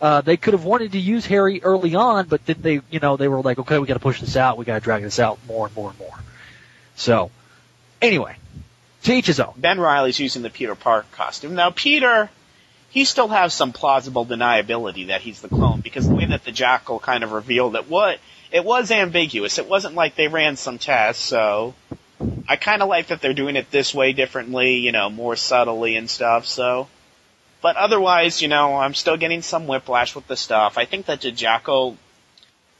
Uh, they could have wanted to use Harry early on, but then they, you know, they were like, okay, we gotta push this out, we gotta drag this out more and more and more. So, anyway, to each his own. Ben Reilly's using the Peter Parker costume. Now, Peter, he still has some plausible deniability that he's the clone because the way that the Jackal kind of revealed it, what it was ambiguous. It wasn't like they ran some tests, so I kind of like that they're doing it this way differently, you know, more subtly and stuff. So, but otherwise, you know, I'm still getting some whiplash with the stuff. I think that the Jackal.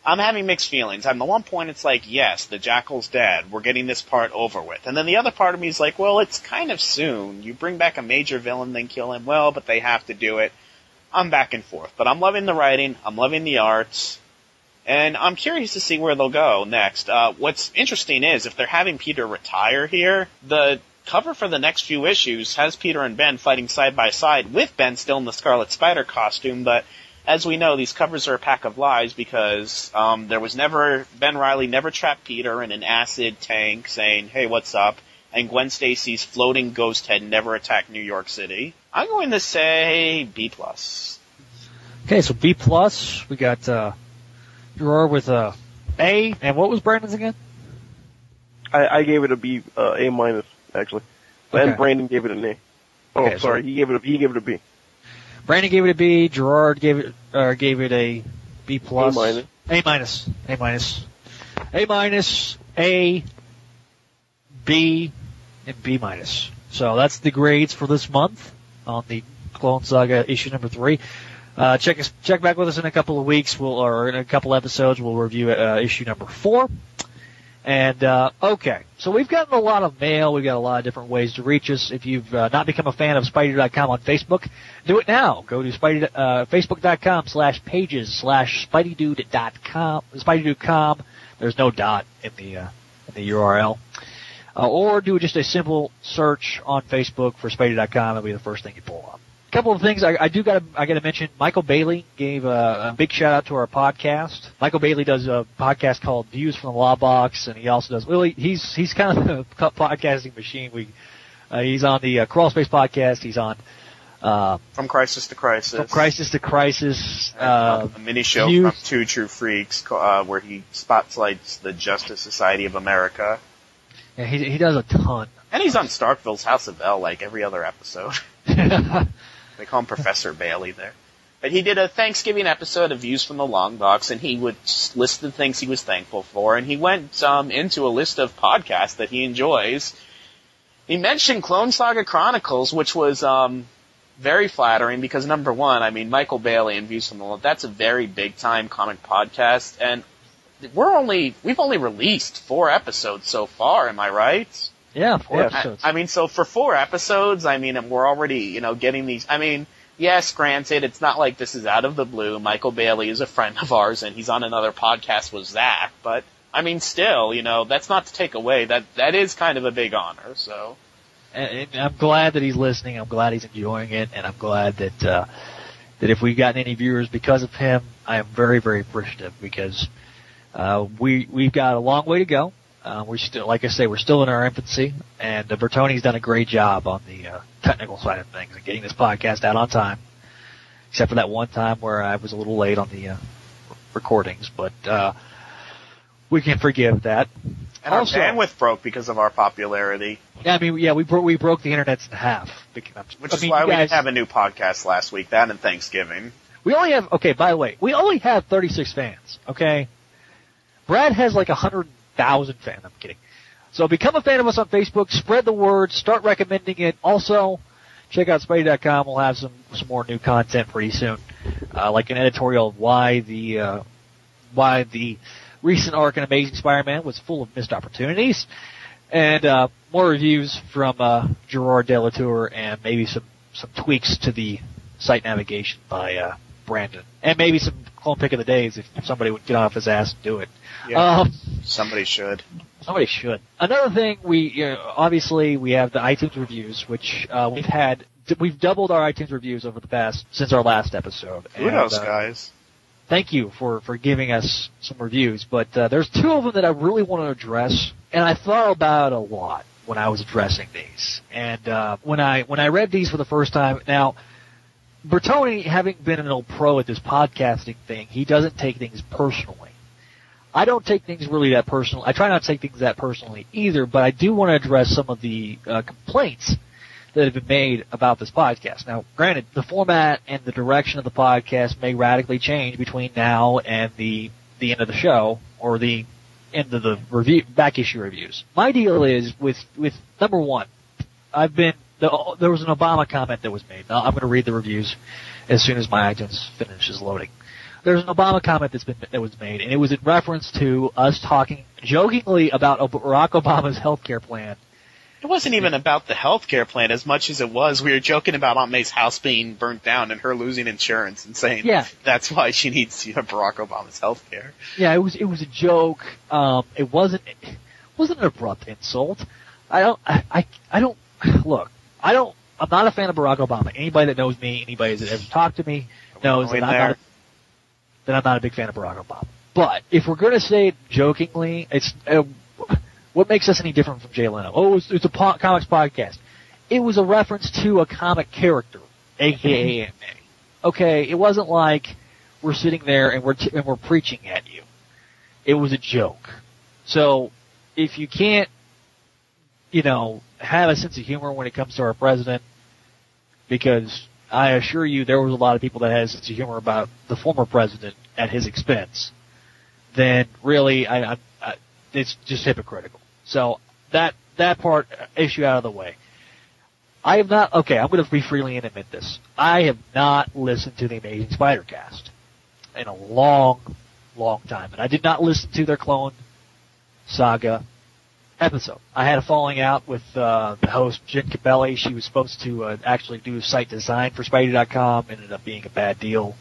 I'm having mixed feelings. On the one point, it's like, yes, the Jackal's dead. We're getting this part over with. And then the other part of me is like, well, it's kind of soon. You bring back a major villain, then kill him. Well, but they have to do it. I'm back and forth. But I'm loving the writing. I'm loving the arts. And I'm curious to see where they'll go next. Uh, what's interesting is if they're having Peter retire here, the cover for the next few issues has Peter and Ben fighting side by side with Ben still in the Scarlet Spider costume, but as we know, these covers are a pack of lies because um, there was never Ben Reilly never trapped Peter in an acid tank saying, "Hey, what's up?" and Gwen Stacy's floating ghost head never attacked New York City. I'm going to say B plus. Okay, so B plus, we got, uh, Gerard with, uh, A, and what was Brandon's again? I, I gave it a B, uh, A minus actually, Okay. and Brandon gave it an A. Oh, Okay, so- sorry, he gave it a he gave it a B. Brandon gave it a B, Gerard gave it, uh, gave it a B plus. A minus. A minus. A minus. A minus, A, B, and B minus. So that's the grades for this month on the Clone Saga issue number three. Uh, check us, check back with us in a couple of weeks. We'll, or in a couple episodes, we'll review, uh, issue number four. And, uh, okay. So we've gotten a lot of mail. We've got a lot of different ways to reach us. If you've uh, not become a fan of Spidey.com on Facebook, do it now. Go to Spidey, uh, Facebook.com slash pages slash SpideyDude.com, SpideyDude.com. There's no dot in the, uh, in the URL. Uh, or do just a simple search on Facebook for Spidey.com. It'll be the first thing you pull up. A couple of things I, I do got to I got to mention. Michael Bailey gave a, a big shout out to our podcast. Michael Bailey does a podcast called Views from the Long Box, and he also does. Well, he, he's he's kind of <laughs> a podcasting machine. We uh, he's on the uh, Crawl Space podcast. He's on uh, From Crisis to Crisis. From Crisis to Crisis. Uh, a mini show from Two True Freaks, uh, where he spotlights the Justice Society of America. yeah, he he does a ton. And he's on Starkville's House of L like every other episode. <laughs> <laughs> They call him Professor Bailey there. But he did a Thanksgiving episode of Views from the Long Box, and he would list the things he was thankful for, and he went um, into a list of podcasts that he enjoys. He mentioned Clone Saga Chronicles, which was um, very flattering because number one, I mean Michael Bailey and Views from the Long that's a very big time comic podcast, and we're only we've only released four episodes so far. Am I right? Yeah, four Yeah. episodes. I, I mean, so for four episodes, I mean, we're already, you know, getting these. I mean, yes, granted, it's not like this is out of the blue. Michael Bailey is a friend of ours, and he's on another podcast with Zach. But I mean, still, you know, that's not to take away that that is kind of a big honor. So and, and I'm glad that he's listening. I'm glad he's enjoying it, and I'm glad that uh, that if we've gotten any viewers because of him, I am very very appreciative because uh, we we've got a long way to go. Uh, we're still, like I say, we're still in our infancy, and uh, Bertone's done a great job on the uh, technical side of things and getting this podcast out on time. Except for that one time where I was a little late on the uh, recordings, but uh, we can forgive that. and our Also- bandwidth broke because of our popularity, Yeah, I mean, yeah, we bro- we broke the internet in half. Because, which I is mean, why you we didn't have a new podcast last week. That and Thanksgiving. We only have okay. By the way, we only have 36 fans. Okay, Brad has like a hundred thousand fans. I'm kidding. So become a fan of us on Facebook. Spread the word. Start recommending it. Also, check out Spidey.com. We'll have some some more new content pretty soon, uh, like an editorial of why the uh, why the recent arc in Amazing Spider-Man was full of missed opportunities, and uh, more reviews from uh, Gerard Delatour and maybe some some tweaks to the site navigation by uh, Brandon, and maybe some clone pick of the days if somebody would get off his ass and do it. Yeah. Um, Somebody should. Somebody should. Another thing, we you know, obviously we have the iTunes reviews, which uh, we've had. We've doubled our iTunes reviews over the past since our last episode. Kudos, And, uh, guys. Thank you for for giving us some reviews, but uh, there's two of them that I really want to address, and I thought about it a lot when I was addressing these. And uh, when I when I read these for the first time, now Bertone, having been an old pro at this podcasting thing, he doesn't take things personally. I don't take things really that personal. I try not to take things that personally either, but I do want to address some of the uh, complaints that have been made about this podcast. Now, granted, the format and the direction of the podcast may radically change between now and the the end of the show or the end of the review back issue reviews. My deal is with with number one. I've been the, there was an Obama comment that was made. Now, I'm going to read the reviews as soon as my iTunes finishes loading. There's an Obama comment that's been that was made, and it was in reference to us talking jokingly about Barack Obama's health care plan It wasn't even about the healthcare plan as much as it was we were joking about Aunt May's house being burnt down and her losing insurance and saying Yeah. that's why she needs you know, Barack Obama's healthcare. Yeah, it was it was a joke. Um, it wasn't it wasn't an abrupt insult. I don't I, I I don't look. I don't. I'm not a fan of Barack Obama. Anybody that knows me, anybody that ever talked to me, knows that I'm not a, that I'm not a big fan of Barack Obama. But if we're going to say it jokingly, it's uh, what makes us any different from Jay Leno? Oh, it's, it's a po- comics podcast. It was a reference to a comic character, aka Aunt May. Okay, it wasn't like we're sitting there and we're t- and we're preaching at you. It was a joke. So if you can't, you know, have a sense of humor when it comes to our president, because I assure you there was a lot of people that had a sense of humor about the former president at his expense, then really I, I, I it's just hypocritical. So that that part uh, issue out of the way. I have not. Okay, I'm going to be freely and admit this. I have not listened to the Amazing Spider Cast in a long, long time, and I did not listen to their Clone Saga episode. I had a falling out with uh, the host Jen Capelli. She was supposed to uh, actually do site design for Spidey.com. Ended up being a bad deal.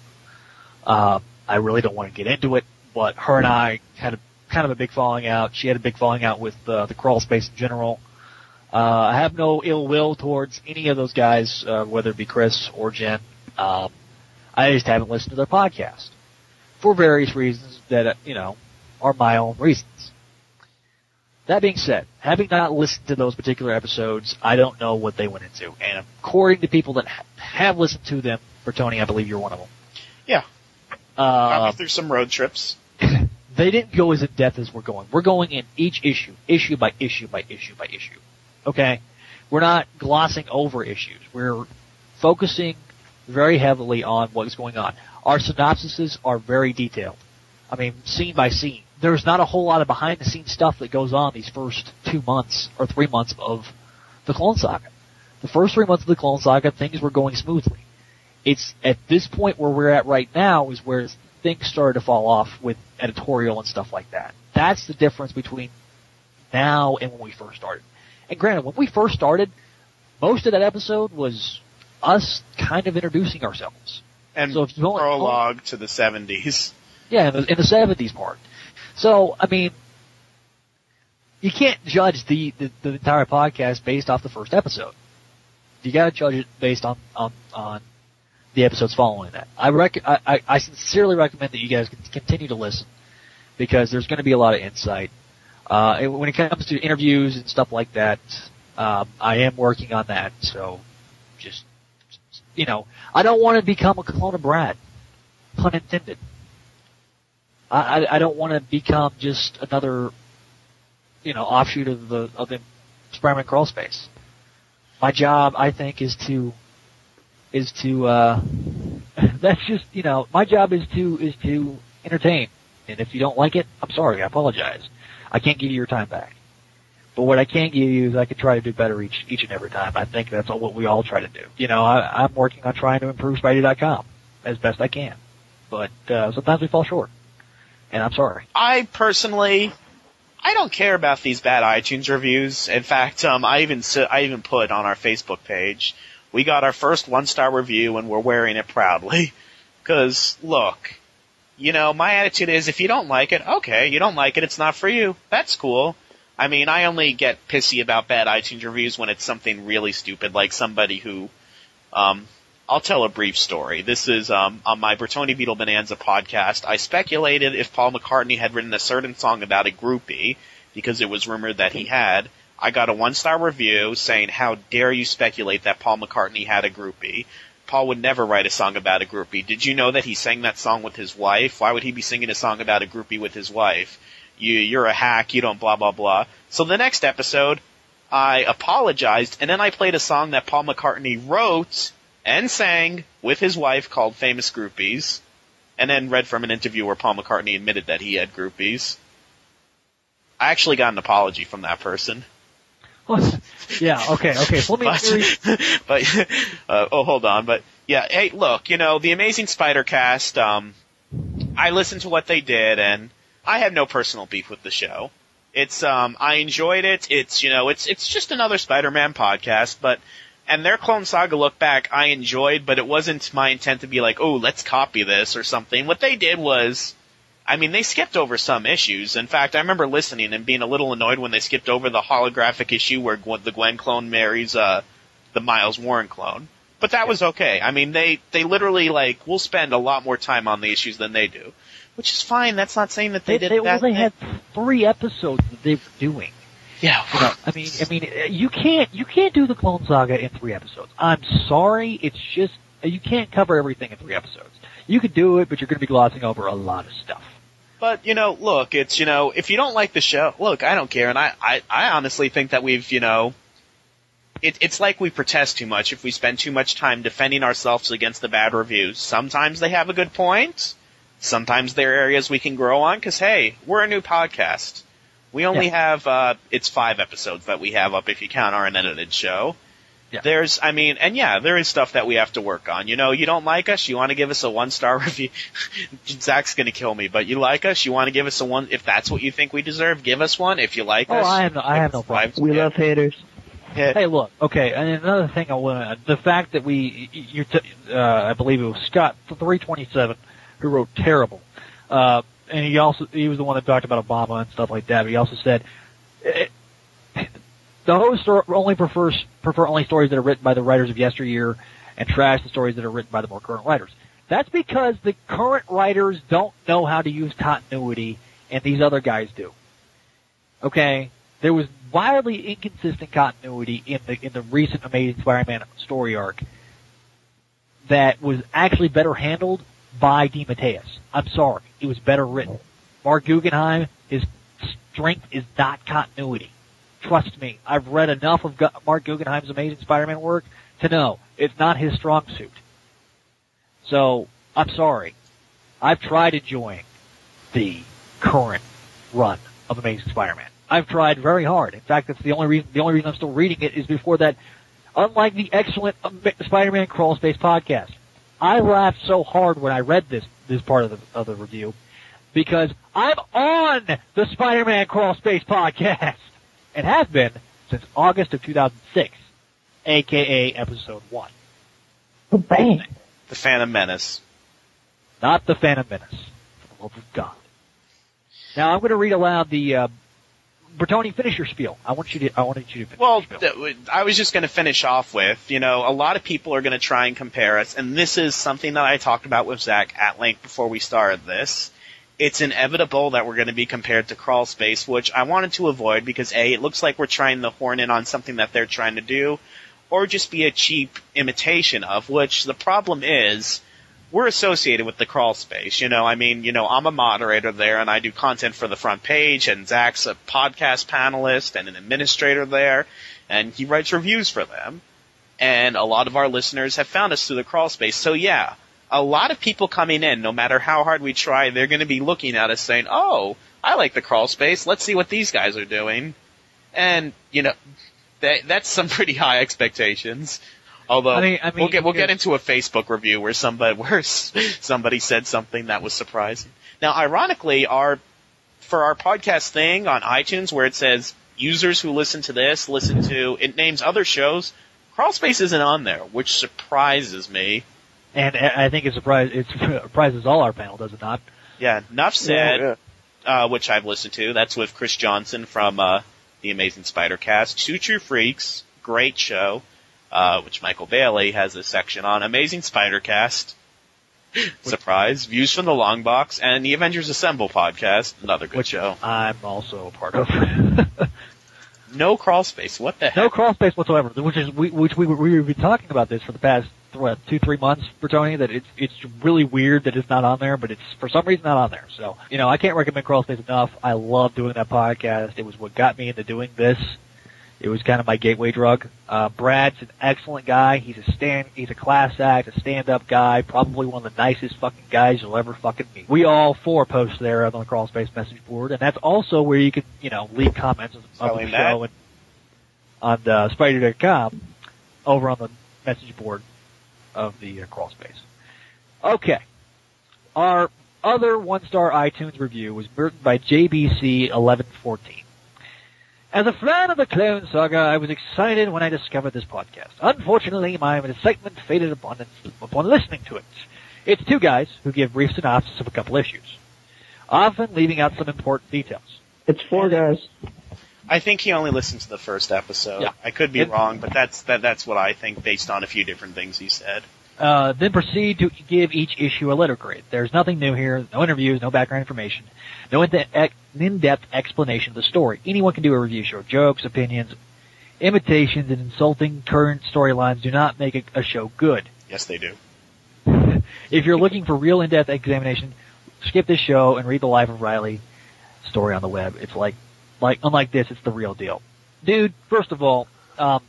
Uh, I really don't want to get into it, but her and I had a kind of a big falling out. She had a big falling out with uh, the crawl space in general. Uh, I have no ill will towards any of those guys, uh, whether it be Chris or Jen. Um, I just haven't listened to their podcast for various reasons that uh, you know are my own reasons. That being said, having not listened to those particular episodes, I don't know what they went into. And according to people that ha- have listened to them, Bertone, I believe you're one of them. Yeah. Uh, through some road trips. <laughs> they didn't go as in depth as we're going. We're going in each issue, issue by issue by issue by issue. Okay? We're not glossing over issues. We're focusing very heavily on what is going on. Our synopsises are very detailed. I mean, scene by scene. There's not a whole lot of behind the scenes stuff that goes on these first two months or three months of the Clone Saga. The first three months of the Clone Saga, things were going smoothly. It's at this point where we're at right now is where things started to fall off with editorial and stuff like that. That's the difference between now and when we first started. And granted, when we first started, most of that episode was us kind of introducing ourselves. And So if you prologue to the 70s. Yeah, in the, in the 70s part. So, I mean, you can't judge the, the, the entire podcast based off the first episode. You gotta judge it based on, on, on the episodes following that. I rec- I, I, sincerely recommend that you guys continue to listen because there's gonna be a lot of insight. Uh, when it comes to interviews and stuff like that, um, I am working on that, so just, you know, I don't want to become a clone of Brad. Pun intended. I, I, don't want to become just another, you know, offshoot of the of the Spider-Man crawl space. My job, I think, is to is to uh, <laughs> that's just you know my job is to is to entertain. And if you don't like it, I'm sorry. I apologize. I can't give you your time back. But what I can give you is I can try to do better each each and every time. I think that's all what we all try to do. You know, I, I'm working on trying to improve Spidey.com as best I can, but uh, sometimes we fall short, and I'm sorry. I personally, I don't care about these bad iTunes reviews. In fact, um, I even I even put on our Facebook page, we got our first one star review and we're wearing it proudly. <laughs> Cause look, you know, my attitude is if you don't like it, okay, you don't like it, it's not for you. That's cool. I mean, I only get pissy about bad iTunes reviews when it's something really stupid, like somebody who, um, I'll tell a brief story. This is um, on my Bertone Beetle Bonanza podcast. I speculated if Paul McCartney had written a certain song about a groupie because it was rumored that he had. I got a one star review saying, "How dare you speculate that Paul McCartney had a groupie?" Paul would never write a song about a groupie. Did you know that he sang that song with his wife? Why would he be singing a song about a groupie with his wife? You, you're a hack. You don't blah blah blah. So the next episode, I apologized and then I played a song that Paul McCartney wrote and sang with his wife called Famous Groupies, and then read from an interview where Paul McCartney admitted that he had groupies. I actually got an apology from that person. yeah, okay, okay. So let me but, <laughs> but uh, oh, hold on. But yeah, hey, look, you know, the Amazing Spider Cast. Um, I listened to what they did, and I have no personal beef with the show. It's um, I enjoyed it. It's you know, it's it's just another Spider-Man podcast, but and their Clone Saga look back, I enjoyed, but it wasn't my intent to be like, oh, let's copy this or something. What they did was. I mean, they skipped over some issues. In fact, I remember listening and being a little annoyed when they skipped over the holographic issue where Gwen, the Gwen clone marries uh, the Miles Warren clone. But that was okay. I mean, they they literally like will spend a lot more time on the issues than they do, which is fine. That's not saying that they, They, did they, well, they had three episodes that they were doing. Yeah, know, I mean, I mean, uh, you can't you can't do the Clone Saga in three episodes. I'm sorry, it's just uh, you can't cover everything in three episodes. You could do it, but you're going to be glossing over a lot of stuff. But you know, look, it's you know, if you don't like the show, look, I don't care, and I I, I honestly think that we've you know. It, it's like we protest too much if we spend too much time defending ourselves against the bad reviews. Sometimes they have a good point. Sometimes there are areas we can grow on because hey, we're a new podcast. We only have uh, it's five episodes that we have up if you count our unedited show. Yeah. There's, I mean, and yeah, there is stuff that we have to work on. You know, you don't like us, you want to give us a one star <laughs> review. Zach's gonna kill me, but you like us, you want to give us a one. If that's what you think we deserve, give us one. If you like Oh, us, I have no, I have no problem. We Yeah. love haters. Yeah. Hey, look, okay, and another thing I want the fact that we, you, t- uh, I believe it was Scott 327 who wrote terrible, uh, and he also, he was the one that talked about Obama and stuff like that, but he also said, eh, the hosts only prefers prefer only stories that are written by the writers of yesteryear, and trash the stories that are written by the more current writers. That's because the current writers don't know how to use continuity, and these other guys do. Okay, there was wildly inconsistent continuity in the in the recent Amazing Spider-Man story arc that was actually better handled by DeMatteis. I'm sorry, it was better written. Marc Guggenheim, his strength is not continuity. Trust me, I've read enough of Marc Guggenheim's Amazing Spider-Man work to know it's not his strong suit. So, I'm sorry. I've tried enjoying the current run of Amazing Spider-Man. I've tried very hard. In fact, that's the only reason, the only reason I'm still reading it is before that, unlike the excellent Spider-Man Crawl Space podcast, I laughed so hard when I read this, this part of the, of the review because I'm on the Spider-Man Crawl Space podcast and have been since August of 2006, aka episode 1. Oh, bang. The Phantom Menace. Not the Phantom Menace. For the love of God. Now I'm going to read aloud the, uh, Bertone, finish your spiel. I want you to, I wanted you to finish Well, your spiel. th- I was just going to finish off with, you know, a lot of people are going to try and compare us, and this is something that I talked about with Zach at length before we started this. It's inevitable that we're going to be compared to Crawl Space, which I wanted to avoid because A, it looks like we're trying to horn in on something that they're trying to do, or just be a cheap imitation of, which the problem is, we're associated with the crawl space. You know, I mean, you know, I'm a moderator there and I do content for the front page and Zach's a podcast panelist and an administrator there and he writes reviews for them. And a lot of our listeners have found us through the crawl space. So yeah, a lot of people coming in, no matter how hard we try, they're going to be looking at us saying, oh, I like the crawl space. Let's see what these guys are doing. And, you know, that, that's some <laughs> pretty high expectations. Although I mean- I we'll get we'll get into a Facebook review where somebody <laughs> where somebody said something that was surprising. Now, ironically, our for our podcast thing on iTunes where it says users who listen to this listen to it names other shows. Crawlspace isn't on there, which surprises me. And I I think it surprise, it surprises all our panel, does it not? Yeah, enough said. Yeah, uh, which I've listened to. That's with Chris Johnson from uh, the Amazing Spider Cast. Two True Freaks, great show. Uh, which Michael Bailey has a section on. Amazing Spider Cast. <laughs> Surprise. Views from the Long Box and the Avengers Assemble podcast. Another good show. I'm also a part of. <laughs> No crawl space. What the heck? no crawl space whatsoever, which is we, which we we were talking about this for the past what two three months, Bertone. That it's it's really weird that it's not on there, but it's for some reason not on there. So you know I can't recommend crawl space enough. I love doing that podcast. It was what got me into doing this. It was kind of my gateway drug. Uh, Brad's an excellent guy. He's a stand, he's a class act, a stand-up guy, probably one of the nicest fucking guys you'll ever fucking meet. We all four post there on the Crawl Space message board, and that's also where you can, you know, leave comments of, of the Spelling show and on the Spidey.com over on the message board of the uh, Crawl Space. Okay. Our other one-star iTunes review was written by JBC1114. As a fan of the Clone Saga, I was excited when I discovered this podcast. Unfortunately, my excitement faded upon, upon listening to it. It's two guys who give brief synopsis of a couple issues, often leaving out some important details. It's four guys. I think he only listened to the first episode. Yeah. I could be It- wrong, but that's that, that's what I think based on a few different things he said. Uh, then proceed to give each issue a letter grade. There's nothing new here, no interviews, no background information, no in-depth explanation of the story. Anyone can do a review show. Jokes, opinions, imitations, and insulting current storylines do not make a, a show good. Yes, they do. <laughs> If you're looking for real in-depth examination, skip this show and read the Life of Reilly story on the web. It's like, like, unlike this, it's the real deal. Dude, first of all, um,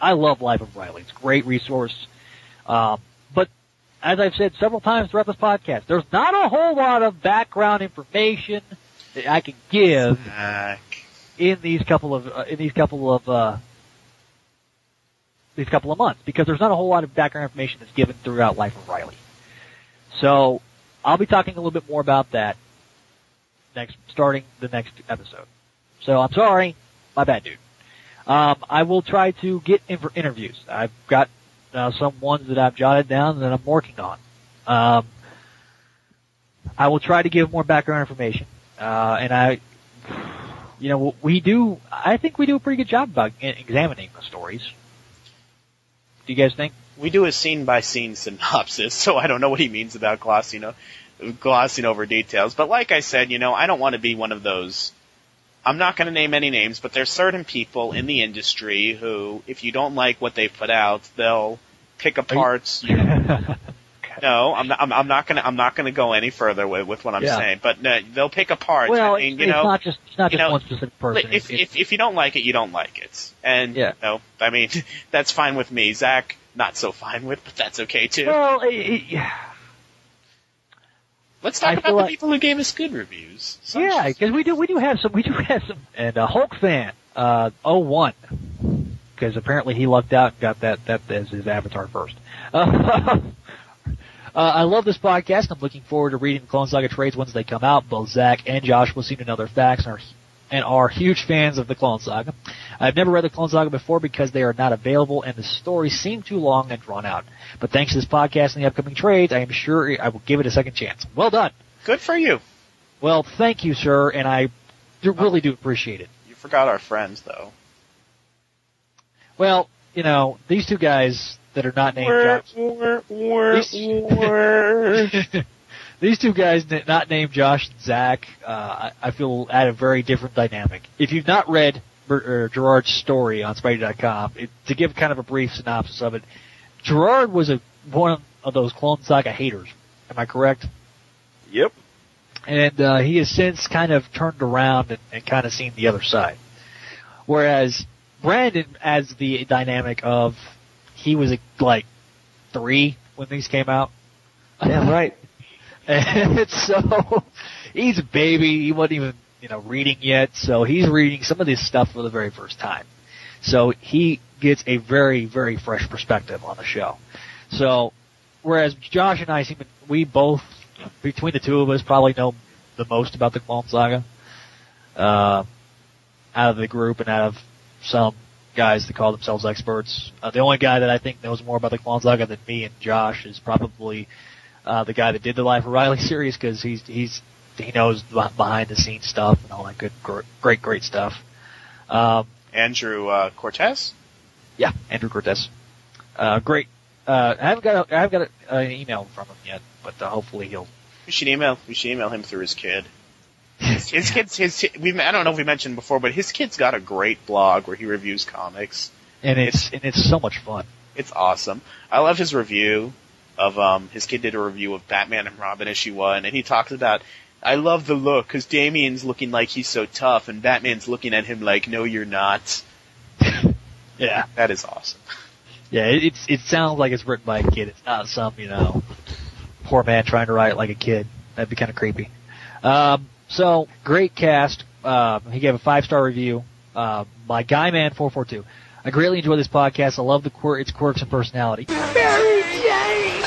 I love Life of Reilly. It's a great resource. Um, but as I've said several times throughout this podcast, there's not a whole lot of background information that I can give in these couple of uh, in these couple of uh, these couple of months because there's not a whole lot of background information that's given throughout Life of Reilly. So I'll be talking a little bit more about that next starting the next episode. So I'm sorry, my bad, dude. Um, I will try to get in for interviews. I've got uh, some ones that I've jotted down that I'm working on. Um, I will try to give more background information, uh, and I you know, we do, I think we do a pretty good job about examining the stories. Do you guys think? We do a scene by scene synopsis, so I don't know what he means about glossing, o- glossing over details. But like I said, you know, I don't want to be one of those. I'm not going to name any names, but there's certain people in the industry who, if you don't like what they put out, they'll pick apart. <laughs> no, I'm not. I'm, I'm not going to. I'm not to go any further with, with what I'm Yeah. saying. But no, they'll pick apart. well, I mean, it's, you know, it's not just, it's not just know, one specific person. if, It's- if if you don't like it, you don't like it, and Yeah. you know, I mean, <laughs> that's fine with me. Zach, not so fine with, but that's okay too. well, it, it, Let's talk I about the like- people who gave us good reviews. Yeah, because we do we do have some we do have some and a Hulk fan uh 01 because apparently he lucked out and got that that as his avatar first. Uh, <laughs> uh, I love this podcast. I'm looking forward to reading the Clone Saga trades once they come out. Both Zach and Josh will seem to know their facts and are and are huge fans of the Clone Saga. I've never read the Clone Saga before because they are not available and the stories seem too long and drawn out. But thanks to this podcast and the upcoming trades, I am sure I will give it a second chance. Well done. Good for you. Well, thank you, sir, and I do, really do appreciate it. You forgot our friends though. Well, you know, these two guys that are not named Josh, wah, wah, wah. these <laughs> two guys not named Josh and Zach, uh, I, I feel add a very different dynamic. If you've not read Ber- uh, Gerard's story on Spidey.com, it, to give kind of a brief synopsis of it, Gerard was a one of those Clone Saga haters. Am I correct? Yep. and uh, he has since kind of turned around and, and kind of seen the other side. Whereas Brandon as the dynamic of he was like three when these came out. Damn right. <laughs> And so he's a baby. He wasn't even you know reading yet, so he's reading some of this stuff for the very first time. So he gets a very very fresh perspective on the show. So whereas Josh and I seem we both between the two of us probably know the most about the Clone Saga. Uh, out of the group and out of some guys that call themselves experts. Uh, the only guy that I think knows more about the Clone Saga than me and Josh is probably uh, the guy that did the Life of Reilly <laughs> series because he's he's he knows the behind the scenes stuff and all that good gr- great great stuff. Um, Andrew uh, Cortez. yeah, Andrew Cortez. Uh, great. Uh, I haven't got a, I haven't got a, an email from him yet, but uh, hopefully he'll. We should email. We should email him through his kid. His, <laughs> his kid's his. We I don't know if we mentioned before, but his kid's got a great blog where he reviews comics. And it's and it's so much fun. It's awesome. I love his review of um his kid did a review of Batman and Robin issue one, and he talks about. I love the look because Damian's looking like he's so tough, and Batman's looking at him like, "No, you're not." <laughs> Yeah. That is awesome. Yeah, it, it's it sounds like it's written by a kid. It's not some you know poor man trying to write like a kid. That'd be kind of creepy. Um, so great cast. Um, he gave a five star review. Uh, my guy man four four two. I greatly enjoy this podcast. I love the quir- its quirks and personality. Mary Jane.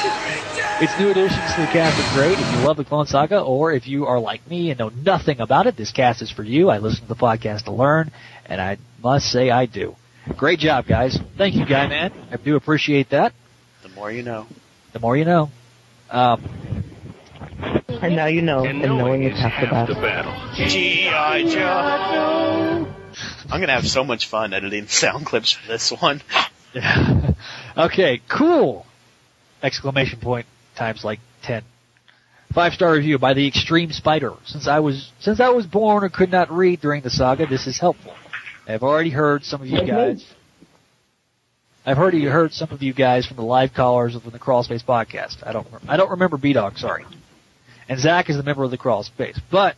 Its new additions to the cast are great. If you love the Clone Saga, or if you are like me and know nothing about it, this cast is for you. I listen to the podcast to learn, and I must say I do. Great job, guys. Thank you, Guy Man. I do appreciate that. The more you know. The more you know. Um, And now you know, and, knowing is half the battle. G.I. Joe. I'm gonna have so much fun editing <laughs> sound clips for this one. <laughs> okay, cool! Exclamation point times like 10. Five star review by the Extreme Spider. Since I was, since I was born or could not read during the saga, this is helpful. I've already heard some of you guys. I've already heard some of you guys from the live callers of the Crawl Space podcast. I don't, I don't remember B Dog, sorry. And Zach is a member of the Crawl Space. But,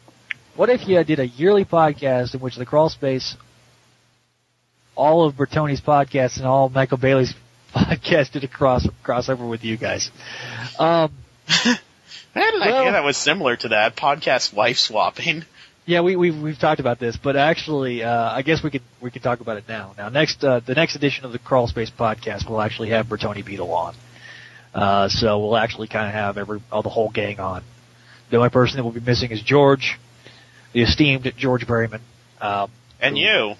what if you did a yearly podcast in which the Crawl Space, all of Bertone's podcasts and all Michael Bailey's <laughs> podcasts did a cross, crossover with you guys? Um, <laughs> I had an Well- idea that was similar to that podcast wife swapping. Yeah, we, we've we've talked about this, but actually, uh, I guess we could we could talk about it now. Now, next uh, the next edition of the Crawl Space podcast will actually have Bertone Beetle on, uh, so we'll actually kind of have every all the whole gang on. The only person that will be missing is George, the esteemed George Berryman. Um, And you.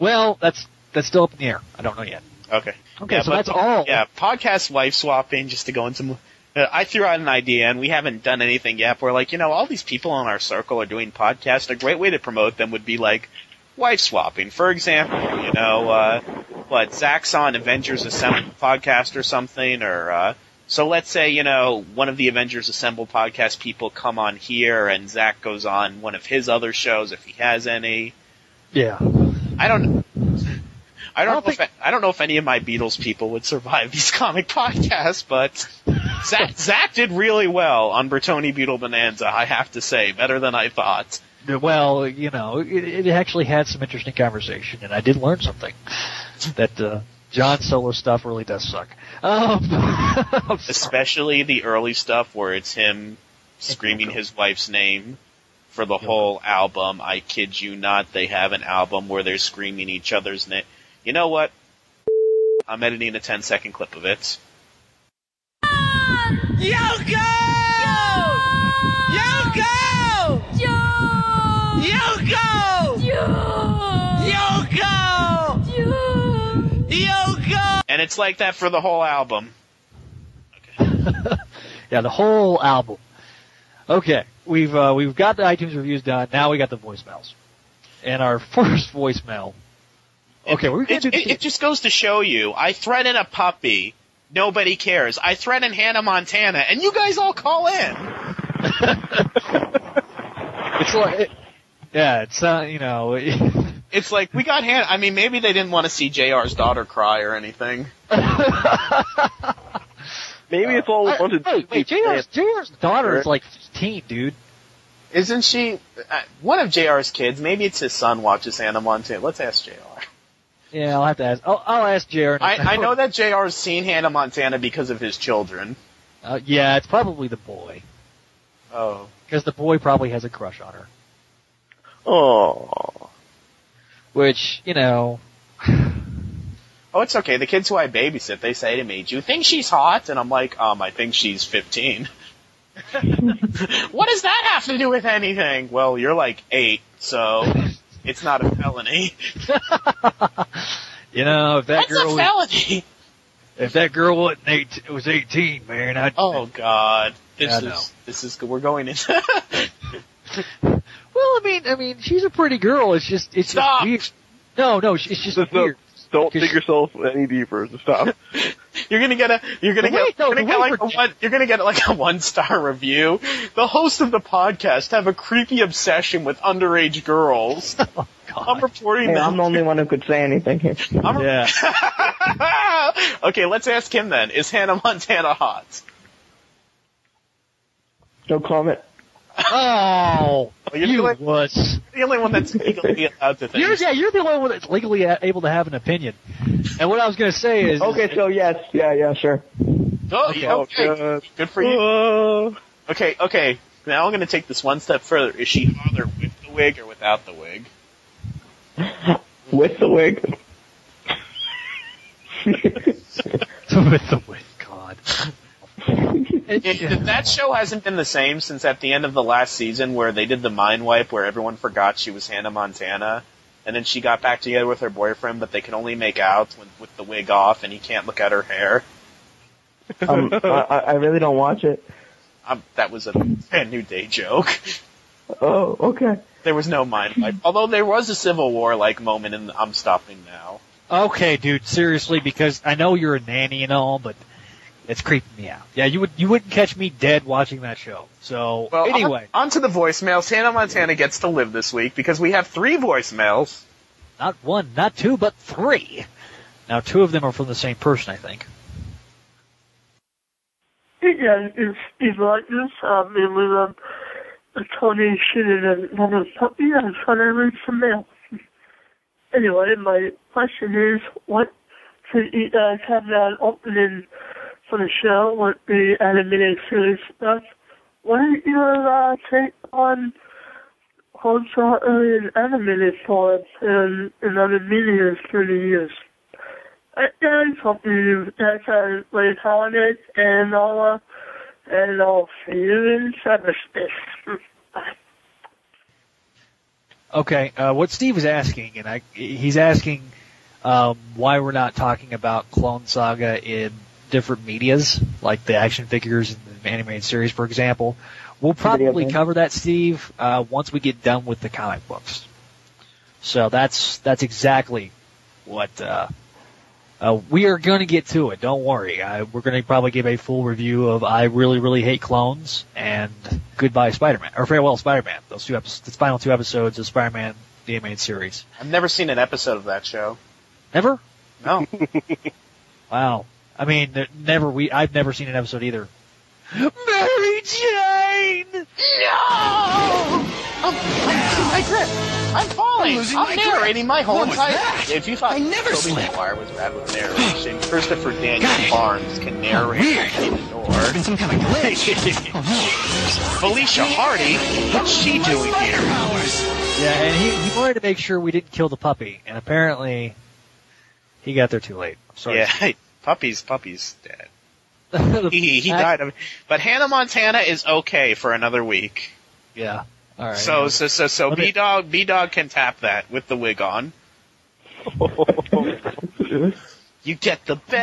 well, that's that's still up in the air. I don't know yet. Okay. Okay, Yeah, so but- that's all. Yeah, podcast wife swapping, just to go into, Uh, I threw out an idea, and we haven't done anything yet. We're like, you know, all these people in our circle are doing podcasts. A great way to promote them would be like wife swapping. For example, you know, uh, what Zach's on Avengers Assemble podcast or something, or uh, so let's say you know one of the Avengers Assemble podcast people come on here, and Zach goes on one of his other shows if he has any. Yeah. I don't. I don't, I don't know if I don't know if any of my Beatles people would survive <laughs> these comic podcasts, but Zach, <laughs> Zach did really well on Bertone Beetle Bonanza. I have to say, better than I thought. Well, you know, it, it actually had some interesting conversation, and I did learn something that uh, John Solo stuff really does suck. Um, <laughs> Especially the early stuff where it's him screaming his wife's name for the whole album. I kid you not, they have an album where they're screaming each other's name. You know what? I'm editing a 10 second clip of it. Yoko! Yoko! Yoko! Yoko! Yoko! And it's like that for the whole album. <laughs> yeah, the whole album. Okay, we've uh, we've got the iTunes reviews done. Now we got the voicemails, and our <laughs> first voicemail. Okay, we're gonna It, do it, it just goes to show you, I threaten a puppy, nobody cares. I threaten Hannah Montana, and you guys all call in. <laughs> It's like, it, yeah, it's uh, you know, <laughs> It's like, we got Hannah, I mean, maybe they didn't want to see JR's daughter cry or anything. <laughs> Maybe it's all a bunch of wait, wait, JR's, JR's daughter is like 15, dude. Isn't she, uh, one of JR's kids, maybe it's his son watches Hannah Montana. Let's ask JR. Yeah, I'll have to ask. I'll, I'll ask JR. I, I know that JR's seen Hannah Montana because of his children. Uh, yeah, it's probably the boy. Oh. Because the boy probably has a crush on her. Oh. Which, you know, <sighs> Oh, it's okay. The kids who I babysit, they say to me, "Do you think she's hot?" And I'm like, "Um, I think she's 15." <laughs> what does that have to do with anything? Well, you're like eight, so it's not a felony. <laughs> you know, if that What's girl a felony? if that girl wasn't eight, was 18, man, I'd, Oh God, this Yeah, is this is we're going into. <laughs> well, I mean, I mean, she's a pretty girl. It's just, it's Stop. just weird. No, no, it's just Just don't, weird. don't dig yourself any deeper. Stop. <laughs> You're gonna get a you're gonna The get, way- no, you're gonna get like a one you're gonna get like a one star review. The host of the podcast have a creepy obsession with underage girls. <laughs> Oh, I'm reporting Hey, that. I'm the only one who could say anything here. I'm Yeah. <laughs> okay, let's ask him then. Is Hannah Montana hot? No comment. Oh, you're you the wuss. The only one that's legally <laughs> allowed to think. You're, yeah, you're the only one that's legally a- able to have an opinion. And what I was going to say is, Okay, so yes, yeah, yeah, sure. Oh, Okay. yeah, okay. God. Good for you. Uh, Okay, okay. Now I'm gonna take this one step further. Is she hotter with the wig or without the wig? <laughs> With the wig. <laughs> with the wig, God. It- It, that show hasn't been the same since at the end of the last season where they did the mind wipe where everyone forgot she was Hannah Montana. And then she got back together with her boyfriend, but they can only make out with, with the wig off and he can't look at her hair. <laughs> Um, I, I I really don't watch it. Um, that was a brand new day joke. Oh, okay. There was no mind wipe. Although there was a Civil War like moment in I'm Stopping Now. okay, dude, seriously, because I know you're a nanny and all, but it's creeping me out. Yeah, you would you wouldn't catch me dead watching that show. So Well, anyway, on, on to the voicemails. Hannah Montana gets to live this week because we have three voicemails. not one, not two, but three. Now, two of them are from the same person, I think. Hey guys, it's Steve Rogers. Um, and with um, a Tony shooting another puppy. I was trying to read some mail. Anyway, my question is, what should you guys have an opening for the show with the animated series stuff? What is your uh, take on Hotel Alien animated for in, in other media through the years? I guys hope you guys have a great holidays and all, uh, and I'll see you in cyberspace. <laughs> Okay, uh, what Steve is asking, and I, he's asking um, why we're not talking about Clone Saga in different medias, like the action figures in the animated series, for example. We'll probably cover that, Steve, uh, once we get done with the comic books. So that's that's exactly what uh, uh, we are going to get to it. Don't worry. Uh, we're going to probably give a full review of I really really hate clones and Goodbye Spider-Man or Farewell Spider-Man. Those two episodes, the final two episodes of Spider-Man the animated series. I've never seen an episode of that show. Never? No. <laughs> Wow. I mean, never. We I've never seen an episode either. Mary Jane. No! I'm, I'm, my grip. I'm falling. I'm losing I'm my narrating grip. my whole What was that? If you thought I never Tobey slipped. Maguire was bad with narration, Christopher Daniel Barnes can narrate Weird. and There's ignore. been some kind of glitch. <laughs> oh Felicia Hardy, what's she no. doing here? powers. Yeah, and he he wanted to make sure we didn't kill the puppy, and apparently he got there too late. I'm sorry. Yeah, puppies, puppies dead. <laughs> He he fact- died of. But Hannah Montana is okay for another week. Yeah. All right. So so so so Let B Dog B Dog can tap that with the wig on. <laughs> You get the There,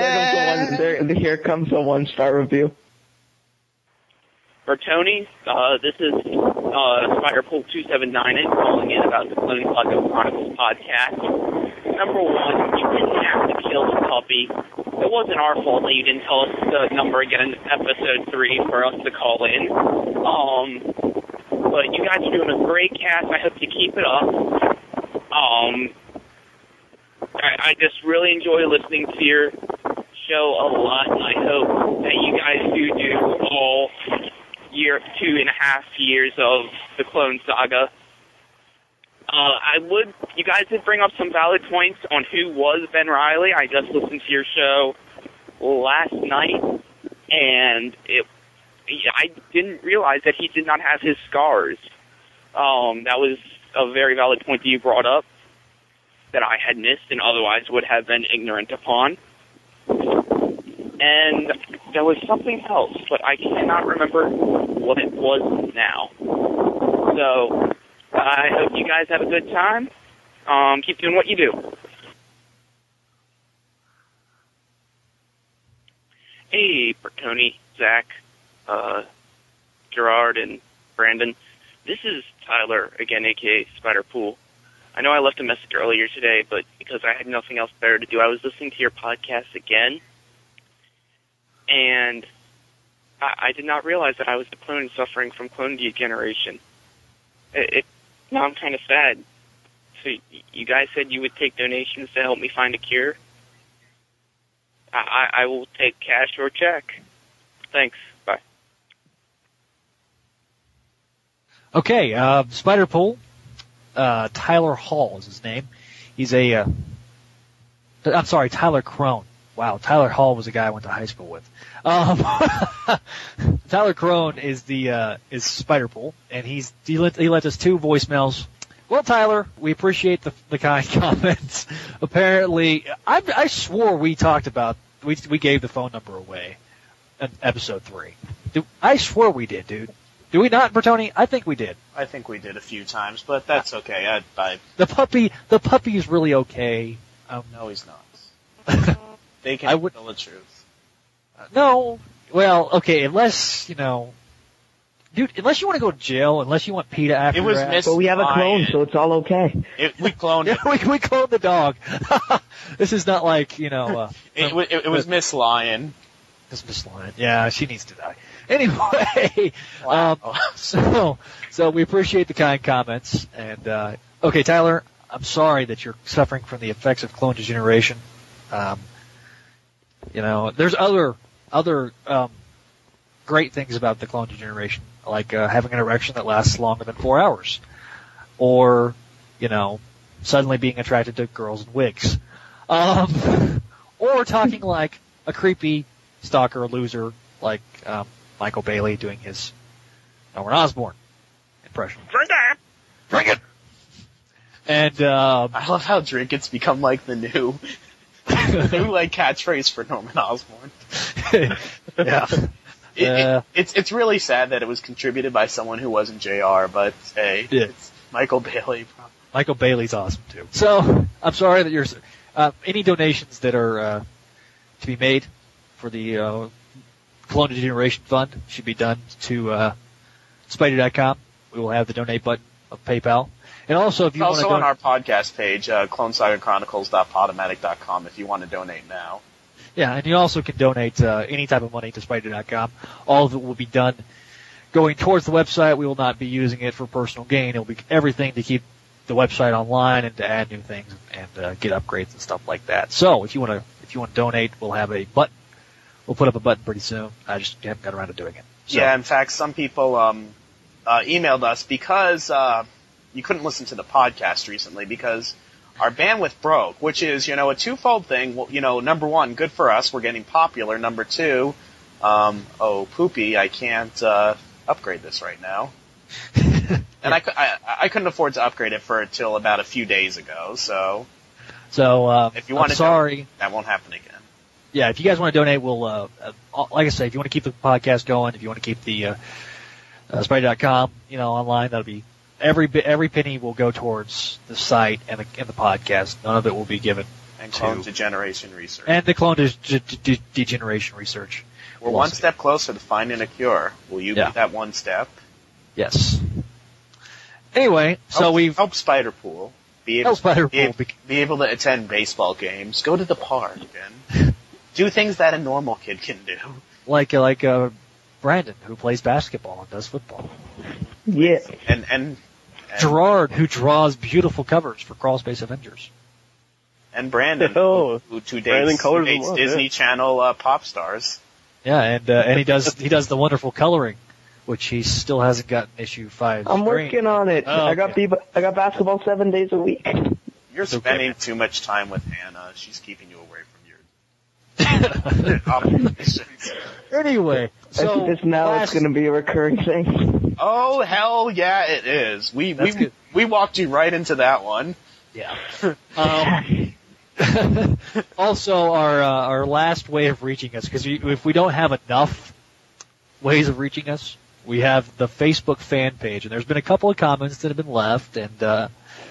best. there, here comes a one star review. For Tony, uh, this is uh, Spiderpool 279 calling in about the Clone Saga Chronicles podcast. Number one, you didn't have to kill the puppy. It wasn't our fault that you didn't tell us the number again in episode 3 for us to call in. Um, but you guys are doing a great cast. I hope you keep it up. Um, I, I just really enjoy listening to your show a lot. I hope that you guys do do all year, two and a half years of the Clone Saga. Uh, I would, you guys did bring up some valid points on who was Ben Reilly. I just listened to your show last night, and it, I didn't realize that he did not have his scars. Um, that was a very valid point that you brought up that I had missed and otherwise would have been ignorant upon. And there was something else, but I cannot remember what it was now. So I hope you guys have a good time. Um, keep doing what you do. Hey, Bertoni, Zach, uh, Gerard, and Brandon. This is Tyler again, aka Spiderpool. I know I left a message earlier today, but because I had nothing else better to do, I was listening to your podcast again, and I, I did not realize that I was the clone suffering from clone degeneration. It, it now I'm kind of sad. So y- you guys said you would take donations to help me find a cure. I, I will take cash or check. Thanks. Bye. Okay, uh, Spiderpool. Uh, Tyler Hall is his name. He's a, uh, I'm sorry, Tyler Crone. Wow, Tyler Hall was a guy I went to high school with. Um, <laughs> Tyler Crone is the, uh, is Spiderpool, and he's, he let, he left us two voicemails. Well, Tyler, we appreciate the, the kind <laughs> comments. Apparently, I, I swore we talked about, we, we gave the phone number away in episode three. Do, I swore we did, dude. Do we not, Bertone? I think we did. I think we did a few times, but that's okay. I, I The puppy, the puppy is really okay. Um, no, he's not. <laughs> They can I would- tell the truth. No, well, okay, unless you know, dude, unless you want to go to jail, unless you want PETA after It was your ass- Miss But we have a clone, Lion. so it's all okay. It, we cloned Yeah, <laughs> it. we we cloned the dog. <laughs> this is not like you know. Uh, <laughs> It, it, it was Miss Lion. This Miss Lion. Yeah, she needs to die. Anyway, um, so so we appreciate the kind comments and uh, okay, Tyler, I'm sorry that you're suffering from the effects of clone degeneration. Um, you know, there's other other um, great things about the clone degeneration, like uh, having an erection that lasts longer than four hours, or you know, suddenly being attracted to girls in wigs, um, <laughs> or talking like a creepy stalker loser like um, Michael Bailey doing his Norman Osborn impression. Drink it! Drink it. And um, I love how drink it's become like the new, <laughs> the new like <laughs> catchphrase for Norman Osborn. <laughs> yeah, It, Uh, it, it's it's really sad that it was contributed by someone who wasn't Jr. But hey, Yeah. it's Michael Bailey. Michael Bailey's awesome too. So I'm sorry that you're. Uh, any donations that are uh, to be made for the uh, Clone Degeneration Fund should be done to uh, Spidey.com. We will have the donate button of PayPal. And also, if you want also to on our podcast page, uh, clonesagachronicles.podomatic.com if you want to donate now. Yeah, and you also can donate uh, any type of money to Spidey.com. All of it will be done going towards the website. We will not be using it for personal gain. It will be everything to keep the website online and to add new things and uh, get upgrades and stuff like that. So if you want to if you want to donate, we'll have a button. We'll put up a button pretty soon. I just haven't got around to doing it. So, Yeah, in fact, some people um, uh, emailed us because uh, you couldn't listen to the podcast recently because our bandwidth broke, which is you know a twofold thing. Well, you know, number one, good for us, we're getting popular. Number two, um, oh poopy, I can't uh, upgrade this right now. <laughs> And I, I, I couldn't afford to upgrade it for until about a few days ago, so So um, if you I'm want to, sorry. that won't happen again. yeah, if you guys want to donate, we'll, uh, uh, like I say, if you want to keep the podcast going, if you want to keep the, uh, uh, Spidey.com, you know, online, that'll be, every bit, every penny will go towards the site and the, and the podcast. None of it will be given And to, clone degeneration research. and the clone de- de- de- degeneration research. We're will one also step closer to finding a cure. Will you Yeah. be that one step? Yes. Anyway, so help, we've, help Spider-Pool be able, Help Spider-Pool be, able- be able to attend baseball games, go to the park, and <laughs> do things that a normal kid can do. like, like, uh, Brandon, who plays basketball and does football. Yeah. And and Gerard, who draws beautiful covers for Crawl Space Avengers. and Brandon, Oh, who, who Brandon dates, who dates Love, Disney yeah. Channel uh, pop stars. Yeah, and uh, and he does he <laughs> does the wonderful coloring, which he still hasn't gotten issue five. I'm straight. working on it. Oh, I got okay. B- I got basketball seven days a week. You're It's spending man. too much time with Hannah. She's keeping you away from your <laughs> <laughs> obligations. Anyway, I so see this now. last, It's going to be a recurring thing. Oh hell yeah, it is. We That's we good. we walked you right into that one. yeah. <laughs> Um, <laughs> also, our uh, our last way of reaching us, because if we don't have enough ways of reaching us, we have the Facebook fan page, and there's been a couple of comments that have been left, and uh,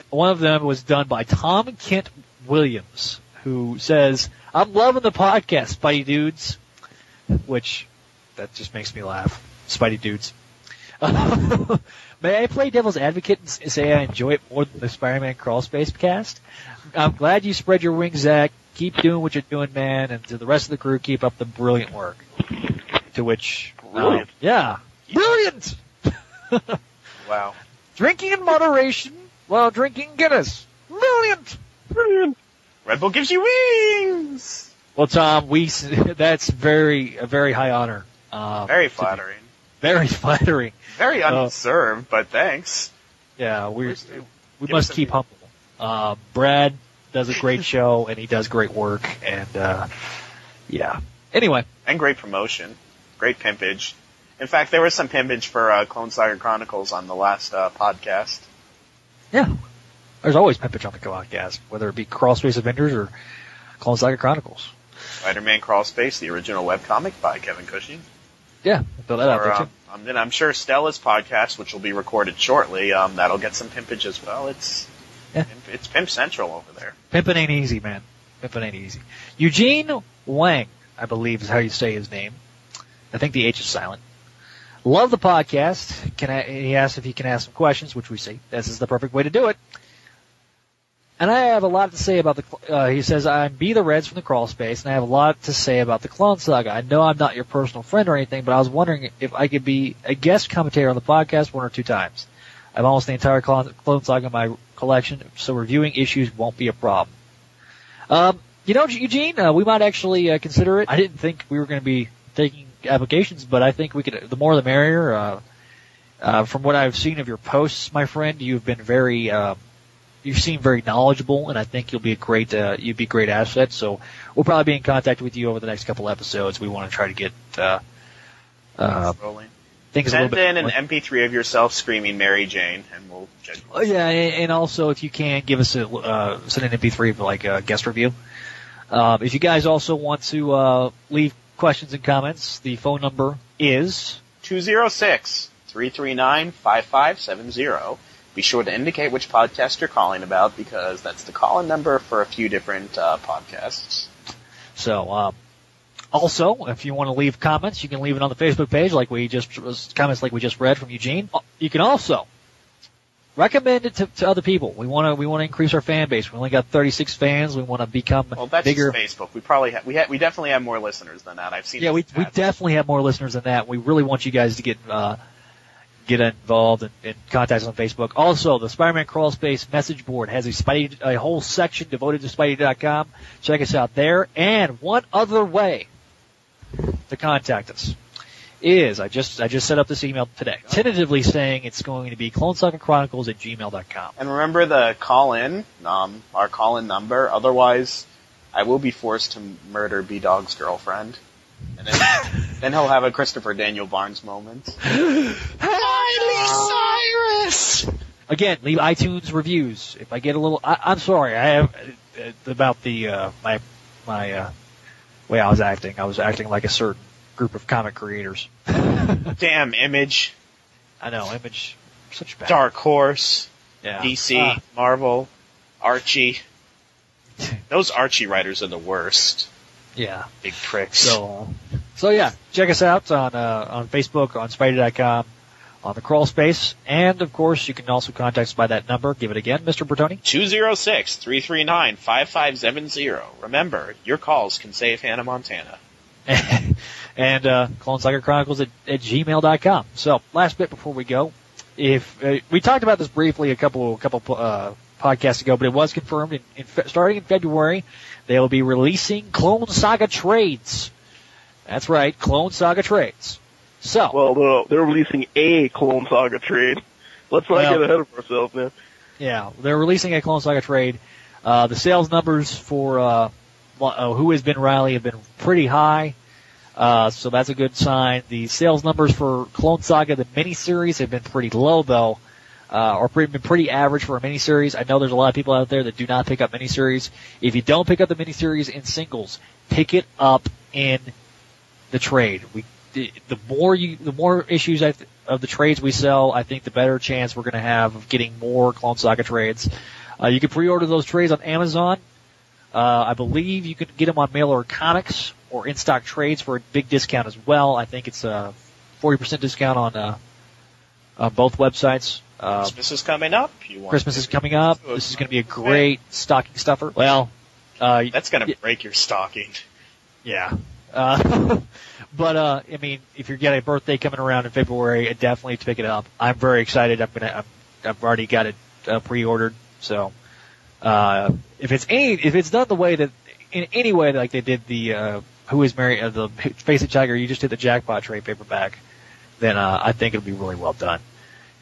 one of them was done by Tom Kent Williams, who says, "I'm loving the podcast, buddy dudes," which that just makes me laugh. Spidey dudes. <laughs> May I play devil's advocate and say I enjoy it more than the Spider-Man crawl space cast? I'm glad you spread your wings, Zach. Keep doing what you're doing, man, and to the rest of the crew, keep up the brilliant work. To which, Brilliant. uh, yeah, brilliant. <laughs> Wow. Drinking in moderation while drinking Guinness. Brilliant. Brilliant. Red Bull gives you wings. Well, Tom, we <laughs> that's very a very high honor. Um, Very flattering. Very <laughs> flattering. Very Uh, undeserved, but thanks. Yeah, we we must keep humble. Uh, Brad does a great show and he does great work and uh, yeah. Anyway, And great promotion. Great pimpage. In fact, there was some pimpage for uh, Clone Saga Chronicles on the last uh, podcast. yeah, there's always pimpage on the podcast, whether it be Crawl Space Avengers or Clone Saga Chronicles. Spider-Man Crawl Space, the original webcomic by Kevin Cushing. Yeah, throw that out Or, there um, too. then I'm sure Stella's podcast, which will be recorded shortly, um, that'll get some pimpage as well. It's Yeah. it's Pimp Central over there. Pimping ain't easy, man. Pimping ain't easy. Eugene Wang, I believe is how you say his name. I think the H is silent. Love the podcast. Can I, he asked if he can ask some questions, which we see. This is the perfect way to do it. And I have a lot to say about the, uh, he says, I'm be the Reds from the crawl space, and I have a lot to say about the Clone Saga. I know I'm not your personal friend or anything, but I was wondering if I could be a guest commentator on the podcast one or two times. I have almost the entire Clone, Saga in my collection, so reviewing issues won't be a problem. Um, you know, Eugene, uh, we might actually uh, consider it. I didn't think we were going to be taking applications, but I think we could. The more, the merrier. Uh, uh, from what I've seen of your posts, my friend, you've been very, uh, you seem very knowledgeable, and I think you'll be a great, uh, you'd be a great asset. So we'll probably be in contact with you over the next couple episodes. We want to try to get uh, uh, Rolling. things a little Send bit. in an MP3 of yourself screaming Mary Jane, and we'll judge you. Oh yeah, and and also if you can give us a uh, send an MP3 for like a guest review. Um, if you guys also want to uh, leave questions and comments, the phone number is 206-339-5570. Be sure to indicate which podcast you're calling about because that's the call-in number for a few different uh, podcasts. so. Um, Also, if you want to leave comments, you can leave it on the Facebook page, like we just comments like we just read from Eugene. You can also recommend it to, to other people. We want to we want to increase our fan base. We only got 36 fans. We want to become Well, that's bigger. Facebook. We probably ha- we ha- we definitely have more listeners than that. I've seen. Yeah, we we definitely have more listeners than that. We really want you guys to get uh, get involved and, and contact us on Facebook. Also, the Spider-Man Crawl Space message board has a Spidey a whole section devoted to Spidey.com. Check us out there. And one other way to contact us is I just I just set up this email today, tentatively saying it's going to be clonesaga at gmail.com. And remember the call in, um, our call in number. Otherwise, I will be forced to murder B Dog's girlfriend, and then, <laughs> then he'll have a Christopher Daniel Barnes moment. Miley Cyrus. Again, leave iTunes reviews. If I get a little, I, I'm sorry. I have uh, about the uh, my my uh, way I was acting. I was acting like a certain group of comic creators. <laughs> Damn image, I know, Image, such bad. Dark Horse, Yeah. DC, Ah. Marvel, Archie. Those Archie writers are the worst. Yeah. Big pricks. So, uh, so yeah, check us out on uh, on Facebook, on Spidey.com, on the Crawl Space, and of course you can also contact us by that number. Give it again, Mr. Bertone. 206-339-5570. Remember, your calls can save Hannah Montana. <laughs> and uh, Chronicles at, at gmail.com. So, last bit before we go, if uh, we talked about this briefly a couple a couple uh, podcasts ago, but it was confirmed in, in fe- starting in February they will be releasing Clone Saga trades. That's right, Clone Saga trades. So, Well, they're releasing a Clone Saga trade. Let's not Well- get ahead of ourselves, man. Yeah, they're releasing a Clone Saga trade. Uh, the sales numbers for uh, uh, Who Has Ben Reilly have been pretty high, uh, so that's a good sign. The sales numbers for Clone Saga, the miniseries, have been pretty low though, uh, or pretty, been pretty average for a miniseries. I know there's a lot of people out there that do not pick up miniseries. If you don't pick up the miniseries in singles, pick it up in the trade. We the, the more you the more issues I th- of the trades we sell, I think the better chance we're going to have of getting more Clone Saga trades. Uh, you can pre-order those trades on Amazon. Uh, I believe you can get them on Mail Order Comics or in stock trades for a big discount as well. I think it's a 40% discount on uh, on both websites. Uh, Christmas is coming up. You want Christmas is coming up. This is going to be a great stocking stuffer. Well, uh, That's gonna break your stocking. yeah. Uh, <laughs> but uh, I mean, if you're getting a birthday coming around in February, uh, definitely to pick it up. I'm very excited. I'm gonna. I'm, I've already got it uh, pre-ordered. So uh, if it's any, if it's done the way that in any way like they did the uh, Who Is Mary, uh, the Face It Tiger, you just hit the jackpot trade paperback, then uh, I think it'll be really well done.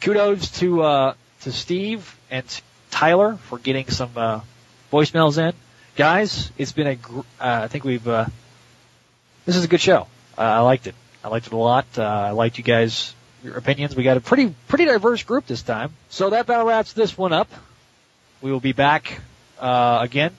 Kudos to uh, to Steve and Tyler for getting some uh, voicemails in. Guys, it's been a. Gr- uh, I think we've. Uh, this is a good show. Uh, I liked it. I liked it a lot. Uh, I liked you guys, your opinions. We got a pretty pretty diverse group this time. So that about wraps this one up. We will be back uh, again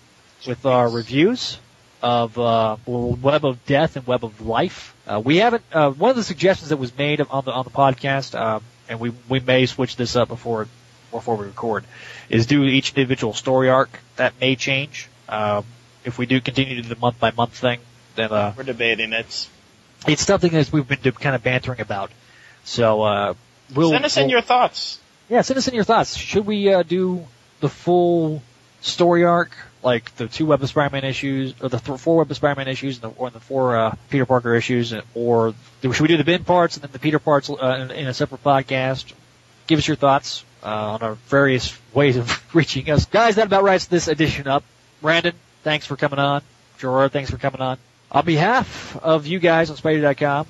with our reviews of uh, Web of Death and Web of Life. Uh, we haven't. Uh, one of the suggestions that was made on the on the podcast, uh, and we we may switch this up before before we record, is do each individual story arc. That may change. Uh, if we do continue to do the month by month thing, then uh, We're debating it. it's something that we've been kind of bantering about. So uh, we'll Send us in we'll- your thoughts. yeah, send us in your thoughts. Should we uh, do the full story arc, like the two Web of Spider-Man issues, or the th- four Web of Spider-Man issues, and the, or the four uh, Peter Parker issues, or should we do the Ben parts and then the Peter parts uh, in, in a separate podcast? Give us your thoughts uh, on our various ways of <laughs> reaching us, guys. That about writes this edition up. Brandon, thanks for coming on. Gerard, thanks for coming on. On behalf of you guys on Spidey.com,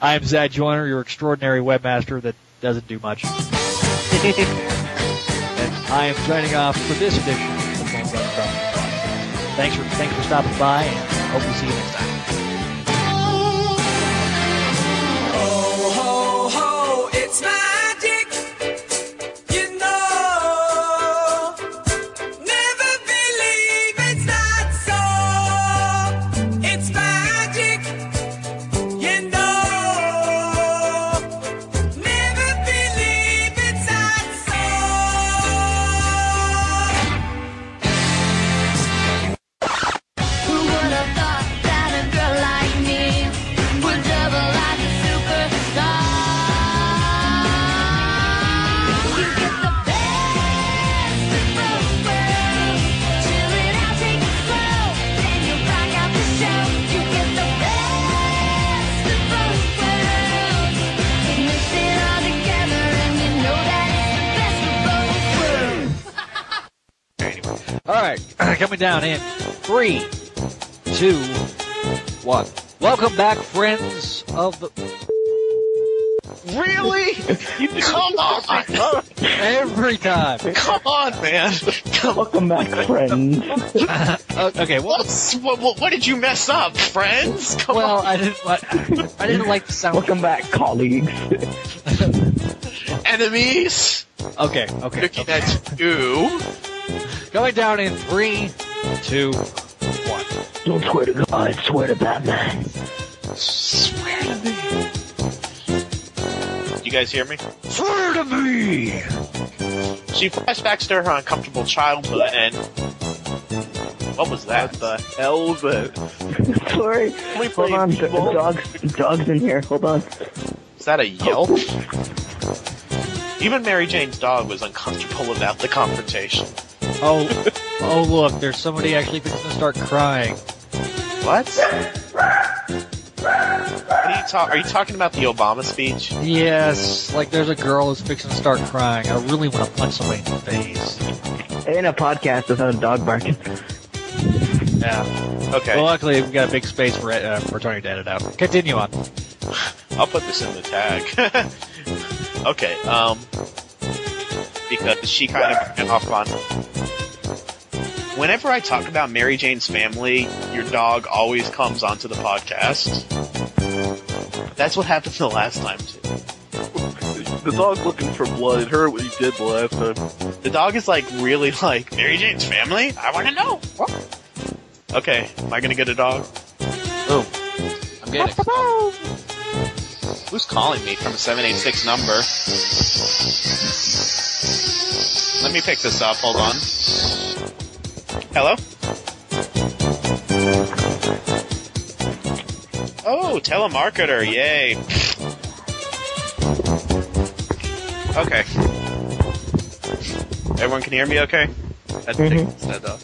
I am Zach Joyner, your extraordinary webmaster that doesn't do much. <laughs> I am signing off for this edition of the Saga Chronicles. Thanks for thanks for stopping by, and hope we see you next time. Down in three, two, one. Welcome back, friends of the. Really? Come on! Every time. Come on, man! Welcome back, friends. Uh, okay, well, What's, what, what, what did you mess up, friends? Come well, on, I didn't. Like, I didn't like the sound. Welcome back, colleagues. enemies! Okay, okay. Looking okay. at you. Going down in three, two, one. Don't swear to God, swear to Batman. Swear to me. You guys hear me? Swear to me! She flashbacks to her uncomfortable childhood and. What was that? What the hell was that? <laughs> Sorry. Somebody Hold on, the, the dog's, the dog's in here. Hold on. Is that a yelp? Even Mary Jane's dog was uncomfortable about the confrontation. Oh, oh look, there's somebody actually fixing to start crying. What? What are you ta- Are you talking about the Obama speech? Yes, like there's a girl who's fixing to start crying. I really want to punch somebody in the face. In a podcast without a dog barking. Yeah. Okay, Well, luckily we've got a big space for uh, for Tony to edit out. Continue on. I'll put this in the tag. <laughs> okay, um, because she kind of went off on. Whenever I talk about Mary Jane's family, your dog always comes onto the podcast. That's what happened the last time too. The dog's looking for blood. It heard what you did the last time. The dog is like really like Mary Jane's family. I want to know. Okay, am I gonna get a dog? Oh, I'm getting. Who's calling me from a 786 number? Let me pick this up, hold on. Hello? Oh, telemarketer, yay. Okay. Everyone can hear me okay? That's Mhm. though.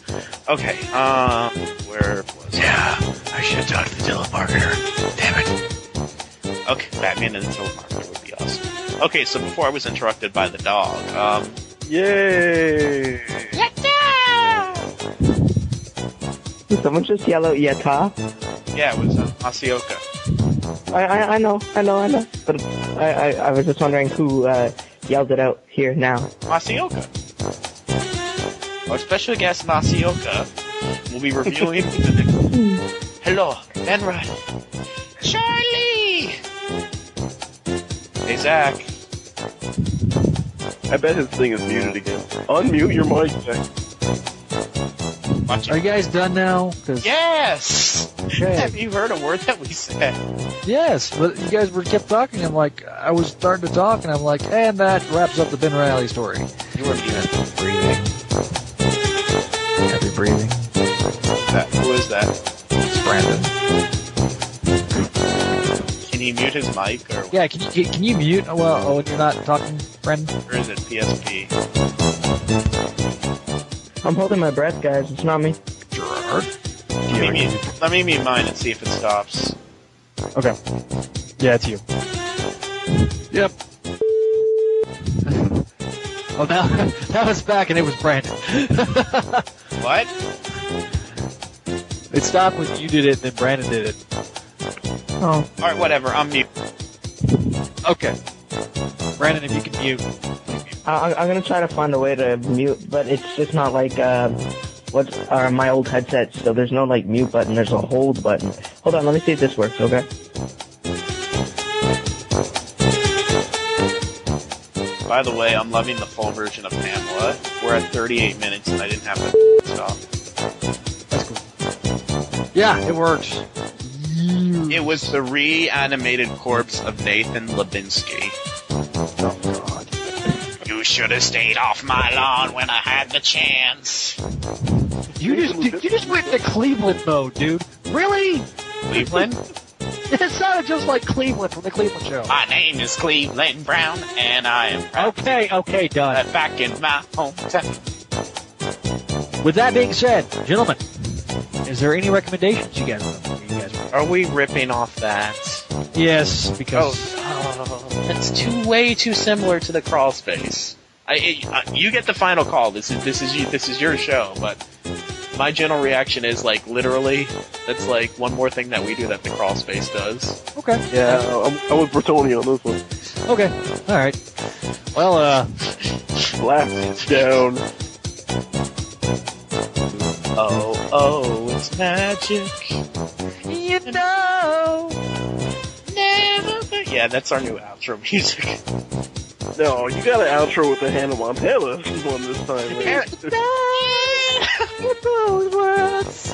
Okay, uh, where was Yeah, I should talk to the telemarketer. Damn it. Okay, Batman and the telemarketer would be awesome. Okay, so before I was interrupted by the dog, um, Yay! Did someone just yell out Yata? yeah, it was uh, Masi Oka. I, I, I know, I know, I know. But I, I, I was just wondering who uh, yelled it out here now. Masi Oka. Our special guest Masioka will be reviewing. <laughs> Hello, Ben Ryan. Charlie. Hey Zach. I bet his thing is muted again. Unmute your mic, Jack. Watch Are you guys done now? 'Cause- Yes. Okay. Have you heard a word that we said? Yes, but you guys were kept talking. I'm like, I was starting to talk, and I'm like, and that wraps up the Ben Reilly story. You were muted. Breathing. Heavy breathing. That, who is that? It's Brandon. Can he mute his mic or, Yeah, can you can, can you mute? Oh, well, oh, you're not talking, Brandon. or is it PSP? I'm holding my breath, guys. It's not me. Gerard. Let me, mute, let me mute mine and see if it stops. Okay. Yeah, it's you. Yep. oh, now <laughs> that was back, and it was Brandon. <laughs> What? it stopped when you did it, and then Brandon did it. Oh, Alright, whatever, I'm mute. Okay. Brandon, if you can mute. I, I'm gonna try to find a way to mute, but it's just not like uh, what are my old headsets. So there's no like mute button. There's a hold button. Hold on, let me see if this works. Okay. By the way, I'm loving the full version of Pamela. We're at 38 minutes and I didn't have to stop. That's cool. Yeah, it works. Mm. It was the reanimated corpse of Nathan Lubensky. Oh God. You should have stayed off my lawn when I had the chance. You just you just went to Cleveland mode, dude. Really? Cleveland? <laughs> It sounded just like Cleveland from the Cleveland show. My name is Cleveland Brown, and I am Okay, okay, done. back in my hometown. With that being said, gentlemen, is there any recommendations you guys want? You guys want? Are we ripping off that? Yes, Oh, because oh, that's too way too similar to the crawl space. I, it, uh, you get the final call. This is this is you. This is your show. But my general reaction is like literally. That's like one more thing that we do that the crawl space does. Okay. Yeah, I'm, I'm with Bertone on this one. Okay. All right. Well, uh, Blast down. Oh, oh, it's magic. You know, never. Yeah, that's our new outro <laughs> music. No, you got an outro with the Hannah Montana one this time. man. Those words.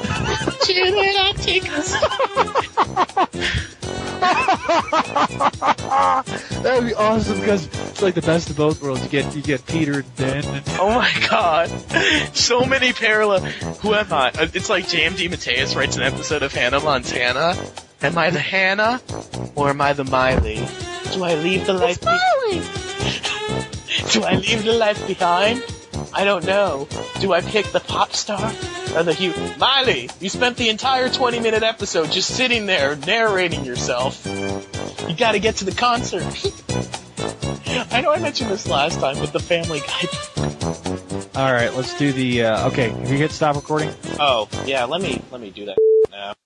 that'd be awesome because it's like the best of both worlds. You get you get Peter and Ben. And, Oh my god. So many parallel. Who am I? Uh, It's like J.M. DeMatteis writes an episode of Hannah Montana. Am I the Hannah? Or am I the Miley? Do I leave the life behind? Do I leave the life behind? I don't know. Do I pick the pop star? Or the Hugh? Miley! You spent the entire 20 minute episode just sitting there narrating yourself. You gotta get to the concert. <laughs> I know I mentioned this last time with the Family Guy all right, let's do the. Uh, okay, have you hit stop recording? Oh, yeah, let me let me do that now.